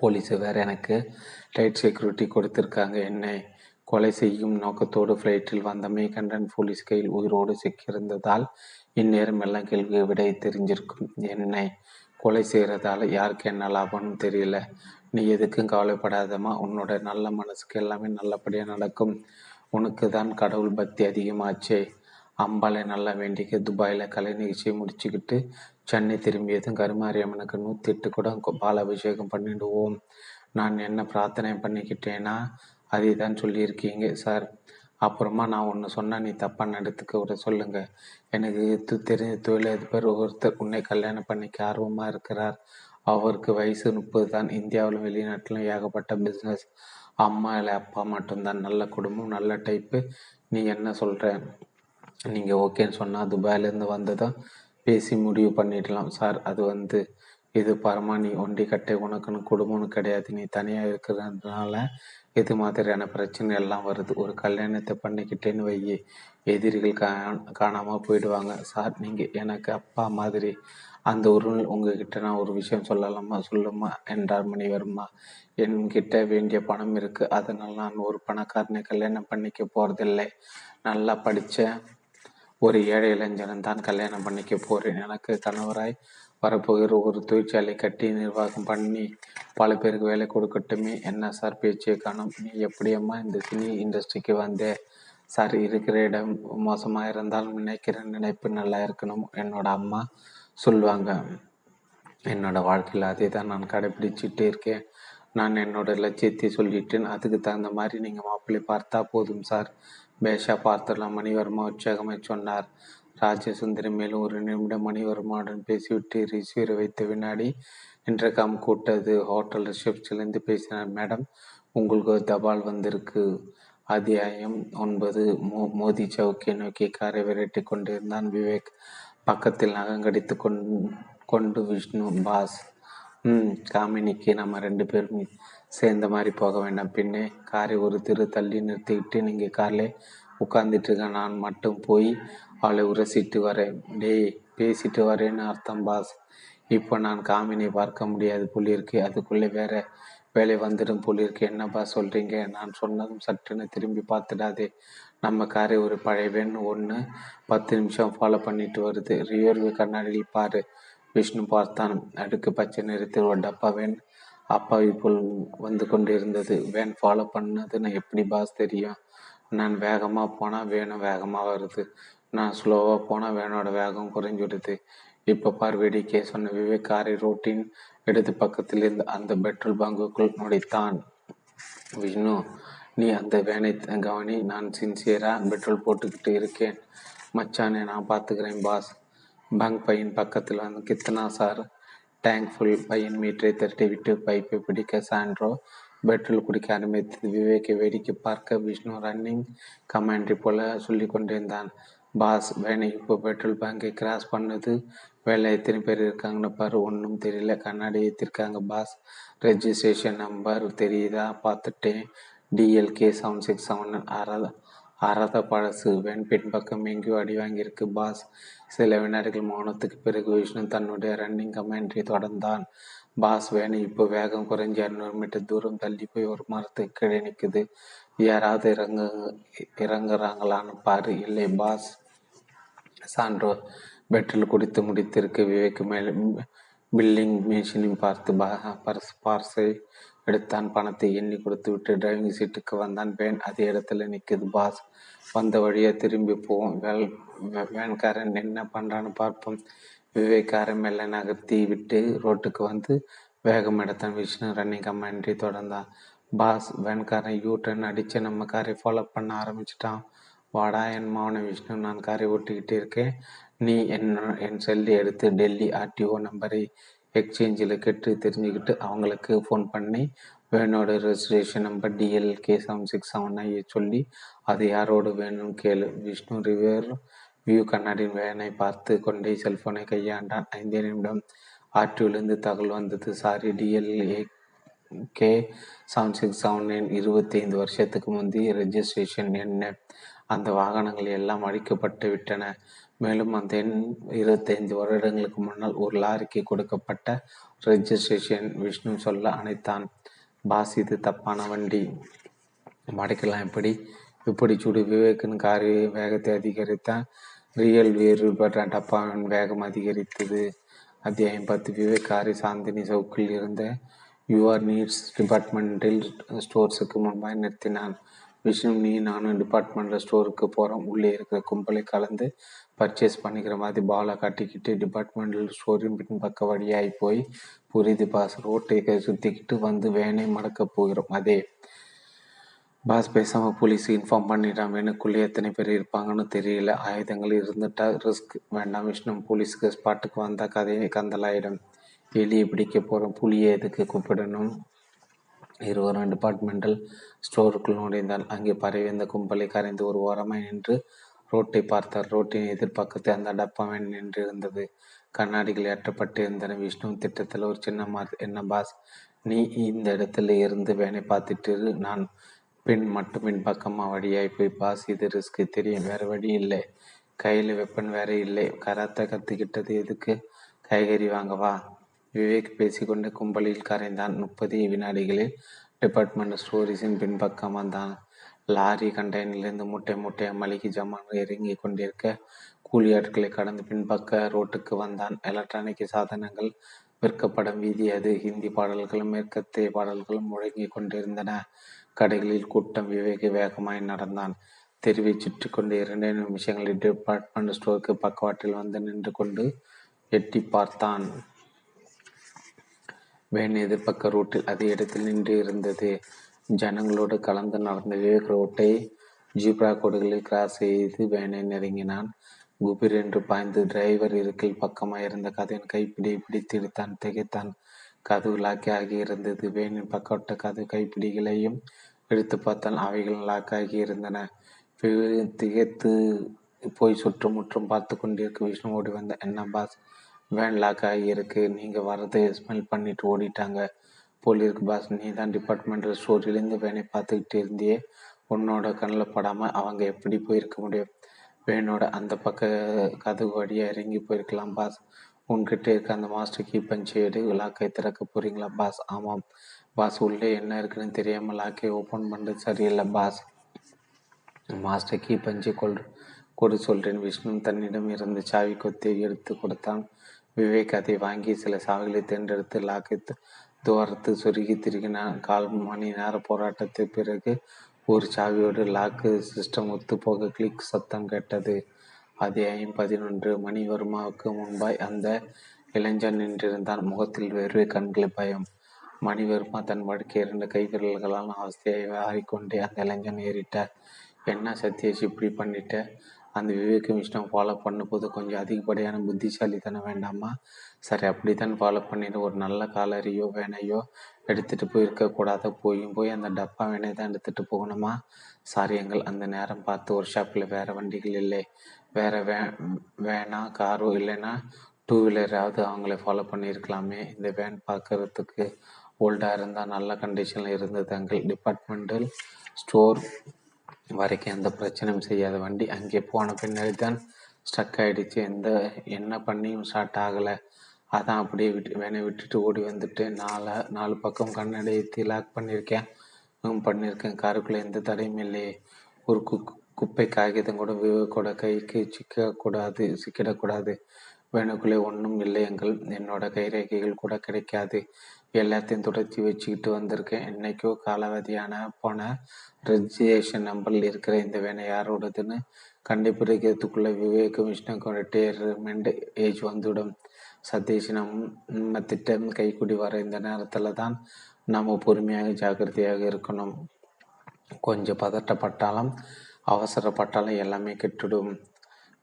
போலீஸு வேறு எனக்கு டைட் செக்யூரிட்டி கொடுத்துருக்காங்க என்னை. கொலை செய்யும் நோக்கத்தோடு ஃப்ளைட்டில் வந்த மேகண்டன் போலீஸ் கையில் உயிரோடு சிக்கியிருந்ததால் இந்நேரம் எல்லாம் கேள்வி விடை தெரிஞ்சிருக்கும். என்னை கொலை செய்கிறதால யாருக்கு என்ன லாபம்னு தெரியல. நீ எதுக்கும் கவலைப்படாதமா உன்னோட நல்ல மனசுக்கு எல்லாமே நல்லபடியாக நடக்கும். உனக்கு தான் கடவுள் பக்தி அதிகமாச்சே. அம்பாலை நல்லா வேண்டிக்க துபாயில் கலை நிகழ்ச்சியை முடிச்சுக்கிட்டு சென்னை திரும்பியதும் கருமாரியம்மனுக்கு நூற்றி எட்டு கூட பாலாபிஷேகம் பண்ணிடுவோம். நான் என்ன பிரார்த்தனை பண்ணிக்கிட்டேன்னா அதை தான் சொல்லியிருக்கீங்க சார். அப்புறமா நான் ஒன்று சொன்னால் நீ தப்பாக நடத்துக்க விட சொல்லுங்கள் எனக்கு தெரிஞ்ச தொழிலதிபர் ஒருத்தர் உன்னை கல்யாணம் பண்ணிக்க ஆர்வமாக இருக்கிறார். அவருக்கு வயசு முப்பது தான். இந்தியாவிலும் வெளிநாட்டிலும் ஏகப்பட்ட பிஸ்னஸ் அம்மா இல்லை அப்பா மட்டும்தான். நல்ல குடும்பம் நல்ல டைப்பு நீ என்ன சொல்கிற நீங்கள் ஓகேன்னு சொன்னால் துபாயிலேருந்து வந்து தான் பேசி முடிவு பண்ணிடலாம் சார். அது வந்து இது பரமா நீ ஒண்டி கட்டை உனக்குன்னு குடும்பம்னு கிடையாது. நீ தனியாக இருக்கிறதுனால இது மாதிரியான பிரச்சனை எல்லாம் வருது. ஒரு கல்யாணத்தை பண்ணிக்கிட்டேன்னு வையி எதிரிகள் கா காணாமல் போயிடுவாங்க. சார் நீங்கள் எனக்கு அப்பா மாதிரி அந்த ஒரு உங்ககிட்ட நான் ஒரு விஷயம் சொல்லலாமா? சொல்லுமா? என்றார் மணிவர்மா என்கிட்ட வேண்டிய பணம் இருக்கு. அதனால் நான் ஒரு பணக்காரனை கல்யாணம் பண்ணிக்க போறதில்லை. நல்லா படித்த ஒரு ஏழை இளைஞன் தான் கல்யாணம் பண்ணிக்க போறேன். எனக்கு கணவராய் வரப்போகிற ஒரு தொழிற்சாலை கட்டி நிர்வாகம் பண்ணி பல பேருக்கு வேலை கொடுக்கட்டுமே? என்ன சார் பேச்சே காணும்? நீ எப்படியம்மா இந்த சினி இண்டஸ்ட்ரிக்கு வந்தே? சார் இருக்கிற இடம் மோசமாக இருந்தாலும் நினைக்கிற நினைப்பு நல்லா இருக்கணும். என்னோட அம்மா சொல்லுவாங்க என்னோட வாழ்க்கையில் அதே தான் நான் கடைபிடிச்சிட்டு இருக்கேன். நான் என்னோட லட்சியத்தை சொல்லிட்டேன். அதுக்கு தகுந்த மாதிரி நீங்கள் மாப்பிள்ளை பார்த்தா போதும் சார். பேஷா பார்த்துடலாம். மணிவர்மா உற்சாகமே சொன்னார். ராஜசுந்தரி மேலும் ஒரு நிமிடம் மணிவர்மாவுடன் பேசிவிட்டு ரிசீவரை வைத்த வினாடி இன்டர்காம் கூட்டது. ஹோட்டல் ரிசப்ஷன்லேருந்து பேசினார் மேடம் உங்களுக்கு ஒரு தபால் வந்திருக்கு. அத்தியாயம் ஒன்பது. மோ மோதி சவுக்கியை நோக்கி காரை விரட்டி கொண்டிருந்தான் விவேக். பக்கத்தில் நகங்கடித்து கொண்டு கொண்டு விஷ்ணு பாஸ். ம் காமினிக்கு நம்ம ரெண்டு பேரும் சேர்ந்த மாதிரி போக வேண்டாம். பின்னே காரை ஒரு திரு தள்ளி நிறுத்திக்கிட்டு நீங்கள் காரில் உட்காந்துட்டு இருக்க நான் மட்டும் போய் அவளை உரசிட்டு வரேன். டேய் பேசிட்டு வரேன்னு அர்த்தம் பாஸ். இப்போ நான் காமினை பார்க்க முடியாது புள்ளியிருக்கு அதுக்குள்ளே வேற வேலை வந்துடும் போலிருக்கு என்னப்பா சொல்கிறீங்க நான் சொன்னதும் சட்டுன்னு திரும்பி பார்த்துடாதே. நம்ம காரை ஒரு பழைய வெண் ஒன்று பத்து நிமிஷம் ஃபாலோ பண்ணிட்டு வருது. ரியோர்வு கண்ணாடியில் பாரு. விஷ்ணு பார்த்தான். அடுக்கு பச்சை நிறத்தில் ஒரு டப்பா வேன் அப்பாவி போல் வந்து கொண்டிருந்தது. வேன் ஃபாலோ பண்ணது நான் எப்படி பாஸ் தெரியும்? நான் வேகமாக போனால் வேணும் வேகமாக வருது. நான் ஸ்லோவாக போனால் வேனோட வேகம் குறைஞ்சிடுது. இப்போ பார் வேடிக்கை சொன்ன விவேக் காரை ரோட்டின் இடது பக்கத்தில் இருந்து அந்த பெட்ரோல் பங்குக்குள் நுழைத்தான். விஷ்ணு நீ அந்த வேனை கவனி நான் சின்சியராக பெட்ரோல் போட்டுக்கிட்டு இருக்கேன். மச்சானே நான் பார்த்துக்கிறேன் பாஸ் பங்க் பையன் பக்கத்தில் வந்து கித்தனா சார். டேங்க் ஃபுல் பையன் மீட்டரை தட்டி விட்டு பைப்பை பிடிக்க சாண்ட்ரோ பெட்ரோல் குடிக்க ஆரம்பித்தது. விவேக்கை வேடிக்கை பார்க்க விஷ்ணு ரன்னிங் கமாண்ட்ரி போல சொல்லி கொண்டிருந்தான் பாஸ் வேணை. இப்போ பெட்ரோல் பங்கை கிராஸ் பண்ணது. வேலை எத்தனை பேர் இருக்காங்கன்னு பாரு. ஒன்றும் தெரியல. கண்ணாடி ஏற்றிருக்காங்க பாஸ். ரெஜிஸ்ட்ரேஷன் நம்பர் தெரியுதா? பார்த்துட்டேன். டிஎல்கே செவன் சிக்ஸ் செவன் அறத அறத பழசு. வேன் பின்பக்கம் எங்கேயோ அடி வாங்கியிருக்கு பாஸ். சில வினாடிகள் மௌனத்துக்கு பிறகு விஷ்ணு தன்னுடைய ரன்னிங் கமெண்ட்ரி தொடர்ந்தான். பாஸ் வேணு இப்போ வேகம் குறைஞ்சி இரநூறு மீட்டர் தூரம் தள்ளி போய் ஒரு மரத்துக்கு கீழே நிற்குது யாராவது இறங்கு இறங்குறாங்களான்னு பாரு. இல்லை பாஸ். சான்றோ பெட்ரோல் குடித்து முடித்திருக்கு விவேக் மேல் பில்லிங் மிஷினையும் பார்த்து பர்ஸ் பார்ஸை எடுத்தான் பணத்தை எண்ணி கொடுத்து விட்டு டிரைவிங் சீட்டுக்கு வந்தான். வேன் அதே இடத்துல நிற்குது பாஸ் வந்த வழியாக திரும்பி போவோம். வேல் வேன்காரன் என்ன பண்ணுறான்னு பார்ப்போம். விவேக்காரன் மெல்ல நகர்த்தி விட்டு ரோட்டுக்கு வந்து வேகம் எடுத்தான். விஷ்ணு ரன்னிங் கமாண்ட்ரி தொடர்ந்தான். பாஸ் வேன்காரன் யூ டர்ன் அடித்து நம்ம காரை ஃபாலோ பண்ண ஆரம்பிச்சிட்டான். வாடா என் மௌன விஷ்ணு நான் காரை ஓட்டிக்கிட்டு இருக்கேன். நீ என் என் செல்லி எடுத்து டெல்லி ஆர்டிஓ நம்பரை எக்ஸ்சேஞ்சில் கேட்டு தெரிஞ்சுக்கிட்டு அவங்களுக்கு ஃபோன் பண்ணி வேனோட registration number DLK seven six seven ஐ சொல்லி அது யாரோடு வேணும்னு கேளு. விஷ்ணு ரிவர் வியூ கண்ணாடியின் வேனை பார்த்து கொண்டே செல்போனை கையாண்டான். ஐந்தே நிமிடம். ஆர்டிஓலேருந்து தகவல் வந்தது. Sorry DLA K seven six seven nine இருபத்தி ஐந்து வருஷத்துக்கு முந்தைய ரெஜிஸ்ட்ரேஷன் என்ன அந்த வாகனங்கள் எல்லாம் அழிக்கப்பட்டு விட்டன. மேலும் அந்த எண் இருபத்தைந்து வருடங்களுக்கு முன்னால் ஒரு லாரிக்கு கொடுக்கப்பட்ட ரெஜிஸ்ட்ரேஷன் விஷ்ணு சொல்ல அணைத்தான். பாஸ் இது தப்பான வண்டி. மடைக்கலாம் எப்படி இப்படி. சுடு விவேக்கின் காரி வேகத்தை அதிகரித்தான் ரியல் வேறு டப்பாவின் வேகம் அதிகரித்தது. அத்தியாயம் பத்து. விவேகாரி சாந்தினி சவுக்கில் இருந்த யுவர் நீட்ஸ் டிபார்ட்மெண்டில் ஸ்டோர்ஸுக்கு முன்பாக நிறுத்தினான். விஷ்ணு நீ நானும் டிபார்ட்மெண்டல் ஸ்டோருக்கு போகிறோம் உள்ளே இருக்கிற கும்பலை கலந்து பர்ச்சேஸ் பண்ணிக்கிற மாதிரி பாலை கட்டிக்கிட்டு டிபார்ட்மெண்டல் ஸ்டோரின் பின்பக்க வழியாகி போய் புரியுது பாஸ் ரோட்டை சுற்றிக்கிட்டு வந்து வேனை மடக்க போகிறோம். அதே பாஸ் பேசாமல் போலீஸுக்கு இன்ஃபார்ம் பண்ணிட்டான் எனக்குள்ளே எத்தனை பேர் இருப்பாங்கன்னு தெரியல. ஆயுதங்கள் இருந்துட்டால் ரிஸ்க் வேண்டாம் விஷ்ணு போலீஸுக்கு ஸ்பாட்டுக்கு வந்தால் கதையை கந்தலாயிடும். எலியை பிடிக்க போகிறோம் புலியை எதுக்கு கூப்பிடணும்? இருவரும் டிபார்ட்மெண்டல் ஸ்டோருக்குள் நுழைந்தால் அங்கே பரவி இந்த கும்பலை கரைந்து ஒரு ஓரமாய் நின்று ரோட்டை பார்த்தார். ரோட்டின் எதிர்ப்பக்கத்தில் அந்த டப்பாவன் நின்றிருந்தது கண்ணாடிகள் ஏற்றப்பட்டிருந்தன. விஷ்ணு திட்டத்தில் ஒரு சின்ன மார் என்ன பாஸ் நீ இந்த இடத்துல இருந்து வேனை பார்த்துட்டு நான் பின் மட்டும் பின் பக்கமாக வழியாய் போய் பாஸ் இது ரிஸ்க்கு தெரியும். வேறு வழி இல்லை. கையில் வெப்பன் வேற இல்லை. கராத்தை கற்றுக்கிட்டது எதுக்கு? காய்கறி வாங்கவா விவேக் பேசிக்கொண்டு கும்பலில் கரைந்தான் முப்பது வினாடிகளில் டிபார்ட்மெண்ட் ஸ்டோரிஸின் பின்பக்கம் வந்தான். லாரி கண்டெய்னரிலிருந்து முட்டை முட்டை மளிகை ஜமான் இறங்கி கொண்டிருக்க கூலியாட்களை கடந்து பின்பக்க ரோட்டுக்கு வந்தான். எலக்ட்ரானிக் சாதனங்கள் விற்கப்படும் வீதி அது. ஹிந்தி பாடல்களும் மேற்கத்திய பாடல்களும் முழங்கி கொண்டிருந்தன. கடைகளில் கூட்டம் விவேக வேகமாய் நடந்தான். தெருவை சுற்றி கொண்டு இரண்டே நிமிஷங்களில் டிபார்ட்மெண்ட் ஸ்டோருக்கு பக்கவாட்டில் வந்து நின்று கொண்டு எட்டி பார்த்தான். வேன் எதிர்ப்பக்க ரூட்டில் அதே இடத்தில் நின்று இருந்தது. ஜனங்களோடு கலந்து நடந்த விவேக் ரோட்டை ஜீப்ரா கோடுகளில் கிராஸ் செய்து வேனை நெருங்கினான். குபிர் என்று பாய்ந்து டிரைவர் இருக்கில் பக்கமாக இருந்த கதையின் கைப்பிடியை பிடித்து இழுத்தான் திகைத்தான். கதவு லாக்கி இருந்தது. வேனின் பக்கவட்ட கதவு கைப்பிடிகளையும் எடுத்து பார்த்தால் அவைகள் லாக் இருந்தன. திகைத்து போய் சுற்றுமுற்றும் பார்த்து கொண்டிருக்க விஷ்ணு ஓடி வந்த என்ன பாஸ் வேன் லாக் ஆகியிருக்கு நீங்கள் வரதை ஸ்மெல் பண்ணிட்டு ஓடிட்டாங்க. போல் இருக்கு பாஸ் நீ தான் டிபார்ட்மெண்டல் ஸ்டோரிலேருந்து வேனை பார்த்துக்கிட்டு இருந்தியே. உன்னோட கண்ணில் படாமல் அவங்க எப்படி போயிருக்க முடியும்? வேனோட அந்த பக்க கதவு வழியாக இறங்கி போயிருக்கலாம் பாஸ் உன்கிட்ட இருக்க அந்த மாஸ்டர் கீ பஞ்சு எடு. லாக்கை திறக்க போகிறீங்களா பாஸ் ஆமாம். பாஸ் உள்ளே என்ன இருக்குன்னு தெரியாமல் லாக்கை ஓப்பன் பண்ணுறது சரியில்லை பாஸ் மாஸ்டர் கீ பஞ்சு கொள் கொடு சொல்கிறேன் விஷ்ணு தன்னிடம் இருந்து சாவி கொத்தி எடுத்து கொடுத்தான். விவேக் அதை வாங்கி சில சாவிகளை தேர்ந்தெடுத்து லாக்கை துவாரத்து சொருகி திருகினான் கால் மணி நேர போராட்டத்திற்கு பிறகு ஒரு சாவியோடு லாக்கு சிஸ்டம் ஒத்துப்போக கிளிக் சத்தம் கேட்டது. அத்தியாயம் பதினொன்று. மணிவர்மாவுக்கு முன்பாய் அந்த இளைஞன் நின்றிருந்தான். முகத்தில் வேர்வை கண்களில் பயம். மணிவர்மா தன் வடக்கு இரண்டு கைவிரல்களால் அவஸ்தையை ஆறிக்கொண்டே அந்த இளைஞன் ஏறிட்டார். என்ன சத்யேஷ் இப்படி பண்ணிட்ட? அந்த விவேக விஷ்ணு ஃபாலோ பண்ணும்போது கொஞ்சம் அதிகப்படியான புத்திசாலித்தனம் வேண்டாமா? சரி அப்படித்தான் ஃபாலோ பண்ணிட்டு ஒரு நல்ல காலரியோ வேனையோ எடுத்துகிட்டு போயிருக்கக்கூடாது போயும் போய் அந்த டப்பா வேனை தான் எடுத்துகிட்டு போகணுமா? சாரி எங்கள் அந்த நேரம் பார்த்து ஒரு ஷாப்பில் வேறு வண்டிகள் இல்லை. வேறு வே வேனா காரோ இல்லைன்னா டூ வீலராவது அவங்கள ஃபாலோ பண்ணியிருக்கலாமே. இந்த வேன் பார்க்கறதுக்கு ஓல்டாக இருந்தால் நல்ல கண்டிஷனில் இருந்தது எங்கள் டிபார்ட்மெண்டல் ஸ்டோர் வரைக்கும் எந்த பிரச்சனையும் செய்யாத வண்டி. அங்கே போன பின்னாடி தான் ஸ்டக் ஆகிடுச்சு எந்த என்ன பண்ணியும் ஸ்டார்ட் ஆகலை. அதான் அப்படியே விட்டு வேனை விட்டுட்டு ஓடி வந்துட்டு நாலு நாலு பக்கம் கண்ணடைத்து லாக் பண்ணியிருக்கேன். பண்ணியிருக்கேன். காருக்குள்ளே எந்த தடையும் இல்லையே. ஒரு கு குப்பை காகிதம் கூட கூட கைக்கு சிக்கக்கூடாது சிக்கிடக்கூடாது வேணுக்குள்ளே ஒன்றும் இல்லை எங்கள் என்னோட கைரேகைகள் கூட கிடைக்காது. எல்லாத்தையும் தொடர்ச்சி வச்சுக்கிட்டு வந்திருக்கேன். என்னைக்கோ காலாவதியான போன ரெஜிஸ்ட்ரேஷன் நம்பரில் இருக்கிற இந்த வேலை யாரோடதுன்னு கண்டுபிடிக்கிறதுக்குள்ள விவேகம் விஷ்ணுக்கு ரிட்டையர்மெண்ட் ஏஜ் வந்துவிடும் சதீஷ் நம்ம திட்டம் கைக்குடி வர இந்த நேரத்தில் தான் நம்ம பொறுமையாக ஜாக்கிரதையாக இருக்கணும். கொஞ்சம் பதட்டப்பட்டாலும் அவசரப்பட்டாலும் எல்லாமே கெட்டுடும்.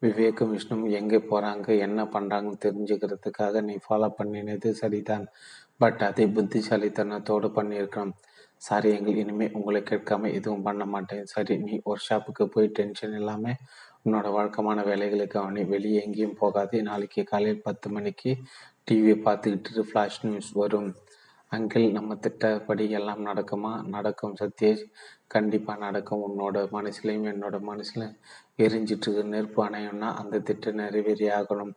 விவேக்கும் விஷ்ணும் எங்கே போகிறாங்க என்ன பண்ணுறாங்கன்னு தெரிஞ்சுக்கிறதுக்காக நீ ஃபாலோ பண்ணினது சரிதான். பட் அதை புத்திசாலித்தனத்தோடு பண்ணியிருக்கணும். சாரி எங்கள் இனிமேல் உங்களை கேட்காம எதுவும் பண்ண மாட்டேன். சரி நீ ஒர்க் ஷாப்புக்கு போய் டென்ஷன் இல்லாமல் உன்னோட வழக்கமான வேலைகளை கவனி. வெளியே எங்கேயும் போகாதே. நாளைக்கு காலையில் பத்து மணிக்கு டிவியை பார்த்துக்கிட்டு ஃப்ளாஷ் நியூஸ் வரும். அங்கிள் நம்ம திட்டப்படி எல்லாம் நடக்குமா? நடக்கும் சத்யேஷ். கண்டிப்பாக நடக்கும். உன்னோட மனசுலையும் என்னோட மனசில் எரிஞ்சிட்டு நெருப்பு அணையும்னா அந்த திட்டம் நிறைவேறி ஆகணும்.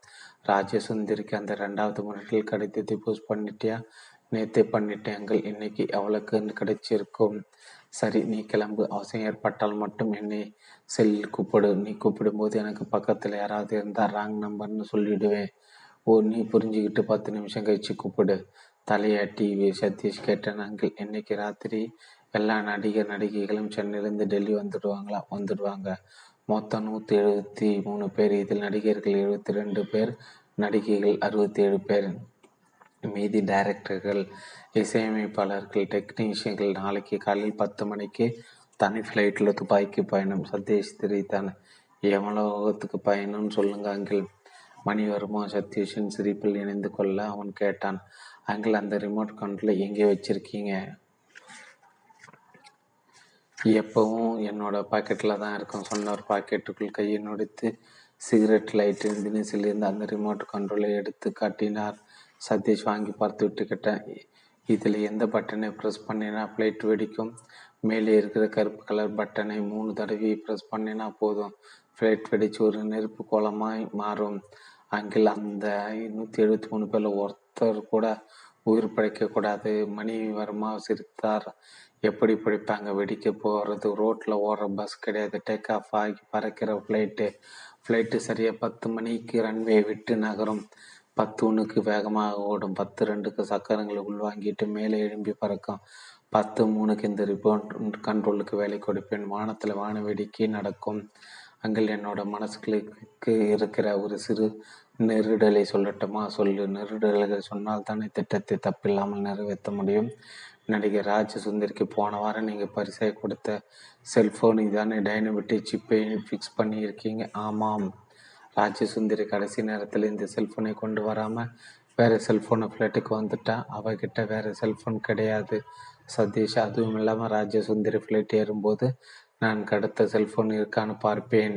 ராஜசுந்தரிக்கு அந்த ரெண்டாவது முறையில் கிடைத்ததை போஸ்ட் பண்ணிட்டியா? நேற்று பண்ணிட்டேங்கள் இன்னைக்கு அவளுக்கு கிடைச்சிருக்கும். சரி நீ கிளம்பு. அவசியம் ஏற்பட்டால் மட்டும் என்னை செல்லில் கூப்பிடு. நீ கூப்பிடும்போது எனக்கு பக்கத்தில் யாராவது இருந்தால் ராங் நம்பர்னு சொல்லிவிடுவேன் ஓ நீ புரிஞ்சுக்கிட்டு பத்து நிமிஷம் கழிச்சு கூப்பிடு. தலையாட்டி சதீஷ் கேட்டேன் அங்கிள். இன்னைக்கு ராத்திரி எல்லா நடிகர் நடிகைகளும் சென்னையிலேருந்து டெல்லி வந்துடுவாங்களா? வந்துடுவாங்க. மொத்தம் நூற்றி எழுபத்தி மூணு பேர். இதில் நடிகர்கள் எழுபத்தி ரெண்டு பேர் நடிகைகள் அறுபத்தி ஏழு பேர். மீதி டைரக்டர்கள் இசையமைப்பாளர்கள் டெக்னீஷியன்கள் நாளைக்கு காலையில் பத்து மணிக்கு தனி ஃப்ளைட்டில் துப்பாக்கி பயணம். சதீஷ் தெரிவித்தான் எமலோகத்துக்கு பயணம்னு சொல்லுங்க அங்கிள். மணிவர்மா சதீஷின் சிரிப்பில் இணைந்து கொள்ள அவன் கேட்டான். அங்கிள் அந்த ரிமோட் கண்ட்ரோல் எங்கே வச்சிருக்கீங்க? எப்பவும் என்னோட பாக்கெட்டில் தான் இருக்கும். சொன்னார் பாக்கெட்டுக்குள் கையை நொடித்து சிகரெட் லைட்டின் தினசில் இருந்து அந்த ரிமோட் கண்ட்ரோலை எடுத்து காட்டினார். சதீஷ் வாங்கி பார்த்து விட்டு கேட்டேன் இதில் எந்த பட்டனை ப்ரெஸ் பண்ணினா ஃப்ளைட் வெடிக்கும். மேலே இருக்கிற கருப்பு கலர் பட்டனை மூணு தடவை ப்ரெஸ் பண்ணினா போதும். ஃப்ளைட் வெடிச்சு ஒரு நெருப்பு கோலமாய் மாறும். அங்கில் அந்த நூற்றி எழுபத்தி மூணு பேரில் ஒருத்தர் கூட உயிர் பிழைக்கக்கூடாது மணி வர்மா சிரித்தார். எப்படி பிடிப்பாங்க? வெடிக்க போகிறது ரோட்டில் ஓடுற பஸ் கிடையாது. டேக் ஆஃப் ஆகி பறக்கிற ஃப்ளைட்டு ஃப்ளைட்டு சரியாக பத்து மணிக்கு ரன்வே விட்டு நகரும். பத்து ஒன்றுக்கு வேகமாக ஓடும். பத்து ரெண்டுக்கு சக்கரங்களை உள்வாங்கிட்டு மேலே எழும்பி பறக்கும். பத்து மூணுக்கு இந்த ரிப்போர்ட் கண்ட்ரோலுக்கு வேலை கொடுப்பேன். வானத்தில் வான வேடிக்கை நடக்கும். அங்கே என்னோட மனசுகளுக்கு இருக்கிற ஒரு சிறு நெருடலை சொல்லட்டுமா? சொல்லு. நெருடல்கள் சொன்னால் தானே திட்டத்தை தப்பில்லாமல் நிறைவேற்ற முடியும். நடிகர் ராஜ் சுந்தரிக்கு போன வாரம் நீங்கள் பரிசாக கொடுத்த செல்ஃபோன் இதானே? டைனமிட்டி சிப்பை ஃபிக்ஸ் பண்ணியிருக்கீங்க. ஆமாம். ராஜசுந்தரி கடைசி நேரத்தில் இந்த செல்ஃபோனை கொண்டு வராமல் வேறு செல்ஃபோனை ஃப்ளைட்டுக்கு வந்துட்டான் அவகிட்ட வேறு செல்ஃபோன் கிடையாது. சதீஷ் அதுவும் இல்லாமல் ராஜசுந்தரி ஃப்ளைட் ஏறும்போது நான் கடத்த செல்ஃபோன் இருக்கான்னு பார்ப்பேன்.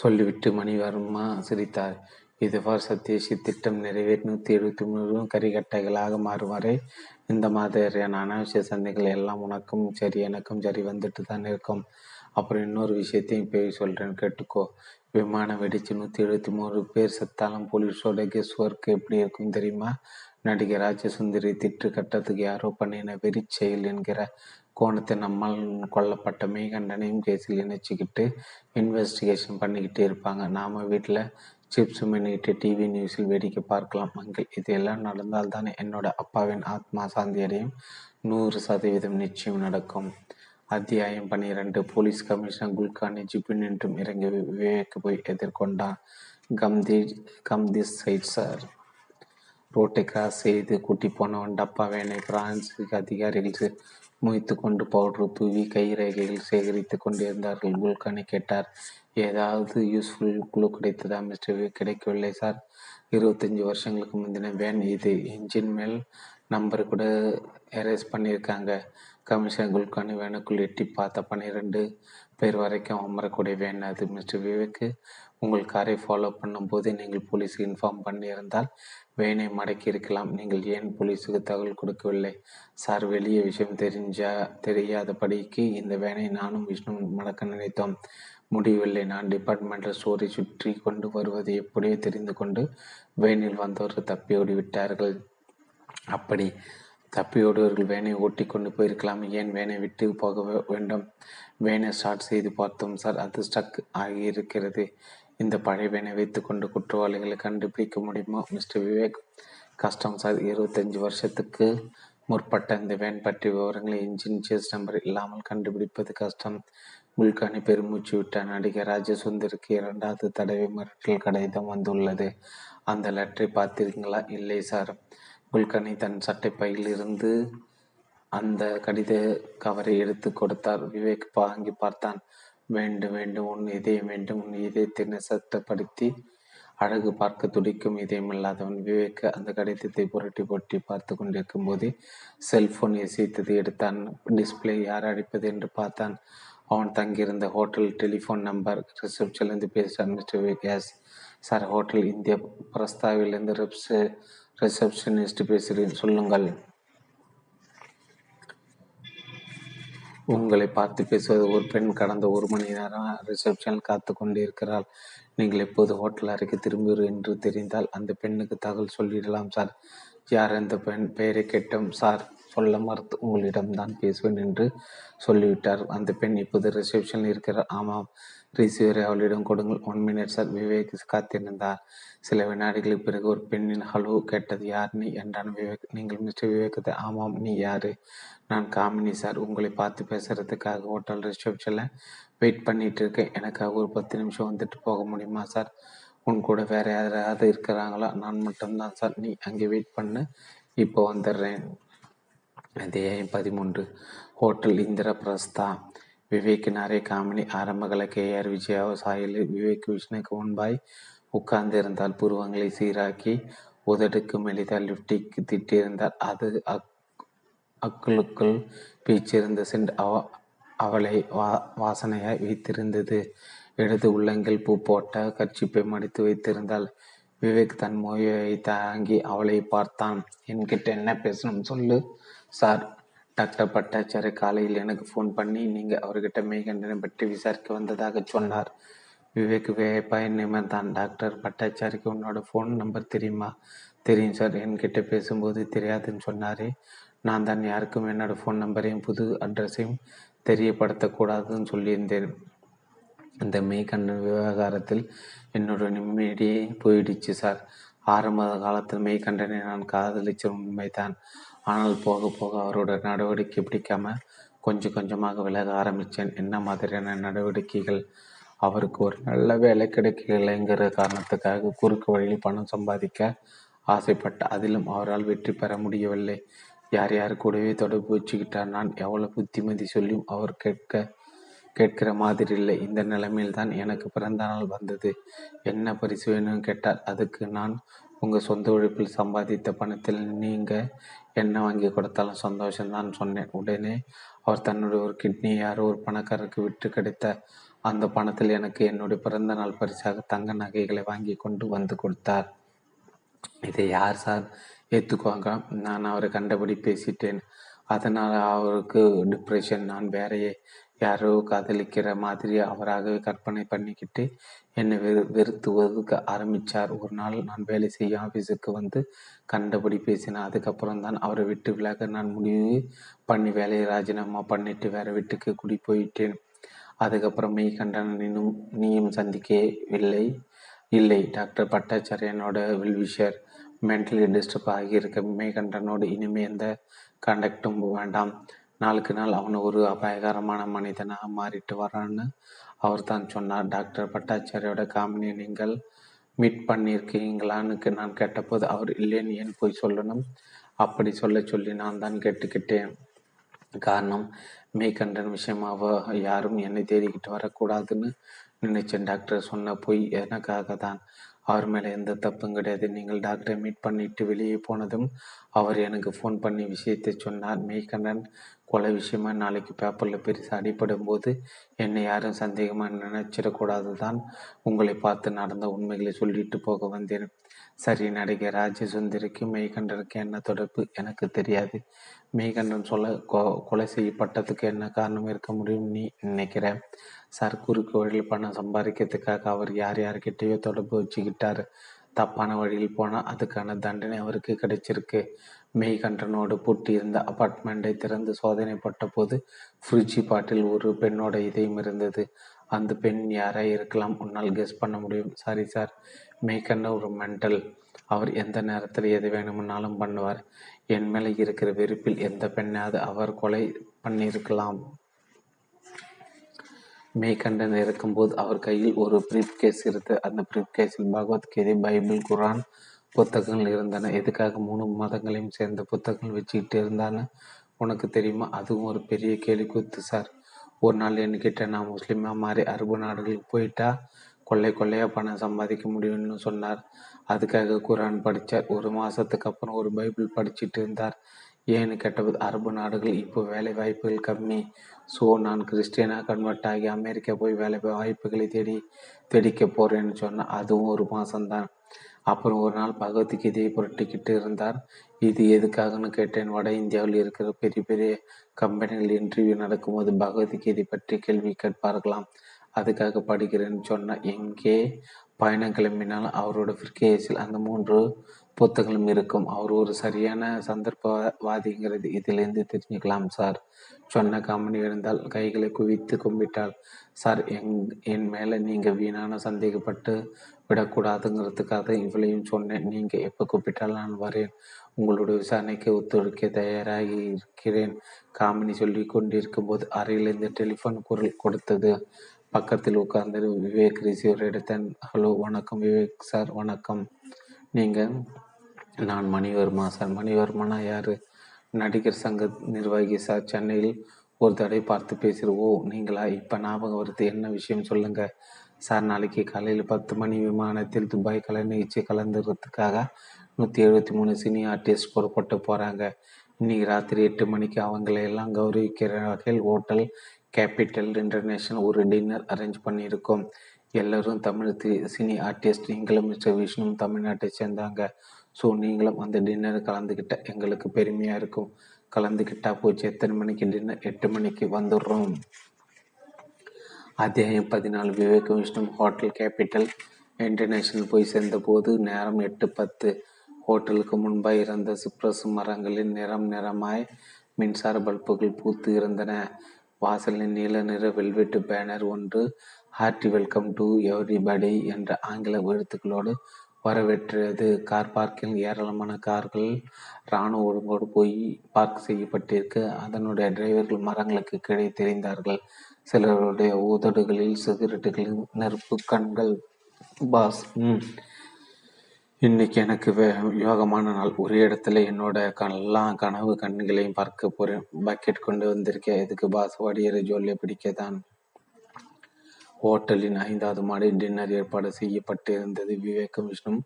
சொல்லிவிட்டு மணிவர்மா சிரித்தார். இதுவார் சதீஷ் திட்டம் நிறைவேறி நூற்றி எழுபத்தி மூணு கரிகட்டைகளாக மாறும் வரை இந்த மாதிரியான அனாவசிய சந்தைகள் எல்லாம் உனக்கும் சரி எனக்கும் சரி வந்துட்டு தான் இருக்கும். அப்புறம் இன்னொரு விஷயத்தையும் போய் சொல்கிறேன் கேட்டுக்கோ. விமானம் வெடிச்சு நூற்றி எழுபத்தி மூணு பேர் செத்தாலும் போலீஸோட கெஸ் ஒர்க் எப்படி இருக்கும் தெரியுமா? நடிகர் ராஜசுந்தரி திட்டு கட்டத்துக்கு யாரோ பண்ணின வெறி செயல் என்கிற கோணத்தை நம்மால் கொல்லப்பட்ட மெய்கண்டனையும் கேஸில் இணைச்சிக்கிட்டு இன்வெஸ்டிகேஷன் பண்ணிக்கிட்டே இருப்பாங்க. நாம் வீட்டில் சிப்ஸ் மின்னிட்டு டிவி நியூஸில் வேடிக்கை பார்க்கலாம் மங்கள் இதெல்லாம் நடந்தால் தானே என்னோட அப்பாவின் ஆத்மா சாந்தியடையும் நூறு சதவீதம் நிச்சயம் நடக்கும். அத்தியாயம் பன்னிரண்டு. போலீஸ் கமிஷனர் குல்கானி ஜிப்பு நின்றும் இறங்கி விவேக்கு போய் எதிர்கொண்டான். Come the come this side sir. ரோட்டை கிராஸ் செய்து கூட்டி போனவன் டப்பா வேனை பிரான்சுக்கு அதிகாரிகள் முய்த்து கொண்டு பவுடர் தூவி கை ரேகைகள் சேகரித்து கொண்டிருந்தார்கள். குல்கர்னி கேட்டார் ஏதாவது யூஸ்ஃபுல் குழு கிடைத்ததா மிஸ்டர் கிடைக்கவில்லை சார் இருபத்தஞ்சி வருஷங்களுக்கு முந்தின வேன் இது. இன்ஜின் மேல் நம்பர் கூட எரேஸ் பண்ணியிருக்காங்க. கமிஷன் குல்கானி வேனுக்குள் எட்டி பார்த்த பன்னிரெண்டு பேர் வரைக்கும் அமரக்கூடிய வேன் அது மிஸ்டர் விவேக்கு உங்கள் காரை ஃபாலோ பண்ணும்போது நீங்கள் போலீஸுக்கு இன்ஃபார்ம் பண்ணியிருந்தால் வேனை மடக்கி இருக்கலாம். நீங்கள் ஏன் போலீஸுக்கு தகவல் கொடுக்கவில்லை? சார் வெளியே விஷயம் தெரிஞ்சா தெரியாதபடிக்கு இந்த வேனை நானும் விஷ்ணு மடக்க நினைத்தோம். முடியவில்லை. நான் டிபார்ட்மெண்டல் ஸ்டோரை சுற்றி கொண்டு வருவது எப்படியோ தெரிந்து கொண்டு வேனில் வந்தவர்கள் தப்பி ஓடிவிட்டார்கள். அப்படி தப்பியோடுவர்கள் வேனை ஓட்டி கொண்டு போயிருக்கலாம். ஏன் வேனை விட்டு போக வேண்டும்? வேனை ஸ்டார்ட் செய்து பார்த்தோம். சார் அது ஸ்டக் ஆகியிருக்கிறது. இந்த பழைய வேனை வைத்துக்கொண்டு குற்றவாளிகளை கண்டுபிடிக்க முடியுமா? மிஸ்டர் விவேக் கஷ்டம் சார். இருபத்தஞ்சி வருஷத்துக்கு முற்பட்ட இந்த வேன் பற்றிய விவரங்களை இன்ஜின் சேஸ் நம்பர் இல்லாமல் கண்டுபிடிப்பது கஷ்டம். குல்கானி பெருமூச்சு விட்ட நடிகர் ராஜசுந்தருக்கு இரண்டாவது தடவை மிரட்டல் கடிதம் வந்துள்ளது. அந்த லெட்டரை பார்த்தீர்களா இல்லை சார். குல்கர்னி தன் சட்டை பையிலிருந்து அந்த கடித கவரை எடுத்து கொடுத்தார். விவேக் வாங்கி பார்த்தான். வேண்டும் வேண்டும். உன் இதயம் வேண்டும். உன் இதயத்தை சட்டப்படுத்தி அழகு பார்க்க துடிக்கும் இதயமில்லாதவன் விவேக் அந்த கடிதத்தை புரட்டி புரட்டி பார்த்து கொண்டிருக்கும் போதே செல்போன் இசைத்தது எடுத்தான். டிஸ்பிளே யார் அடிப்பது என்று பார்த்தான். அவன் தங்கியிருந்த ஹோட்டல் டெலிஃபோன் நம்பர் ரிசப்ஷன்லேருந்து பேசுகிறார் மிஸ்டர் விவேக் சார் ஹோட்டல் இந்திய பிரஸ்தாவிலிருந்து ரிப்ஸு ரிசப்ஷனிஸ்ட் பேசுகிறேன் சொல்லுங்கள். உங்களை பார்த்து பேசுவது ஒரு பெண் கடந்த ஒரு மணி நேரம் ரிசப்ஷனில் காத்து கொண்டிருக்கிறாள் நீங்கள் எப்போது ஹோட்டல் அறைக்கு திரும்புவீர் என்று தெரிந்தால் அந்த பெண்ணுக்கு தகவல் சொல்லிடலாம் சார் யார் அந்த பெண்? பெயரை கேட்டோம் சார் சொல்ல மறுத்து உங்களிடம்தான் பேசுவேன் என்று சொல்லிவிட்டார். அந்த பெண் இப்போது ரிசப்ஷனில் இருக்கிறார். ஆமாம் ரிசீவரை அவளிடம் கொடுங்கள். ஒன் மினிட் சார் விவேக் காத்திருந்தார் சில வினாடிகளுக்கு பிறகு ஒரு பெண்ணின் ஹலோ கேட்டது யார் நீ? என்றான் விவேக். நீங்கள் மிஸ்டர் விவேகத்தை ஆமாம் நீ யாரு? நான் காமினி சார் உங்களை பார்த்து பேசுறதுக்காக ஹோட்டல் ரிசப்ஷனில் வெயிட் பண்ணிட்டு இருக்கேன். எனக்காக ஒரு பத்து நிமிஷம் வந்துட்டு போக முடியுமா சார் உன் கூட வேற யாராவது இருக்கிறாங்களா? நான் மட்டும்தான் சார் நீ அங்கே வெயிட் பண்ணு. இப்போ வந்துடுறேன். அத்தியாயம் பதிமூன்று. ஹோட்டல் இந்திர பிரஸ்தா விவேக் நரே காமினி. ஆரம்பகல கேஆர் விஜயா சாயில். விவேக் விஷ்ணுக்கு முன்பாய் உட்கார்ந்திருந்தால் புருவங்களை சீராக்கி உதடுக்கு மெலிதா லிப்டிக்கு திட்டிருந்தார் அது அக் அக்களுக்குள் பீச்சிருந்த சென்ட் அவ அவளை வா வாசனையாய் வைத்திருந்தது. இடது உள்ளங்கள் பூ போட்ட கர்ச்சிப்பை மடித்து வைத்திருந்தாள். விவேக் தன் மொழியை தாங்கி அவளை பார்த்தான். என்கிட்ட என்ன பேசணும் சொல்லு. சார் டாக்டர் பட்டாச்சாரி காலையில் எனக்கு ஃபோன் பண்ணி நீங்கள் அவர்கிட்ட மெய்கண்டனை பற்றி விசாரிக்க வந்ததாக சொன்னார். விவேக் விவேப்பாய் நிமிர்ந்தான் டாக்டர் பட்டாச்சாரிக்கு உன்னோட ஃபோன் நம்பர் தெரியுமா? தெரியும் சார். என்கிட்ட பேசும்போது தெரியாதுன்னு சொன்னாரே. நான் தான் யாருக்கும் என்னோட ஃபோன் நம்பரையும் புது அட்ரஸையும் தெரியப்படுத்தக்கூடாதுன்னு சொல்லியிருந்தேன். இந்த மெய்கண்டன் விவகாரத்தில் என்னோட நிம்மதியே போயிடுச்சு சார். ஆரம்ப காலத்தில் மெய்கண்டனை நான் காதலிச்ச உண்மைதான். ஆனால் போக போக அவரோட நடவடிக்கை பிடிக்காம கொஞ்சம் கொஞ்சமாக விலக ஆரம்பித்தேன் என்ன மாதிரியான நடவடிக்கைகள்? அவருக்கு ஒரு நல்ல வேலை கிடைக்கலைங்கிற காரணத்துக்காக குறுக்கு வழியில் பணம் சம்பாதிக்க ஆசைப்பட்ட அதிலும் அவரால் வெற்றி பெற முடியவில்லை. யார் யார் கூடவே தொடர்பு வச்சுக்கிட்டார் நான் எவ்வளோ புத்திமதி சொல்லியும் அவர் கேட்க கேட்கிற மாதிரி இல்லை. இந்த நிலைமையில் தான் எனக்கு பிறந்த நாள் வந்தது. என்ன பரிசு வேணும்னு கேட்டால் அதுக்கு நான் உங்கள் சொந்த உழைப்பில் சம்பாதித்த பணத்தில் நீங்கள் என்ன வாங்கி கொடுத்தாலும் சந்தோஷம்தான் சொன்னேன். உடனே அவர் தன்னுடைய ஒரு கிட்னி யாரோ ஒரு பணக்காரருக்கு விட்டு கிடைத்த அந்த பணத்தில் எனக்கு என்னுடைய பிறந்த நாள் பரிசாக தங்க நகைகளை வாங்கி கொண்டு வந்து கொடுத்தார். இதை யார் சார் ஏற்றுக்குவாங்க நான் அவரை கண்டபடி பேசிட்டேன். அதனால் அவருக்கு டிப்ரெஷன் நான் வேறையே யாரோ காதலிக்கிற மாதிரி அவராகவே கற்பனை பண்ணிக்கிட்டு என்னை வெறு வெறுத்து ஒதுக்க ஆரம்பித்தார் ஒரு நாள் நான் வேலை செய்ய ஆஃபீஸுக்கு வந்து கண்டபடி பேசினேன். அதுக்கப்புறம் தான் அவரை விட்டு விலக நான் முடிவு பண்ணி வேலையை ராஜினாமா பண்ணிட்டு வேற வீட்டுக்கு குடி போயிட்டேன். அதுக்கப்புறம் மெய் கண்டனினும் நீயும் சந்திக்கவில்லை. இல்லை டாக்டர் பட்டாச்சாரியனோட வில்விஷர் மென்டலி டிஸ்டர்ப் ஆகியிருக்க மெய்கண்டனோடு இனிமே எந்த கான்டாக்டும் வேண்டாம். நாளுக்கு நாள் அவன் ஒரு அபாயகரமான மனிதனாக மாறிட்டு வரான்னு அவர் தான் சொன்னார். டாக்டர் பட்டாச்சாரியோட காமினியை நீங்கள் மீட் பண்ணியிருக்கீங்களான்னு நான் கேட்டபோது அவர் இல்லைன்னு ஏன் போய் சொல்லணும்? அப்படி சொல்ல சொல்லி நான் தான் கேட்டுக்கிட்டேன். காரணம் மேய்கண்டன் விஷயமாக யாரும் என்னை தேடிக்கிட்டு வரக்கூடாதுன்னு நினைச்சேன். டாக்டர் சொன்ன பொய் எனக்காக தான். அவர் மேலே எந்த தப்பும் கிடையாது. நீங்கள் டாக்டரை மீட் பண்ணிட்டு வெளியே போனதும் அவர் எனக்கு ஃபோன் பண்ணி விஷயத்தை சொன்னார். மெய்கண்டன் கொலை விஷயமா நாளைக்கு பேப்பரில் பெருசாக அடிப்படும் போது என்னை யாரும் சந்தேகமாக நினைச்சிடக்கூடாது தான் உங்களை பார்த்து நடந்த உண்மைகளை சொல்லிட்டு போக வந்தேன். சரி நடிகை ராஜசுந்தரிக்கு மெய்கண்டனுக்கு என்ன தொடர்பு? எனக்கு தெரியாது. மெய்கண்டன் சொல்ல கொ கொலை செய்யப்பட்டதுக்கு என்ன காரணம் இருக்க முடியும் நீ நினைக்கிற? சார் குறுக்கு வழியில் பணம் சம்பாதிக்கிறதுக்காக அவர் யார் யார்கிட்டயோ தொடர்பு வச்சுக்கிட்டார். தப்பான வழியில் போனால் அதுக்கான தண்டனை அவருக்கு கிடைச்சிருக்கு. மெய்கண்டனோடு பூட்டியிருந்த அபார்ட்மெண்ட்டை திறந்து சோதனை போட்ட போது ஃப்ரிட்ஜி பாட்டில் ஒரு பெண்ணோட இதயம் இருந்தது. அந்த பெண் யாராக இருக்கலாம் உன்னால் கெஸ் பண்ண முடியும். சாரி சார் மெய்கண்ட ஒரு மென்டல் அவர் எந்த நேரத்தில் எது வேணும்னாலும் பண்ணுவார். என் மேலே இருக்கிற வெறுப்பில் எந்த பெண்ணாவது அவர் கொலை பண்ணியிருக்கலாம். மேய்கண்டன் இருக்கும்போது அவர் கையில் ஒரு ப்ரீப் கேஸ் இருந்தது அந்த ப்ரீப் கேஸில் பகவத்கீதை பைபிள் குரான் புத்தகங்கள் இருந்தன. எதுக்காக மூணு மதங்களையும் சேர்ந்த புத்தகங்கள் வச்சுக்கிட்டு இருந்தான்னு உனக்கு தெரியுமா? அதுவும் ஒரு பெரிய கேள்வி குத்து சார். ஒரு நாள் என்கிட்ட நான் முஸ்லீமாக மாறி அரபு நாடுகளுக்கு போயிட்டா கொள்ளை கொள்ளையாக பணம் சம்பாதிக்க முடியும்னு சொன்னார். அதுக்காக குரான் படித்தார் ஒரு மாதத்துக்கு அப்புறம் ஒரு பைபிள் படிச்சுட்டு இருந்தார். ஏன்னு கேட்டபோது அரபு நாடுகள் இப்போ வேலை வாய்ப்புகள் கம்மி. ஸோ நான் கிறிஸ்டியனாக கன்வெர்ட் ஆகி அமெரிக்கா போய் வேலை வாய்ப்புகளை தேடி தேடிக்க போகிறேன்னு சொன்னேன் அதுவும் ஒரு மாதம்தான் அப்புறம் ஒரு நாள் பகவத்கீதையை புரட்டிக்கிட்டு இருந்தார். இது எதுக்காகன்னு கேட்டேன். வட இந்தியாவில் இருக்கிற பெரிய பெரிய கம்பெனிகள் இன்டர்வியூ நடக்கும்போது பகவத்கீதை பற்றி கேள்வி கேட்பார்களாம். அதுக்காக படிக்கிறேன்னு சொன்ன எங்கே? பயணம் கிளம்பினால் அவரோட ஃபிர்கேஸில் அந்த மூன்று புத்தகங்களும் இருக்கும். அவர் ஒரு சரியான சந்தர்ப்பவாதிங்கிறது இதிலிருந்து தெரிஞ்சுக்கலாம் சார் சொன்ன காமெடி இருந்தால் கைகளை குவித்து கும்பிட்டாள் சார் எங் என் மேலே நீங்கள் வீணான சந்தேகப்பட்டு விடக்கூடாதுங்கிறதுக்காக இவளையும் சொன்னேன். நீங்கள் எப்போ கூப்பிட்டாலும் நான் வரேன். உங்களுடைய விசாரணைக்கு ஒத்துழைக்க தயாராகி இருக்கிறேன். காமினி சொல்லி கொண்டிருக்கும் போது அறையிலிருந்து டெலிஃபோன் குரல் கொடுத்தது. பக்கத்தில் உட்கார்ந்து விவேக் ரிசீவர் எடுத்தேன். ஹலோ வணக்கம் விவேக் சார் வணக்கம். நீங்கள் நான் மணிவர்மா சார். மணிவர்மனா யார்? நடிகர் சங்க நிர்வாகி சார் சென்னையில் ஒரு தடவை பார்த்து பேசுகிறோம் ஓ நீங்களா? இப்போ ஞாபகம் வருது. என்ன விஷயம் சொல்லுங்கள் சார் நாளைக்கு காலையில் பத்து மணி விமானத்தில் துபாய் கலை நிகழ்ச்சி கலந்துறதுக்காக நூற்றி எழுபத்தி மூணு சினி ஆர்டிஸ்ட் புறப்பட்டு போகிறாங்க இன்னைக்கு ராத்திரி எட்டு மணிக்கு அவங்களை எல்லாம் கௌரவிக்கிற வகையில் ஹோட்டல் கேபிட்டல் இன்டர்நேஷனல் ஒரு டின்னர் அரேஞ்ச் பண்ணியிருக்கோம். எல்லோரும் தமிழ் சினி ஆர்டிஸ்ட் நீங்களும் மிஸ்டர் விஷ்ணு தமிழ்நாட்டை சேர்ந்தாங்க. ஸோ நீங்களும் அந்த டின்னர் கலந்துக்கிட்ட எங்களுக்கு பெருமையாக இருக்கும். கலந்துக்கிட்டா போச்சு. எத்தனை மணிக்கு டின்னர்? எட்டு மணிக்கு வந்துடுறோம். அத்தியாயம் பதினாலு. விவேக விஷ்ணு ஹோட்டல் கேபிட்டல். இன்டர்நேஷனல் போய் சேர்ந்தபோது நேரம் எட்டு பத்து. ஹோட்டலுக்கு முன்பாக இருந்த சிப்ரஸ் மரங்களின் நிறம் நிறமாய் மின்சார பல்புகள் பூத்து இருந்தன. வாசலின் நீல நிற வெல்வெட்டு பேனர் ஒன்று ஹார்டி வெல்கம் டு எவ்ரிபடி என்ற ஆங்கில எழுத்துக்களோடு வரவேற்றது. கார் பார்க்கில் ஏராளமான கார்கள் இராணுவ ஒழுங்கோடு போய் பார்க் செய்யப்பட்டிருக்க. அதனுடைய டிரைவர்கள் மரங்களுக்கு கீழே தெரிந்தார்கள். சிலருடைய உதடுகளில் சிகரெட்டுகளின் நெருப்பு கண்கள் பாஸ். ம். இன்னைக்கு எனக்கு யோகமான நாள். ஒரே இடத்துல என்னோட எல்லா கனவு கண்களையும் பார்க்க போறேன். பக்கெட் கொண்டு வந்திருக்கேன். இதுக்கு பாஸ்? வடியரை ஜோலியை பிடிக்கத்தான். ஹோட்டலின் ஐந்தாவது மாடி டின்னர் ஏற்பாடு செய்யப்பட்டிருந்தது. விவேகம் விஷ்ணு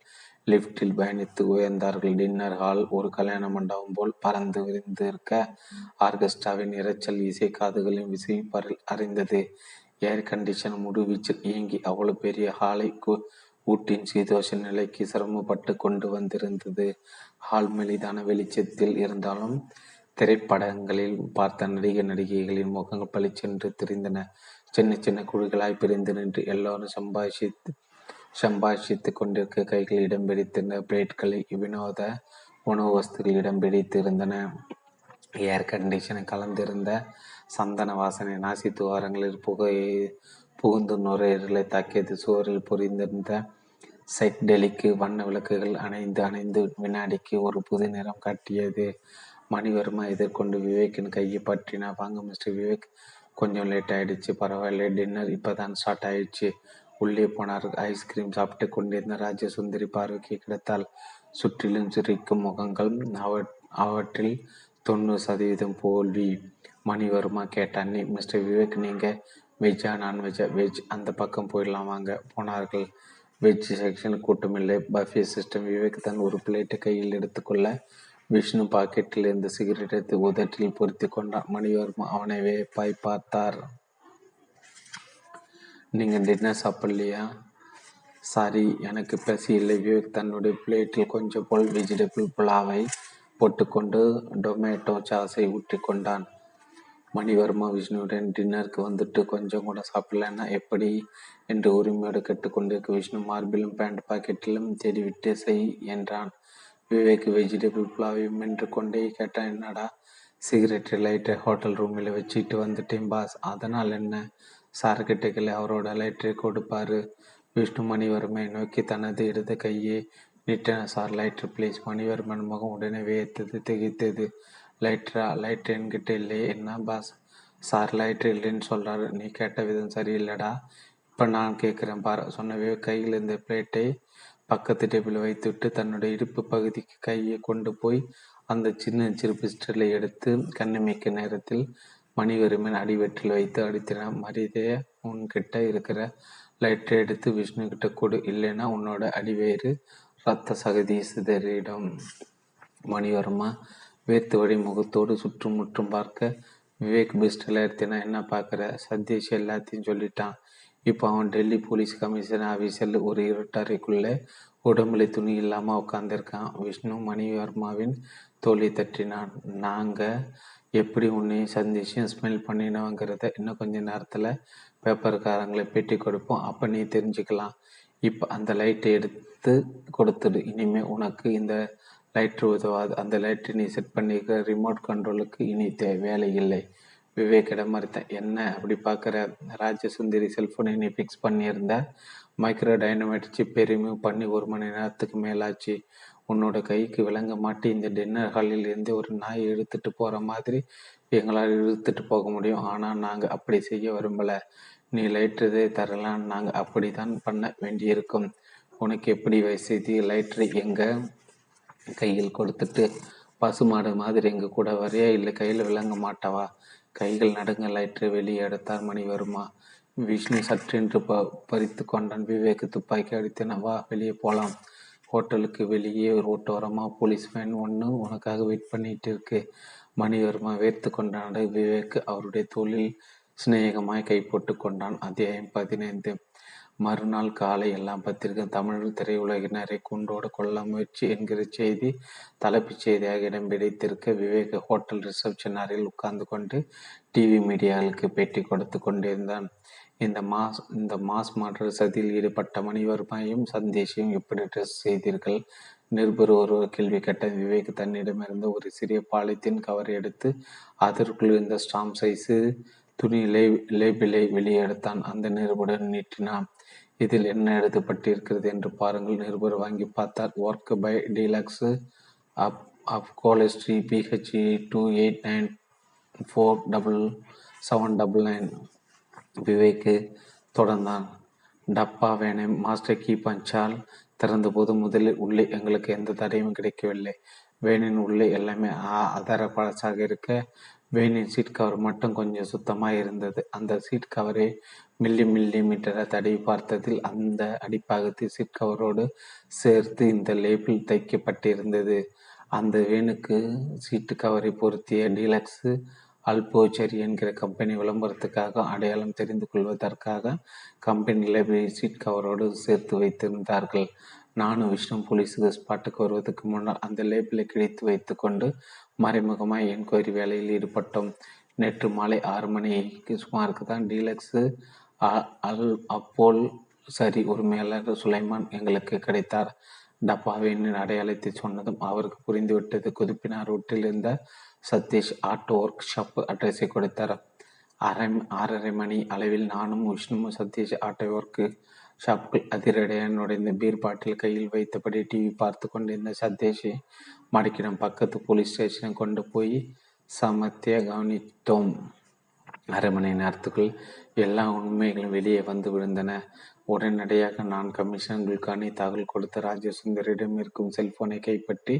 லிப்டில் பயணித்து உயர்ந்தார்கள். டின்னர் ஹால் ஒரு கல்யாண மண்டபம் போல் பறந்து விரிந்திருக்க ஆர்கெஸ்ட்ராவின் இரைச்சல் இசை காதுகளின் விசைப்பரில் அறிந்தது. ஏர் கண்டிஷன் முடுவீச்சில் இயங்கி அவ்வளவு பெரிய ஹாலை ஊட்டின் சீதோஷ நிலைக்கு சிரமப்பட்டு கொண்டு வந்திருந்தது. ஹால் மெலிதான வெளிச்சத்தில் இருந்தாலும் திரைப்படங்களில் பார்த்த நடிகை நடிகைகளின் முகங்கள் பளிச்சென்று தெரிந்தன. சின்ன சின்ன குழுக்களாய் பிரிந்து நின்று எல்லோரும் சம்பாஷித்து சம்பாஷித்துக் கொண்டிருக்க கைகள் இடம் பிடித்திருந்த பிளேட்களை வினோத உணவு வஸ்துகள் இடம் பிடித்திருந்தன. ஏர் கண்டிஷனை கலந்திருந்த சந்தன வாசனை நாசி துவாரங்களில் புகையை புகுந்து நுரையீரலை தாக்கியது. சுவரில் புரிந்திருந்த சைக்டெலிக்கு வண்ண விளக்குகள் அணைந்து அணைந்து வினாடிக்கு ஒரு புது நிறம் காட்டியது. மணிவர்மா எதிர்கொண்டு விவேக்கின் கையை பற்றினா வாங்க மிஸ்டர் விவேக் கொஞ்சம் லேட் ஆயிடுச்சு பரவாயில்ல டின்னர் இப்போதான் ஸ்டார்ட் ஆயிடுச்சு. உள்ளே போனார். ஐஸ்கிரீம் சாப்பிட்டு கொண்டிருந்த ராஜசுந்தரி பார்வைக்கு கிடைத்தால் சுற்றிலும் சிரிக்கும் முகங்கள் அவற்றில் தொண்ணூறு சதவீதம் போல்வி மணிவர்மா கேட்டான். மிஸ்டர் விவேக் நீங்கள் வெஜ்ஜா நான்வெஜ்ஜா வெஜ் அந்த பக்கம் போயிடலாம் வாங்க. போனார்கள். வெஜ் செக்ஷன் கூட்டமில்லை பஃபே சிஸ்டம் விவேக் தன் ஒரு பிளேட்டை கையில் எடுத்துக்கொள்ள விஷ்ணு பாக்கெட்டில் இருந்த சிகரெட் எடுத்து உதட்டில் பொருத்தி கொண்டான். மணிவர்மா அவனை பாய் பார்த்தார். நீங்கள் டின்னர் சாப்பிடலையா? சாரி எனக்கு பசி இல்லை விவேக் தன்னுடைய பிளேட்டில் கொஞ்சம் போல் வெஜிடபிள் புலாவை போட்டுக்கொண்டு டொமேட்டோ சாஸை ஊற்றி கொண்டான். மணிவர்மா விஷ்ணுவுடன் டின்னருக்கு வந்துட்டு கொஞ்சம் கூட சாப்பிடலன்னா எப்படி? என்று உரிமையோடு கேட்டுக்கொண்டிருக்க விஷ்ணு மார்பிலும் பேண்ட் பாக்கெட்டிலும் தேடிவிட்டு செய் என்றான். விவேக் வெஜிடபிள் புலாவையும் மென்று கொண்டே கேட்டான். என்னடா சிகரெட் லைட்டை ஹோட்டல் ரூமில் வச்சுக்கிட்டு வந்துட்டேன் பாஸ் அதனால் என்ன? சார்கிட்டகளை அவரோட லைட்டரை கொடுப்பாரு. விஷ்ணு மணிவர்மனை நோக்கி தனது இடது கையை நீட்டன சார் லைட்டர் பிளேஸ் மணிவர்மன் முகம் உடனே வியத்தது திகைத்தது. லைட்டரா? லைட்டர் என்கிட்ட இல்லையே என்ன பாஸ்? சார் லைட்டர் இல்லைன்னு சொல்கிறாரு நீ கேட்ட விதம் சரியில்லடா. இப்போ நான் கேட்குறேன் பார். சொன்னவே கையில் இருந்த பிளேட்டை பக்கத்து டேபிள் வைத்துவிட்டு தன்னுடைய இடுப்பு பகுதிக்கு கையை கொண்டு போய் அந்த சின்ன சிறு பிஸ்டலை எடுத்து கண்ணிமைக்க நேரத்தில் மணிவருமன் அடிவெற்றில் வைத்து அடித்தினான் மரியாதைய உன்கிட்ட இருக்கிற லைட்டை எடுத்து விஷ்ணு கிட்ட கொடு. இல்லைன்னா உன்னோட அடிவேறு ரத்த சகதி சிதறிடும். மணிவர்மா வேர்த்து வழி முகத்தோடு சுற்றும் முற்றும் பார்க்க விவேக் பிஸ்டல் எடுத்தினா? என்ன பார்க்குற? சதீஷ் எல்லாத்தையும் சொல்லிட்டான். இப்போ அவன் டெல்லி போலீஸ் கமிஷனர் ஆஃபீஸில் ஒரு இருட்டறைக்குள்ளே உடம்புல துணி இல்லாமல் உட்காந்துருக்கான் விஷ்ணு மணிவர்மாவின் தோழி தட்டினான். நாங்கள் எப்படி உன்னை சந்திச்சு ஸ்மெல் பண்ணினவங்கிறத இன்னும் கொஞ்ச நேரத்தில் பேப்பர்காரங்களை பேட்டி கொடுப்போம். அப்போ நீ தெரிஞ்சுக்கலாம். இப்போ அந்த லைட்டை எடுத்து கொடுத்துடு. இனிமேல் உனக்கு இந்த லைட்ரு உதவாது. அந்த லைட்டை நீ செட் பண்ணிக்க ரிமோட் கண்ட்ரோலுக்கு இனி தே வேலை இல்லை. விவேக்கிடம் மறுத்தேன். என்ன அப்படி பார்க்குற? ராஜசுந்தரி செல்ஃபோனை நீ ஃபிக்ஸ் பண்ணியிருந்த? மைக்ரோ டைனமேட் சிப்பை ரிமூவ் பண்ணி ஒரு மணி நேரத்துக்கு மேலாச்சு. உன்னோட கைக்கு விளங்க மாட்டி இந்த டின்னர் ஹாலில் இருந்து ஒரு நாய் இழுத்துட்டு போகிற மாதிரி எங்களால் இழுத்துட்டு போக முடியும். ஆனால் நாங்கள் அப்படி செய்ய விரும்பலை. நீ லைட்டரை தரலாம். நாங்கள் அப்படி தான் பண்ண வேண்டியிருக்கும். உனக்கு எப்படி வயசு லைட்ரு எங்கள் கையில் கொடுத்துட்டு? பசுமாடு மாதிரி எங்கள் கூட வரையா? இல்லை கையில் விளங்க மாட்டவா? கைகள் நடுங்க லைட்ரு வெளியே எடுத்தார் மணி வருமா? விஷ்ணு சற்றென்று ப பறித்து கொண்டான். விவேக்கு துப்பாக்கி அடித்தன வா வெளியே போகலாம் ஹோட்டலுக்கு வெளியே ரோட்டோரமாக போலீஸ் வேன் ஒன்று உனக்காக வெயிட் பண்ணிட்டு இருக்கு. மணிவர்மா வேர்த்து கொண்டான். விவேக் அவருடைய தொழில் சிநேகமாய் கை போட்டு கொண்டான். அத்தியாயம் பதினைந்து. மறுநாள் காலை எல்லாம் பத்திரிகை தமிழ் திரையுலகினரை குண்டோடு கொள்ள முயற்சி என்கிற செய்தி தலைப்புச் செய்தியாக இடம் பிடித்திருக்க விவேக் ஹோட்டல் ரிசப்ஷன் அறையில் உட்கார்ந்து கொண்டு டிவி மீடியாவுக்கு பேட்டி கொடுத்து கொண்டிருந்தான். இந்த மாஸ் இந்த மாஸ் மாற்ற சதியில் ஈடுபட்ட மணிவர்மையும் சந்தேஷையும் எப்படி ட்ரெஸ் செய்தீர்கள்? நிருபர் ஒரு கேள்வி கேட்ட விவேக் தன்னிடமிருந்து ஒரு சிறிய பாலித்தீன் கவர் எடுத்து அதற்குள் இந்த ஸ்டாம்ப் சைஸு துணி லே லேபிளை வெளியே எடுத்தான். அந்த நிருபுடன் நீட்டினான். இதில் என்ன எழுதப்பட்டிருக்கிறது என்று பாருங்கள். நிருபர் வாங்கி பார்த்தார். Work by deluxe up up கோலஸ்ட்ரி PHE two eight nine four double seven double nine Vivek தொடர்ந்தான். டப்பா வேனை மாஸ்டர் கீ பஞ்சால் திறந்தபோது முதலில் உள்ளே எங்களுக்கு எந்த தடையும் கிடைக்கவில்லை. வேனின் உள்ளே எல்லாமே அதர பழசாக இருக்க வேனின் சீட் கவர் மட்டும் கொஞ்சம் சுத்தமாக இருந்தது. அந்த சீட் கவரை மில்லி மில்லி மீட்டரை தடவி பார்த்ததில் அந்த அடிப்பாகத்தில் சீட் கவரோடு சேர்த்து இந்த லேபிள் தைக்கப்பட்டிருந்தது. அந்த வேனுக்கு சீட்டு கவரை பொருத்திய டீலக்ஸு அல்போச்சரி என்கிற கம்பெனி விளம்பரத்துக்காக அடையாளம் தெரிந்து கொள்வதற்காக கம்பெனி லைப்ரரி சீட் கவரோடு சேர்த்து வைத்திருந்தார்கள். நானும் விஷ்ணு போலீஸுக்கு ஸ்பாட்டுக்கு வருவதற்கு முன்னால் அந்த லேபிளை கிழித்து வைத்து கொண்டு மறைமுகமாக என்கொயரி வேலையில் ஈடுபட்டோம். நேற்று மாலை ஆறு மணிக்கு சுமாருக்கு தான் டீலக்ஸு அல் அப்போல் சரி உரிமையாளர் சுலைமான் எங்களுக்கு கிடைத்தார். டப்பாவின் அடையாளத்தை சொன்னதும் அவருக்கு புரிந்துவிட்டது. குதிப்பினார் வீட்டில் இருந்த சதீஷ் ஆட்டோ ஒர்க் ஷாப் அட்ரஸை கொடுத்தார். அரை ஆறரை மணி அளவில் நானும் விஷ்ணுவும் சதீஷ் ஆட்டோ ஒர்க்கு ஷாப்புக்குள் அதிரடியாக நுழைந்த பீர் பாட்டில் கையில் வைத்தபடி டிவி பார்த்து கொண்டிருந்த சதீஷை மடக்கிடம் பக்கத்து போலீஸ் ஸ்டேஷனை கொண்டு போய் சமத்திய கவனித்தோம். அரை மணி நேரத்துக்குள் எல்லா உண்மைகளும் வெளியே வந்து விழுந்தன. உடனடியாக நான் கமிஷனர் குல்கானி தகவல் கொடுத்த ராஜசுந்தரிடம் இருக்கும் செல்போனை கைப்பற்றி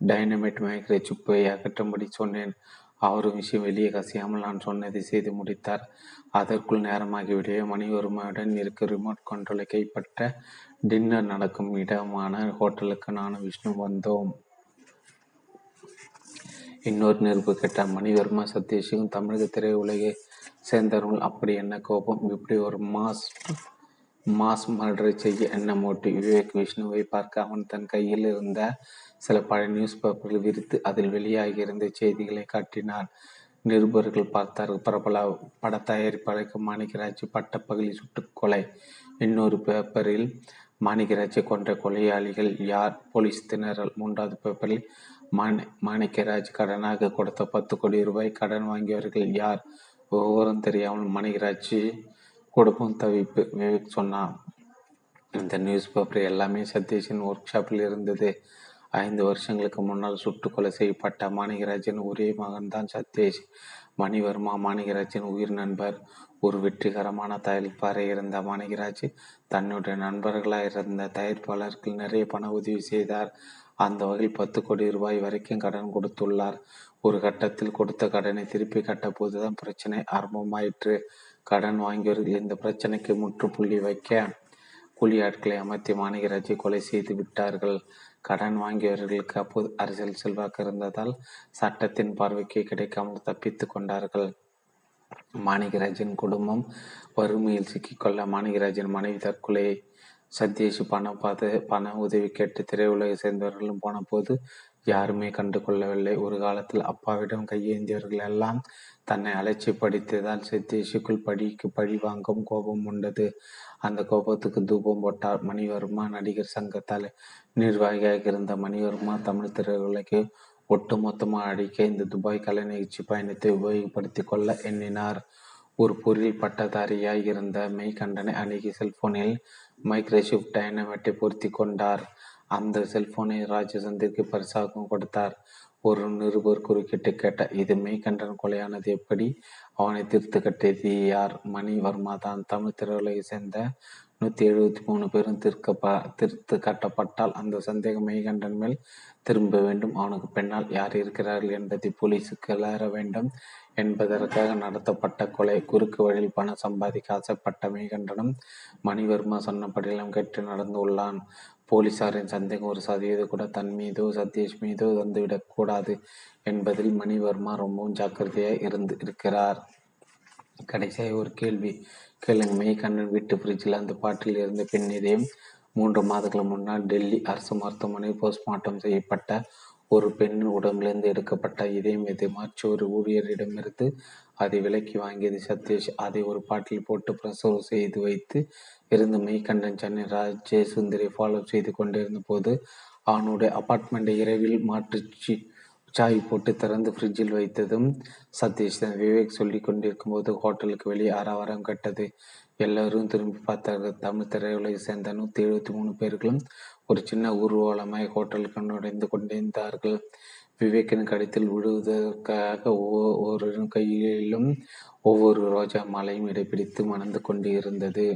டைனமைட் மயக்கிற சுப்பை அகற்றும்படி சொன்னேன். அவரும் விஷயம் வெளியே கசியாமல் நான் சொன்னதை செய்து முடித்தார். அதற்குள் நேரமாகிவிடவே மணி ஒருமையுடன் இருக்க ரிமோட் கண்ட்ரோலை கைப்பற்ற டின்னர் நடக்கும் இடமான ஹோட்டலுக்கு நானும் விஷ்ணு வந்தோம். இன்னொரு நெருப்பு கேட்டார் மணிவர்மா சத்யேஷுக்கும் தமிழக திரையுலகை சேர்ந்தவர்கள் அப்படி என்ன கோபம்? இப்படி ஒரு மாஸ் மாஸ் மர்டரை செய்ய என்ன மோட்டி விவேக் விஷ்ணுவை பார்க்க அவன் தன் கையில் இருந்த சில பழைய நியூஸ் பேப்பர்கள் விரித்து அதில் வெளியாகியிருந்த செய்திகளை காட்டினான் நிருபர்கள் பார்த்தார்கள். பிரபல பட தயாரிப்பாளருக்கு மாணிக்கராஜ் பட்டப்பகுதி சுட்டுக்கொலை இன்னொரு பேப்பரில் மாணிக்கராஜை கொன்ற கொலையாளிகள் யார்? போலீஸ் திணறல். மூன்றாவது பேப்பரில் மாணி மாணிக்கராஜ் கடனாக கொடுத்த பத்து கோடி ரூபாய் கடன் வாங்கியவர்கள் யார்? விவரம் தெரியாமல் மாணிக்கராஜ் குடும்பம் தவிப்பு விவேக் சொன்னான். இந்த நியூஸ் பேப்பர் எல்லாமே சதீஷின் ஒர்க் ஷாப்பில் இருந்தது. ஐந்து வருஷங்களுக்கு முன்னால் சுட்டு கொலை செய்யப்பட்ட மாணிகராஜன் ஒரே மகன்தான் சத்தேஷ் மணிவர்மா மாணிகராஜின் உயிர் நண்பர். ஒரு வெற்றிகரமான தயாரிப்பாறை இருந்த மாணிகராஜ் தன்னுடைய நண்பர்களாக இருந்த தயாரிப்பாளர்கள் நிறைய பண உதவி செய்தார். அந்த வகையில் பத்து கோடி ரூபாய் வரைக்கும் கடன் கொடுத்துள்ளார். ஒரு கட்டத்தில் கொடுத்த கடனை திருப்பி கட்ட போதுதான் பிரச்சனை ஆரம்பமாயிற்று. கடன் வாங்கியவர்கள் இந்த பிரச்சனைக்கு முற்றுப்புள்ளி வைக்க கூலி ஆட்களை அமர்த்தி மாணிகராஜை கொலை செய்து விட்டார்கள். கடன் வாங்கியவர்களுக்கு அப்போது அரசியல் செல்வாக்கு இருந்ததால் சட்டத்தின் பார்வைக்கு கிடைக்காமல் தப்பித்து கொண்டார்கள். மாணிகராஜன் குடும்பம் வறுமையில் சிக்கிக்கொள்ள மாணிகராஜன் மனைவி தற்கொலை சத்யேஷ் பணம் பார்த்து பண உதவி கேட்டு திரையுலகை சேர்ந்தவர்களும் போன போது யாருமே கண்டு கொள்ளவில்லை ஒரு காலத்தில் அப்பாவிடம் கையேந்தியவர்கள் எல்லாம் தன்னை அலட்சிப்படுத்தியதால் சித்தேஷுக்குள் படிக்கு பழி வாங்கும் கோபம் உண்டது. அந்த கோபத்துக்கு தூபம் போட்டார் மணிவர்மா. நடிகர் சங்கத்தால் நிர்வாகியாக இருந்த மணிவர்மா தமிழ் திரையுலகை ஒட்டுமொத்தமாக அடிக்க இந்த துபாய் கலை நிகழ்ச்சி பயணத்தை உபயோகப்படுத்தி கொள்ள எண்ணினார். ஒரு பொருள் பட்டதாரியாய் இருந்த மெய்கண்டனை அணுகி செல்போனில் மைக்ரோஷிப் டைனமேட்டை பொருத்தி கொண்டார். அந்த செல்போனை ராஜசந்திற்கு பரிசாகவும் கொடுத்தார். ஒரு நிருபர் குறுக்கிட்டு கேட்டார் இது மெய்கண்டன் கொலையானது எப்படி? அவனை திருத்து கட்டியது யார்? மணிவர்மா தான் தமிழ் திரையுலகை சேர்ந்த நூற்றி எழுபத்தி மூணு பேரும் திருக்கப்ப திருத்து கட்டப்பட்டால் அந்த சந்தேகம் மெய்கண்டன் மேல் திரும்ப வேண்டும். அவனுக்கு பெண்ணால் யார் இருக்கிறார்கள் என்பதை போலீஸுக்கு கிளற வேண்டும் என்பதற்காக நடத்தப்பட்ட கொலை. குறுக்கு வழியில் பணம் சம்பாதிக்க ஆசைப்பட்ட மெய்கண்டனும் மணிவர்மா சொன்னபடியெல்லாம் கேட்டு நடந்து உள்ளான். போலீசாரின் சந்தேகம் ஒரு சதவீதம் கூட தன் மீதோ சதீஷ் மீதோ வந்துவிடக்கூடாது என்பதில் மணிவர்மா ரொம்பவும் ஜாக்கிரதையாக இருந்து இருக்கிறார். கடைசியாக ஒரு கேள்வி. கேளுங்க மெய்கண்ணன் வீட்டு ஃப்ரிட்ஜில் அந்த பாட்டில் இருந்த பெண் இதயம் மூன்று மாதங்கள் முன்னால் டெல்லி அரசு மருத்துவமனை போஸ்ட்மார்ட்டம் செய்யப்பட்ட ஒரு பெண்ணின் உடம்பிலிருந்து எடுக்கப்பட்ட இதயம் இது மாற்றி ஒரு ஊழியரிடமிருந்து அதை விலக்கி வாங்கியது சதீஷ். அதை ஒரு பாட்டில் போட்டு பிரசவம் செய்து வைத்து இருந்த மெய்கண்டன் சென்னை ராஜேசுந்தரி ஃபாலோ செய்து கொண்டிருந்த போது அவனுடைய அபார்ட்மெண்ட்டை இரவில் மாற்றி சாய் போட்டு திறந்து ஃப்ரிட்ஜில் வைத்ததும் சதீஷ் விவேக் சொல்லி கொண்டிருக்கும் போது ஹோட்டலுக்கு வெளியே ஆரவாரம் கட்டது. எல்லோரும் திரும்பி பார்த்தார்கள். தமிழ் திரையுலகை சேர்ந்த நூற்றி எழுபத்தி மூணு பேர்களும் ஒரு சின்ன ஊர்வலமாய் ஹோட்டலுக்கு நுழைந்து கொண்டிருந்தார்கள். விவேக்கின் கடித்தில் விழுவதற்காக ஒவ்வொரு கையிலும் ஒவ்வொரு ரோஜா மாலையும் இடைப்பிடித்து மணந்து கொண்டு இருந்தது